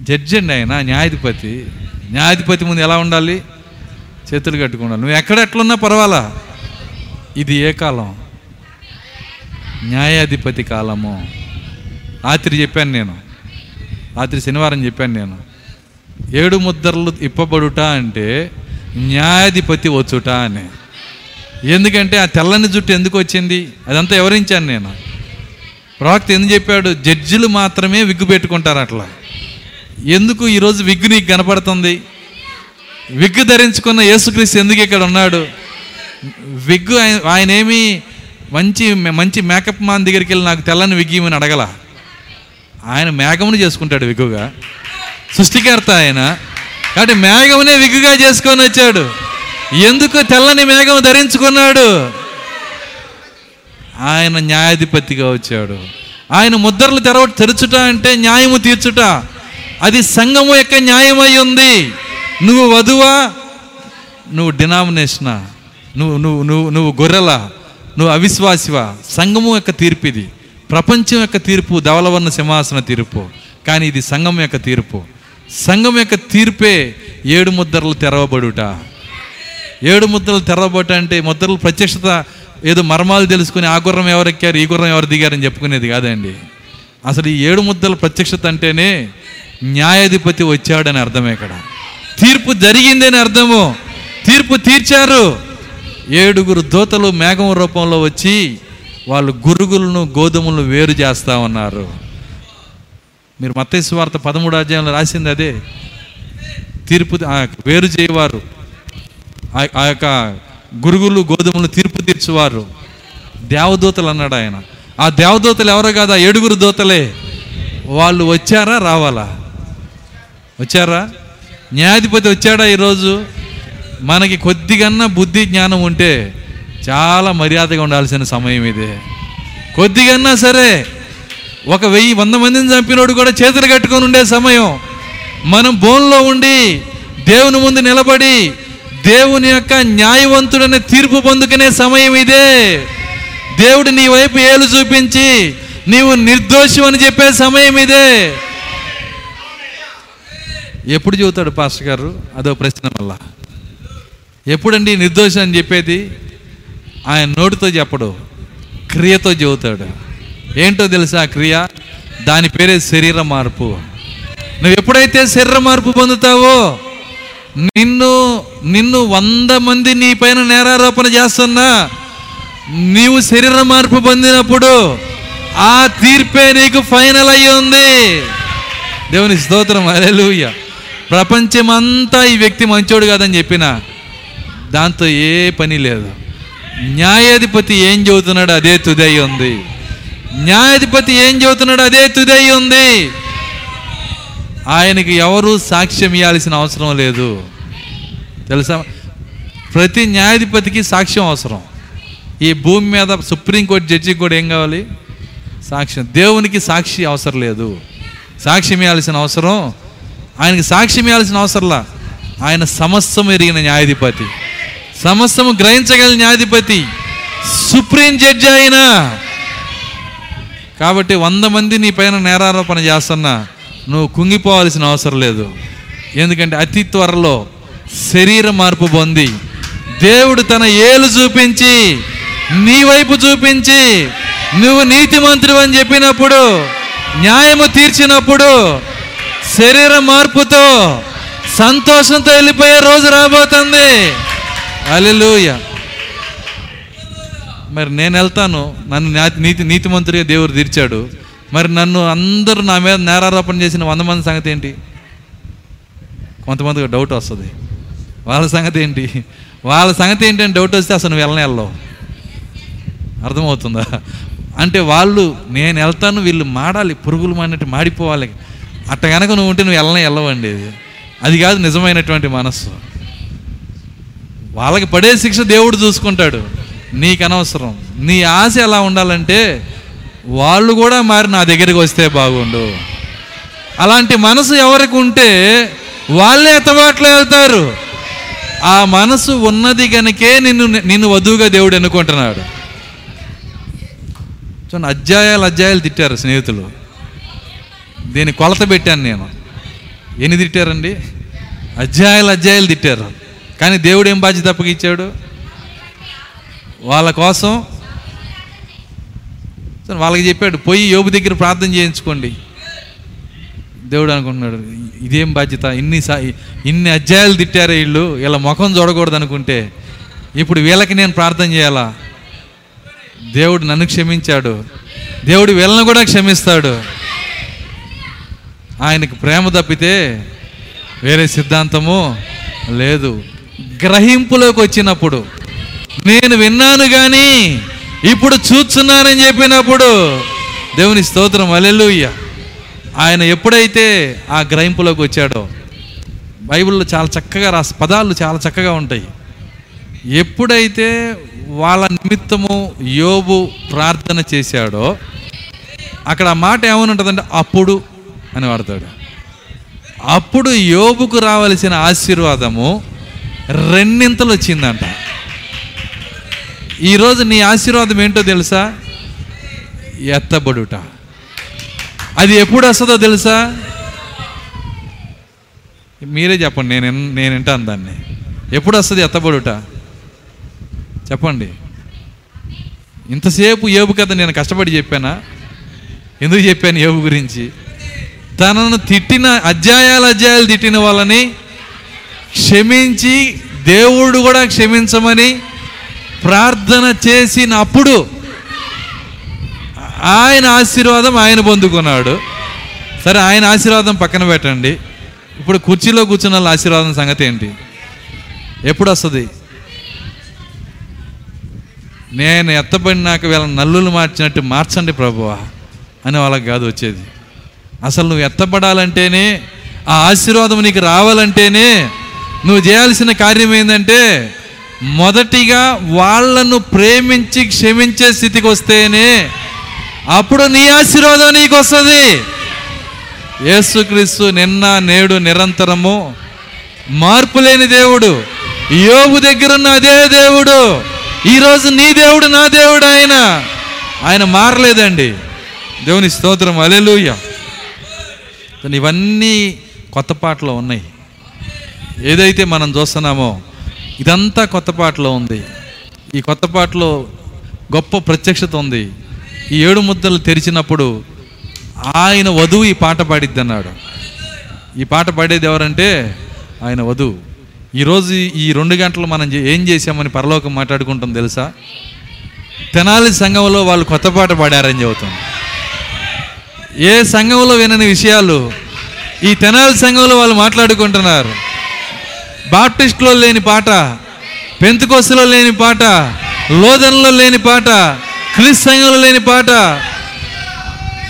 జడ్జి అండి ఆయన న్యాయాధిపతి. న్యాయాధిపతి ముందు ఎలా ఉండాలి? చేతులు కట్టుకుండాలి నువ్వు ఎక్కడ ఎట్లున్నా పర్వాలా? ఇది ఏ కాలం? న్యాయాధిపతి కాలము. రాత్రి చెప్పాను నేను. రాత్రి శనివారం చెప్పాను నేను. ఏడు ముద్రలు ఇప్పబడుట అంటే న్యాయాధిపతి వచ్చుట అని. ఎందుకంటే ఆ తెల్లని జుట్టు ఎందుకు వచ్చింది? అదంతా వివరించాను నేను. ప్రవక్త ఎందుకు చెప్పాడు? జడ్జిలు మాత్రమే విగ్గు పెట్టుకుంటారు అట్లా. ఎందుకు ఈరోజు విగ్గు నీకు కనపడుతుంది? విగ్గు ధరించుకున్న యేసుక్రీస్తు ఎందుకు ఇక్కడ ఉన్నాడు? విగ్గు ఆయన ఆయన ఏమి మంచి మంచి మేకప్ మాన్ దగ్గరికి వెళ్ళి నాకు తెల్లని విగ్గు అడగల? ఆయన మేఘమును చేసుకుంటాడు విగ్గుగా. సృష్టికర్త ఆయన. కాబట్టి మేఘమునే విగ్గుగా చేసుకొని వచ్చాడు. ఎందుకు తెల్లని మేఘం ధరించుకున్నాడు. ఆయన న్యాయాధిపతిగా వచ్చాడు. ఆయన ముద్రలు తెరవ తెరుచుట అంటే న్యాయము తీర్చుట. అది సంఘము యొక్క న్యాయమై ఉంది. నువ్వు వధువా? నువ్వు డినామినేషనా? నువ్వు నువ్వు నువ్వు నువ్వు గొర్రెలా? నువ్వు అవిశ్వాసివా? సంఘము యొక్క తీర్పు ఇది ప్రపంచం యొక్క తీర్పు ధవలవర్ణ సింహాసన తీర్పు. కానీ ఇది సంఘం యొక్క తీర్పు. సంఘం యొక్క తీర్పే ఏడు ముద్రలు తెరవబడుట. ఏడు ముద్రలు తెరవబడుట అంటే ముద్రలు ప్రత్యక్షత ఏదో మర్మాలు తెలుసుకుని ఆ గుర్రం ఎవరు ఎక్కారు ఈ గుర్రం ఎవరు దిగారని చెప్పుకునేది కాదండి. అసలు ఈ ఏడు ముద్దల ప్రత్యక్షత అంటేనే న్యాయాధిపతి వచ్చాడని అర్థమే ఇక్కడ. తీర్పు జరిగిందని అర్థము. తీర్పు తీర్చారు. ఏడుగురు దోతలు మేఘం రూపంలో వచ్చి వాళ్ళు గురుగులను గోధుమలను వేరు చేస్తా ఉన్నారు. మీరు మత్తయి వార్త పదమూడు అధ్యాయంలో రాసింది అదే. తీర్పు ఆ వేరు చేయవారు. ఆ- ఆ యొక్క గురుగులు గోధుమలు తీర్పు తీర్చువారు. దేవదూతలు అన్నాడు ఆయన. ఆ దేవదూతలు ఎవరో కాదా? ఏడుగురు దూతలే. వాళ్ళు వచ్చారా? రావాలా? వచ్చారా? న్యాయాధిపతి వచ్చాడా ఈరోజు? మనకి కొద్దిగన్నా బుద్ధి జ్ఞానం ఉంటే చాలా మర్యాదగా ఉండాల్సిన సమయం ఇదే. కొద్దిగన్నా సరే ఒక వెయ్యి వంద మందిని చంపినోడు కూడా చేతులు కట్టుకొని ఉండే సమయం. మనం బోన్లో ఉండి దేవుని ముందు నిలబడి దేవుని యొక్క న్యాయవంతుడనే తీర్పు పొందుకునే సమయం ఇదే. దేవుడు నీ వైపు ఏలు చూపించి నీవు నిర్దోషం అని చెప్పే సమయం ఇదే. ఎప్పుడు చెబుతాడు పాస్టర్ గారు? అదో ప్రశ్న మళ్ళా. ఎప్పుడండి నిర్దోషం అని చెప్పేది? ఆయన నోటితో చెప్పడు క్రియతో చెబుతాడు. ఏంటో తెలుసా క్రియ? దాని పేరే శరీర మార్పు. నువ్వు ఎప్పుడైతే శరీర మార్పు పొందుతావో నిన్ను నిన్ను వంద మంది నీ పైన నేరారోపణ చేస్తున్నా నీవు శరీర మార్పు పొందినప్పుడు ఆ తీర్పే నీకు ఫైనల్ అయ్యి ఉంది. దేవుని స్తోత్రం అలెలుయ్య ప్రపంచమంతా ఈ వ్యక్తి మంచోడు కాదని చెప్పిన దాంతో ఏ పని లేదు. న్యాయాధిపతి ఏం చదువుతున్నాడు అదే తుదై ఉంది. న్యాయాధిపతి ఏం చెబుతున్నాడు? అదే తుదై ఉంది. ఆయనకి ఎవరు సాక్ష్యం ఇవ్వాల్సిన అవసరం లేదు. తెలుసా? ప్రతి న్యాయాధిపతికి సాక్ష్యం అవసరం. ఈ భూమి మీద సుప్రీంకోర్టు జడ్జికి కూడా ఏం కావాలి? సాక్ష్యం. దేవునికి సాక్షి అవసరం లేదు. సాక్ష్యం ఇవ్వాల్సిన అవసరం. ఆయనకి సాక్ష్యం ఇవ్వాల్సిన అవసరంలా ఆయన సమస్తం ఎరిగిన న్యాయాధిపతి. సమస్తము గ్రహించగల న్యాయాధిపతి. సుప్రీం జడ్జి ఆయన కాబట్టి వంద మంది నీ పైన నేరారోపణ చేస్తున్నా నువ్వు కుంగిపోవాల్సిన అవసరం లేదు. ఎందుకంటే అతి త్వరలో శరీర మార్పు పొంది దేవుడు తన ఏలు చూపించి నీ వైపు చూపించి నువ్వు నీతిమంతుడు అని చెప్పినప్పుడు న్యాయము తీర్చినప్పుడు శరీర మార్పుతో సంతోషంతో వెళ్ళిపోయే రోజు రాబోతుంది. అల్లెలూయా మరి నేను వెళ్తాను. నన్ను నీతి నీతిమంతుడిగా దేవుడు తీర్చాడు. మరి నన్ను అందరూ నా మీద నేరారోపణ చేసిన వంద మంది సంగతి ఏంటి? కొంతమందికి డౌట్ వస్తుంది. వాళ్ళ సంగతి ఏంటి? వాళ్ళ సంగతి ఏంటి అని డౌట్ వస్తే అసలు నువ్వు వెళ్ళనే వెళ్ళవు అర్థమవుతుందా? అంటే వాళ్ళు నేను వెళ్తాను వీళ్ళు మాడాలి పురుగులు మాడినట్టు మాడిపోవాలి. అట్ట కనుక నువ్వు ఉంటే నువ్వు వెళ్ళనే వెళ్ళవండి అది కాదు నిజమైనటువంటి మనస్సు. వాళ్ళకి పడే శిక్ష దేవుడు చూసుకుంటాడు. నీకు అనవసరం. నీ ఆశ ఎలా ఉండాలంటే వాళ్ళు కూడా మారి నా దగ్గరికి వస్తే బాగుండు. అలాంటి మనసు ఎవరికి ఉంటే వాళ్ళే ఎత్తబాట్లో వెళ్తారు. ఆ మనసు ఉన్నది గనకే నిన్ను నిన్ను వధువుగా దేవుడు ఎన్నుకుంటున్నాడు. చూడండి అధ్యాయాలు అధ్యాయాలు తిట్టారు స్నేహితులు. దీన్ని కొలత పెట్టాను నేను. ఎన్ని తిట్టారండి? అధ్యాయాలు అధ్యాయాలు తిట్టారు. కానీ దేవుడు ఏం బాధ్యత అప్పగిచ్చాడు? వాళ్ళ కోసం వాళ్ళకి చెప్పాడు పోయి యోబు దగ్గర ప్రార్థన చేయించుకోండి. దేవుడు అనుకుంటున్నాడు ఇదేం బాధ్యత? ఇన్ని సా ఇన్ని అధ్యాయాలు తిట్టారు వీళ్ళు ఇలా ముఖం చూడకూడదు అనుకుంటే ఇప్పుడు వీళ్ళకి నేను ప్రార్థన చేయాలా? దేవుడు నన్ను క్షమించాడు. దేవుడు వీళ్ళని కూడా క్షమిస్తాడు. ఆయనకు ప్రేమ తప్పితే వేరే సిద్ధాంతము లేదు. గ్రహింపులోకి వచ్చినప్పుడు నేను విన్నాను కానీ ఇప్పుడు చూస్తున్నానని చెప్పినప్పుడు దేవుని స్తోత్రం అలెలుయ్య ఆయన ఎప్పుడైతే ఆ గ్రహింపులోకి వచ్చాడో బైబిల్లో చాలా చక్కగా రాసి పదాలు చాలా చక్కగా ఉంటాయి. ఎప్పుడైతే వాళ్ళ నిమిత్తము యోబు ప్రార్థన చేశాడో అక్కడ ఆ మాట ఏమని ఉంటుందంటే అప్పుడు అని వాడతాడు. అప్పుడు యోబుకు రావలసిన ఆశీర్వాదము రెండింతలు వచ్చిందంట. ఈరోజు నీ ఆశీర్వాదం ఏంటో తెలుసా? ఎత్తబడుట. అది ఎప్పుడు వస్తుందో తెలుసా? మీరే చెప్పండి నేను నేను వింటాను దాన్ని. ఎప్పుడు వస్తుంది ఎత్తబడుట? చెప్పండి. ఇంతసేపు ఏబు కథ నేను కష్టపడి చెప్పానా? ఎందుకు చెప్పాను ఏబు గురించి? తనను తిట్టిన అధ్యాయాలు అధ్యాయాలు తిట్టిన వాళ్ళని క్షమించి దేవుడు కూడా క్షమించమని ప్రార్థన చేసినప్పుడు ఆయన ఆశీర్వాదం ఆయన పొందుకున్నాడు. సరే ఆయన ఆశీర్వాదం పక్కన పెట్టండి. ఇప్పుడు కుర్చీలో కూర్చున్న వాళ్ళ ఆశీర్వాదం సంగతి ఏంటి? ఎప్పుడు వస్తుంది నేను ఎత్తబడినాక వీళ్ళ నల్లులు మార్చినట్టు మార్చండి ప్రభువా అని వాళ్ళకి కాదు వచ్చేది. అసలు నువ్వు ఎత్తబడాలంటేనే ఆ ఆశీర్వాదం నీకు రావాలంటేనే నువ్వు చేయాల్సిన కార్యం ఏంటంటే మొదటిగా వాళ్ళను ప్రేమించి క్షమించే స్థితికి వస్తేనే అప్పుడు నీ ఆశీర్వాదం నీకు వస్తుంది యేసుక్రీస్తు నిన్న నేడు నిరంతరము మార్పు లేని దేవుడు. యోగు దగ్గరున్న అదే దేవుడు. ఈరోజు నీ దేవుడు నా దేవుడు ఆయన. ఆయన మారలేదండి. దేవుని స్తోత్రం. అలెలుయ్య ఇవన్నీ కొత్త పాటలో ఉన్నాయి. ఏదైతే మనం చూస్తున్నామో ఇదంతా కొత్త పాటలో ఉంది. ఈ కొత్త పాటలో గొప్ప ప్రత్యక్షత ఉంది. ఈ ఏడు ముద్దలు తెరిచినప్పుడు ఆయన వధువు ఈ పాట పాడిద్ది అన్నాడు ఈ పాట పాడేది ఎవరంటే ఆయన వధువు. ఈరోజు ఈ రెండు గంటలు మనం ఏం చేసామని పరలోకం మాట్లాడుకుంటాం తెలుసా? తెనాలి సంఘంలో వాళ్ళు కొత్త పాట పాడారని చెబుతాం. ఏ సంఘంలో వినని విషయాలు ఈ తెనాలి సంఘంలో వాళ్ళు మాట్లాడుకుంటున్నారు? బాప్టిస్ట్లో లేని పాట పెంతుకోసలో లేని పాట లోదనలో లేని పాట క్రిస్ సంఘంలో లేని పాట.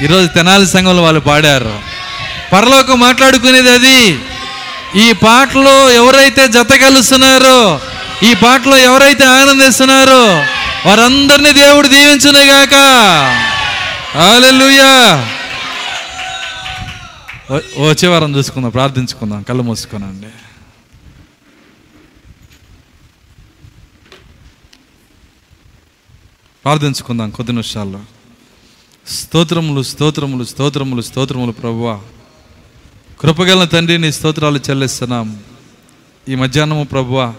ఈరోజు తెనాలి సంఘంలో వాళ్ళు పాడారు. పరలోకం మాట్లాడుకునేది అది. ఈ పాటలో ఎవరైతే జత కలుస్తున్నారో ఈ పాటలో ఎవరైతే ఆనందిస్తున్నారో వారందరినీ దేవుడు దీవించునుగాక. ఆలెలుయా వచ్చే వారం చూసుకుందాం ప్రార్థించుకుందాం కళ్ళు మూసుకున్నాండి ప్రార్థించుకుందాం కొద్ది నిమిషాల్లో. స్తోత్రములు స్తోత్రములు స్తోత్రములు స్తోత్రములు ప్రభువా. కృపగల తండ్రి నీ స్తోత్రాలు చెల్లిస్తున్నాం. ఈ మధ్యాహ్నము ప్రభువా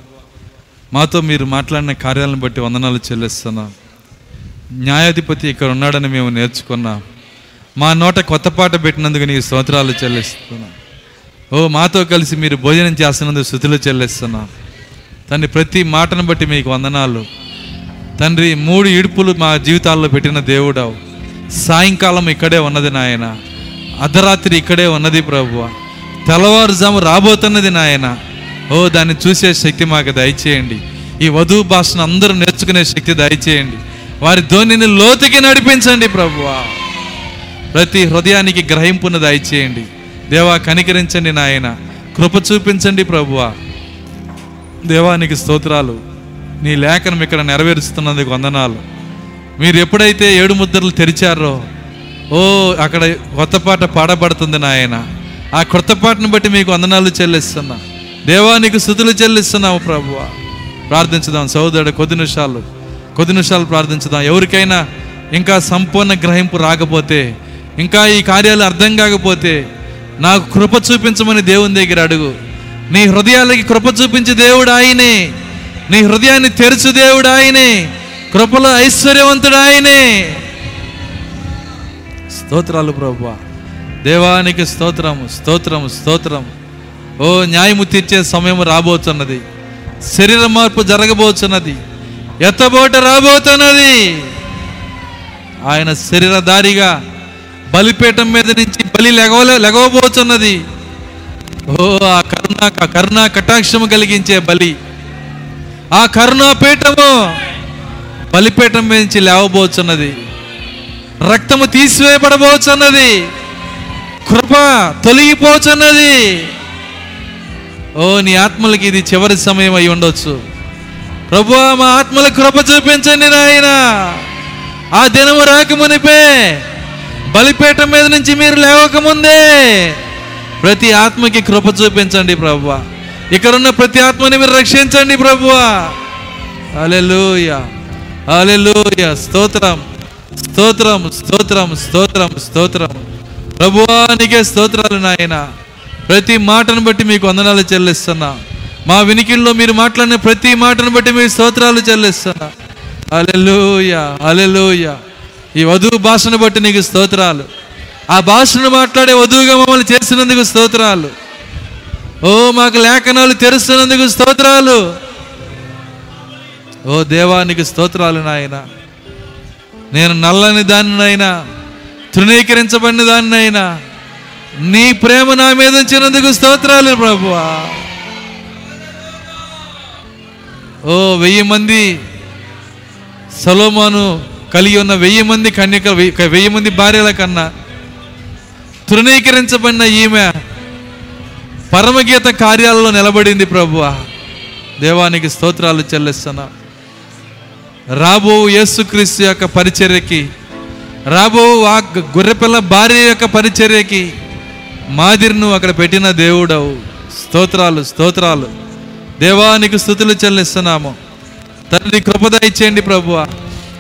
మాతో మీరు మాట్లాడిన కార్యాలను బట్టి వందనాలు చెల్లిస్తున్నాం. న్యాయాధిపతి ఇక్కడ ఉన్నాడని మేము నేర్చుకున్నాం. మా నోట కొత్త పాట పెట్టినందుకు నీకు స్తోత్రాలు చెల్లిస్తున్నాం. ఓ మాతో కలిసి మీరు భోజనం చేస్తున్నందుకు శృతులు చెల్లిస్తున్నాం. తండ్రి ప్రతి మాటను బట్టి మీకు వందనాలు. తండ్రి మూడు ఇడుపులు మా జీవితాల్లో పెట్టిన దేవుడవు. సాయంకాలం ఇక్కడే ఉన్నది నాయన. అర్ధరాత్రి ఇక్కడే ఉన్నది ప్రభువ. తెల్లవారుజాము రాబోతున్నది నాయన. ఓ దాన్ని చూసే శక్తి మాకు దయచేయండి. ఈ వధువు భాషను అందరూ నేర్చుకునే శక్తి దయచేయండి. వారి ధోనిని లోతుకి నడిపించండి ప్రభువా. ప్రతి హృదయానికి గ్రహింపును దయచేయండి. దేవా కనికరించండి నాయన. కృప చూపించండి ప్రభువా. దేవానికి స్తోత్రాలు. నీ లేఖనం ఇక్కడ నెరవేరుస్తున్నందుకు వందనాలు. మీరు ఎప్పుడైతే ఏడు ముద్రలు తెరిచారో ఓ అక్కడ కొత్త పాట పాడబడుతుంది నాయన. ఆ కొత్త పాటను బట్టి మీకు వందనాలు చెల్లిస్తున్నా. దేవానికి స్థుతులు చెల్లిస్తున్నాము ప్రభు ప్రార్థించుదాం సోదరుడు కొద్ది నిమిషాలు కొద్ది నిమిషాలు ప్రార్థించుదాం. ఎవరికైనా ఇంకా సంపూర్ణ గ్రహింపు రాకపోతే ఇంకా ఈ కార్యాలు అర్థం కాకపోతే నాకు కృప చూపించమని దేవుని దగ్గర అడుగు. నీ హృదయాలకి కృప చూపించే దేవుడు ఆయనే. నీ హృదయాన్ని తెరుచు దేవుడు ఆయనే. కృపలో ఐశ్వర్యవంతుడు ఆయనే స్తోత్రాలు ప్రభు దేవానికి స్తోత్రము స్తోత్రము స్తోత్రం ఓ న్యాయము తీర్చే సమయం రాబోతున్నది. శరీర మార్పు జరగబోతున్నది. ఎత్తబోట రాబోతున్నది. ఆయన శరీరధారిగా బలిపీఠం మీద నుంచి బలి లెగవలే లెగవబోతున్నది. ఓ ఆ కరుణ కరుణ కటాక్షము కలిగించే బలి. ఆ కరుణాపీఠము బలిపీఠం మీద నుంచి లేవబోచున్నది. రక్తము తీసివేయబడబోచున్నది. కృప తొలగిపోచున్నది. ఓ నీ ఆత్మలకి ఇది చివరి సమయం అయి ఉండొచ్చు. ప్రభు మా ఆత్మల కృప చూపించండి నాయన. ఆ దినము రాకమునిపే బలిపీఠం మీద నుంచి మీరు లేవకముందే ప్రతి ఆత్మకి కృప చూపించండి ప్రభు ఇక్కడున్న ప్రతి ఆత్మని మీరు రక్షించండి ప్రభువా. అలెలుయ అలెలుయ స్తోత్రం. స్తోత్రం స్తోత్రం స్తోత్రం స్తోత్రం. ప్రభువా నీకే స్తోత్రాలు నాయన. ప్రతి మాటను బట్టి మీకు వందనాలు చెల్లిస్తున్నా. మా వినికిల్లో మీరు మాట్లాడిన ప్రతి మాటను బట్టి మీకు స్తోత్రాలు చెల్లిస్తున్నా. అలెలుయ అలెలుయ ఈ వధువు భాషను బట్టి నీకు స్తోత్రాలు. ఆ భాషను మాట్లాడే వధువుగా మమ్మల్ని చేసినందుకు స్తోత్రాలు. ఓ మాకు లేఖనాలు తెరుస్తున్నందుకు స్తోత్రాలు. ఓ దేవానికి స్తోత్రాలు నాయన. నేను నల్లని దానినైనా తృణీకరించబడిన దానినైనా నీ ప్రేమ నా మీద ఉంచినందుకు స్తోత్రాలు ప్రభువా. ఓ వెయ్యి మంది సలోమాను కలిగి ఉన్న వెయ్యి మంది కన్యక వెయ్యి- వెయ్యి మంది భార్యల కన్నా తృణీకరించబడిన ఈమె పరమగీత కార్యాలలో నిలబడింది ప్రభువ. దేవానికి స్తోత్రాలు చెల్లిస్తున్నా. రాబో యేసుక్రీస్తు యొక్క పరిచర్యకి రాబో ఆ గొర్రెపిల్ల భార్య యొక్క పరిచర్యకి మాదిరిను అక్కడ పెట్టిన దేవుడవు. స్తోత్రాలు స్తోత్రాలు. దేవానికి స్థుతులు చెల్లిస్తున్నాము. తల్లి కృపద ఇచ్చేయండి ప్రభువ.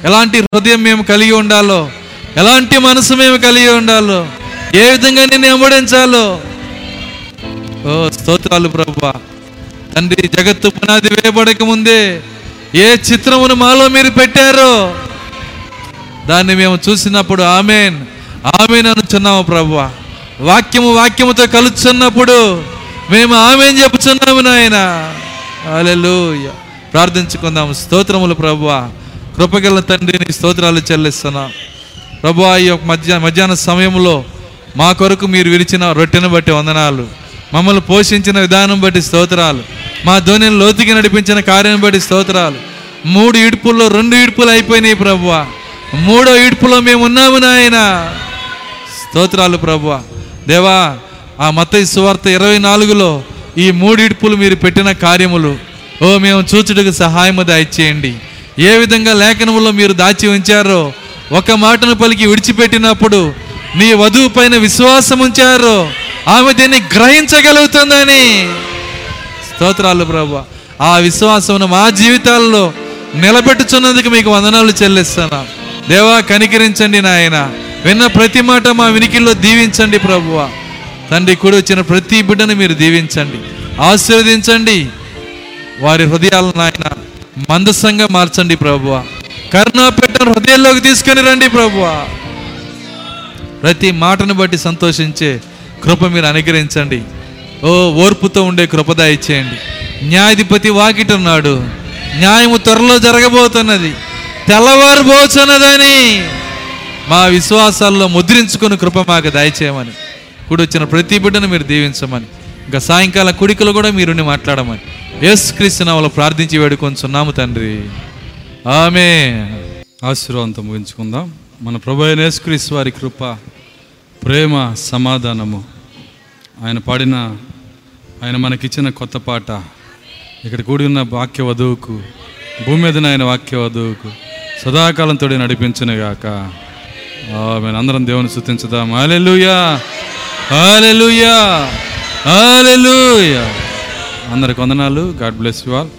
ఎలాంటి హృదయం మేము కలిగి ఉండాలో ఎలాంటి మనసు మేము కలిగి ఉండాలో ఏ విధంగా నిన్ను ఎంబడించాలో ఓ స్తోత్రాలు ప్రభు. తండ్రి జగత్తు పునాది వేయబడక ముందే ఏ చిత్రమును మాలో మీరు పెట్టారో దాన్ని మేము చూసినప్పుడు ఆమెన్ ఆమె అనుచున్నాము ప్రభు. వాక్యము వాక్యముతో కలుచున్నప్పుడు మేము ఆమెన్ చెప్పుచున్నాము నాయన. అలెలు ప్రార్థించుకుందాము. స్తోత్రములు ప్రభు. కృపగల తండ్రిని స్తోత్రాలు చెల్లిస్తున్నాం. ప్రభు ఈ యొక్క మధ్య మధ్యాహ్న సమయంలో మా కొరకు మీరు విరిచిన రొట్టెను బట్టి వందనాలు. మమ్మల్ని పోషించిన విధానం బట్టి స్తోత్రాలు. మా ధోనిని లోతుకి నడిపించిన కార్యం బట్టి స్తోత్రాలు. మూడు ఇడుపుల్లో రెండు ఇడుపులు అయిపోయినాయి ప్రభువ. మూడో ఇడుపులో మేము ఉన్నాము నాయన. స్తోత్రాలు ప్రభువ. దేవా ఆ మత సువార్త ఇరవై నాలుగులో ఈ మూడు ఇడుపులు మీరు పెట్టిన కార్యములు ఓ మేము చూచుటకు సహాయము దాయిచేయండి. ఏ విధంగా లేఖనములో మీరు దాచి ఉంచారో ఒక మాటను పలికి విడిచిపెట్టినప్పుడు నీ వధువు పైన విశ్వాసం ఉంచారో ఆమె దీన్ని గ్రహించగలుగుతుందని. స్తోత్రాలు ప్రభు. ఆ విశ్వాసమును మా జీవితాల్లో నిలబెట్టుచున్నందుకు మీకు వందనాలు చెల్లిస్తాను దేవా కనికరించండి నాయన. విన్న ప్రతి మాట మా వినికిల్లో దీవించండి ప్రభువ. తండ్రి కూడా వచ్చిన ప్రతి బిడ్డను మీరు దీవించండి. ఆశీర్వదించండి. వారి హృదయాలను నాయన మందసంగా మార్చండి ప్రభువ. కర్ణాపేట హృదయంలోకి తీసుకొని రండి ప్రభువ. ప్రతి మాటను బట్టి సంతోషించే కృప మీరు అనుగ్రహించండి. ఓ ఓర్పుతో ఉండే కృప ఇచ్చేయండి న్యాయాధిపతి వాకిటున్నాడు. న్యాయము త్వరలో జరగబోతున్నది. తెల్లవారుబోతున్నదని మా విశ్వాసాల్లో ముద్రించుకుని కృప మాకు దయచేయమని. కూడి వచ్చిన ప్రతి బిడ్డను మీరు దీవించమని. ఇంకా సాయంకాల కుడికలు కూడా మీరు మాట్లాడమని. ఎస్ క్రీస్తునామలో ప్రార్థించి వేడుకొంచున్నాము తండ్రి. ఆమె ఆశీర్వాదంతో ముగించుకుందాం. మన ప్రభు అయిన యేసుక్రీస్తు వారి కృప ప్రేమ సమాధానము. ఆయన పాడిన ఆయన మనకిచ్చిన కొత్త పాట. ఇక్కడ కూడి ఉన్న వాక్య వధువుకు భూమి మీద ఆయన వాక్య వధువుకు సదాకాలంతో నడిపించునుగాక మేము అందరం దేవుని స్థుతించుదాం. హాలెలూయా హాలెలూయా హాలెలూయా అందరికి వందనాలు. God bless you all.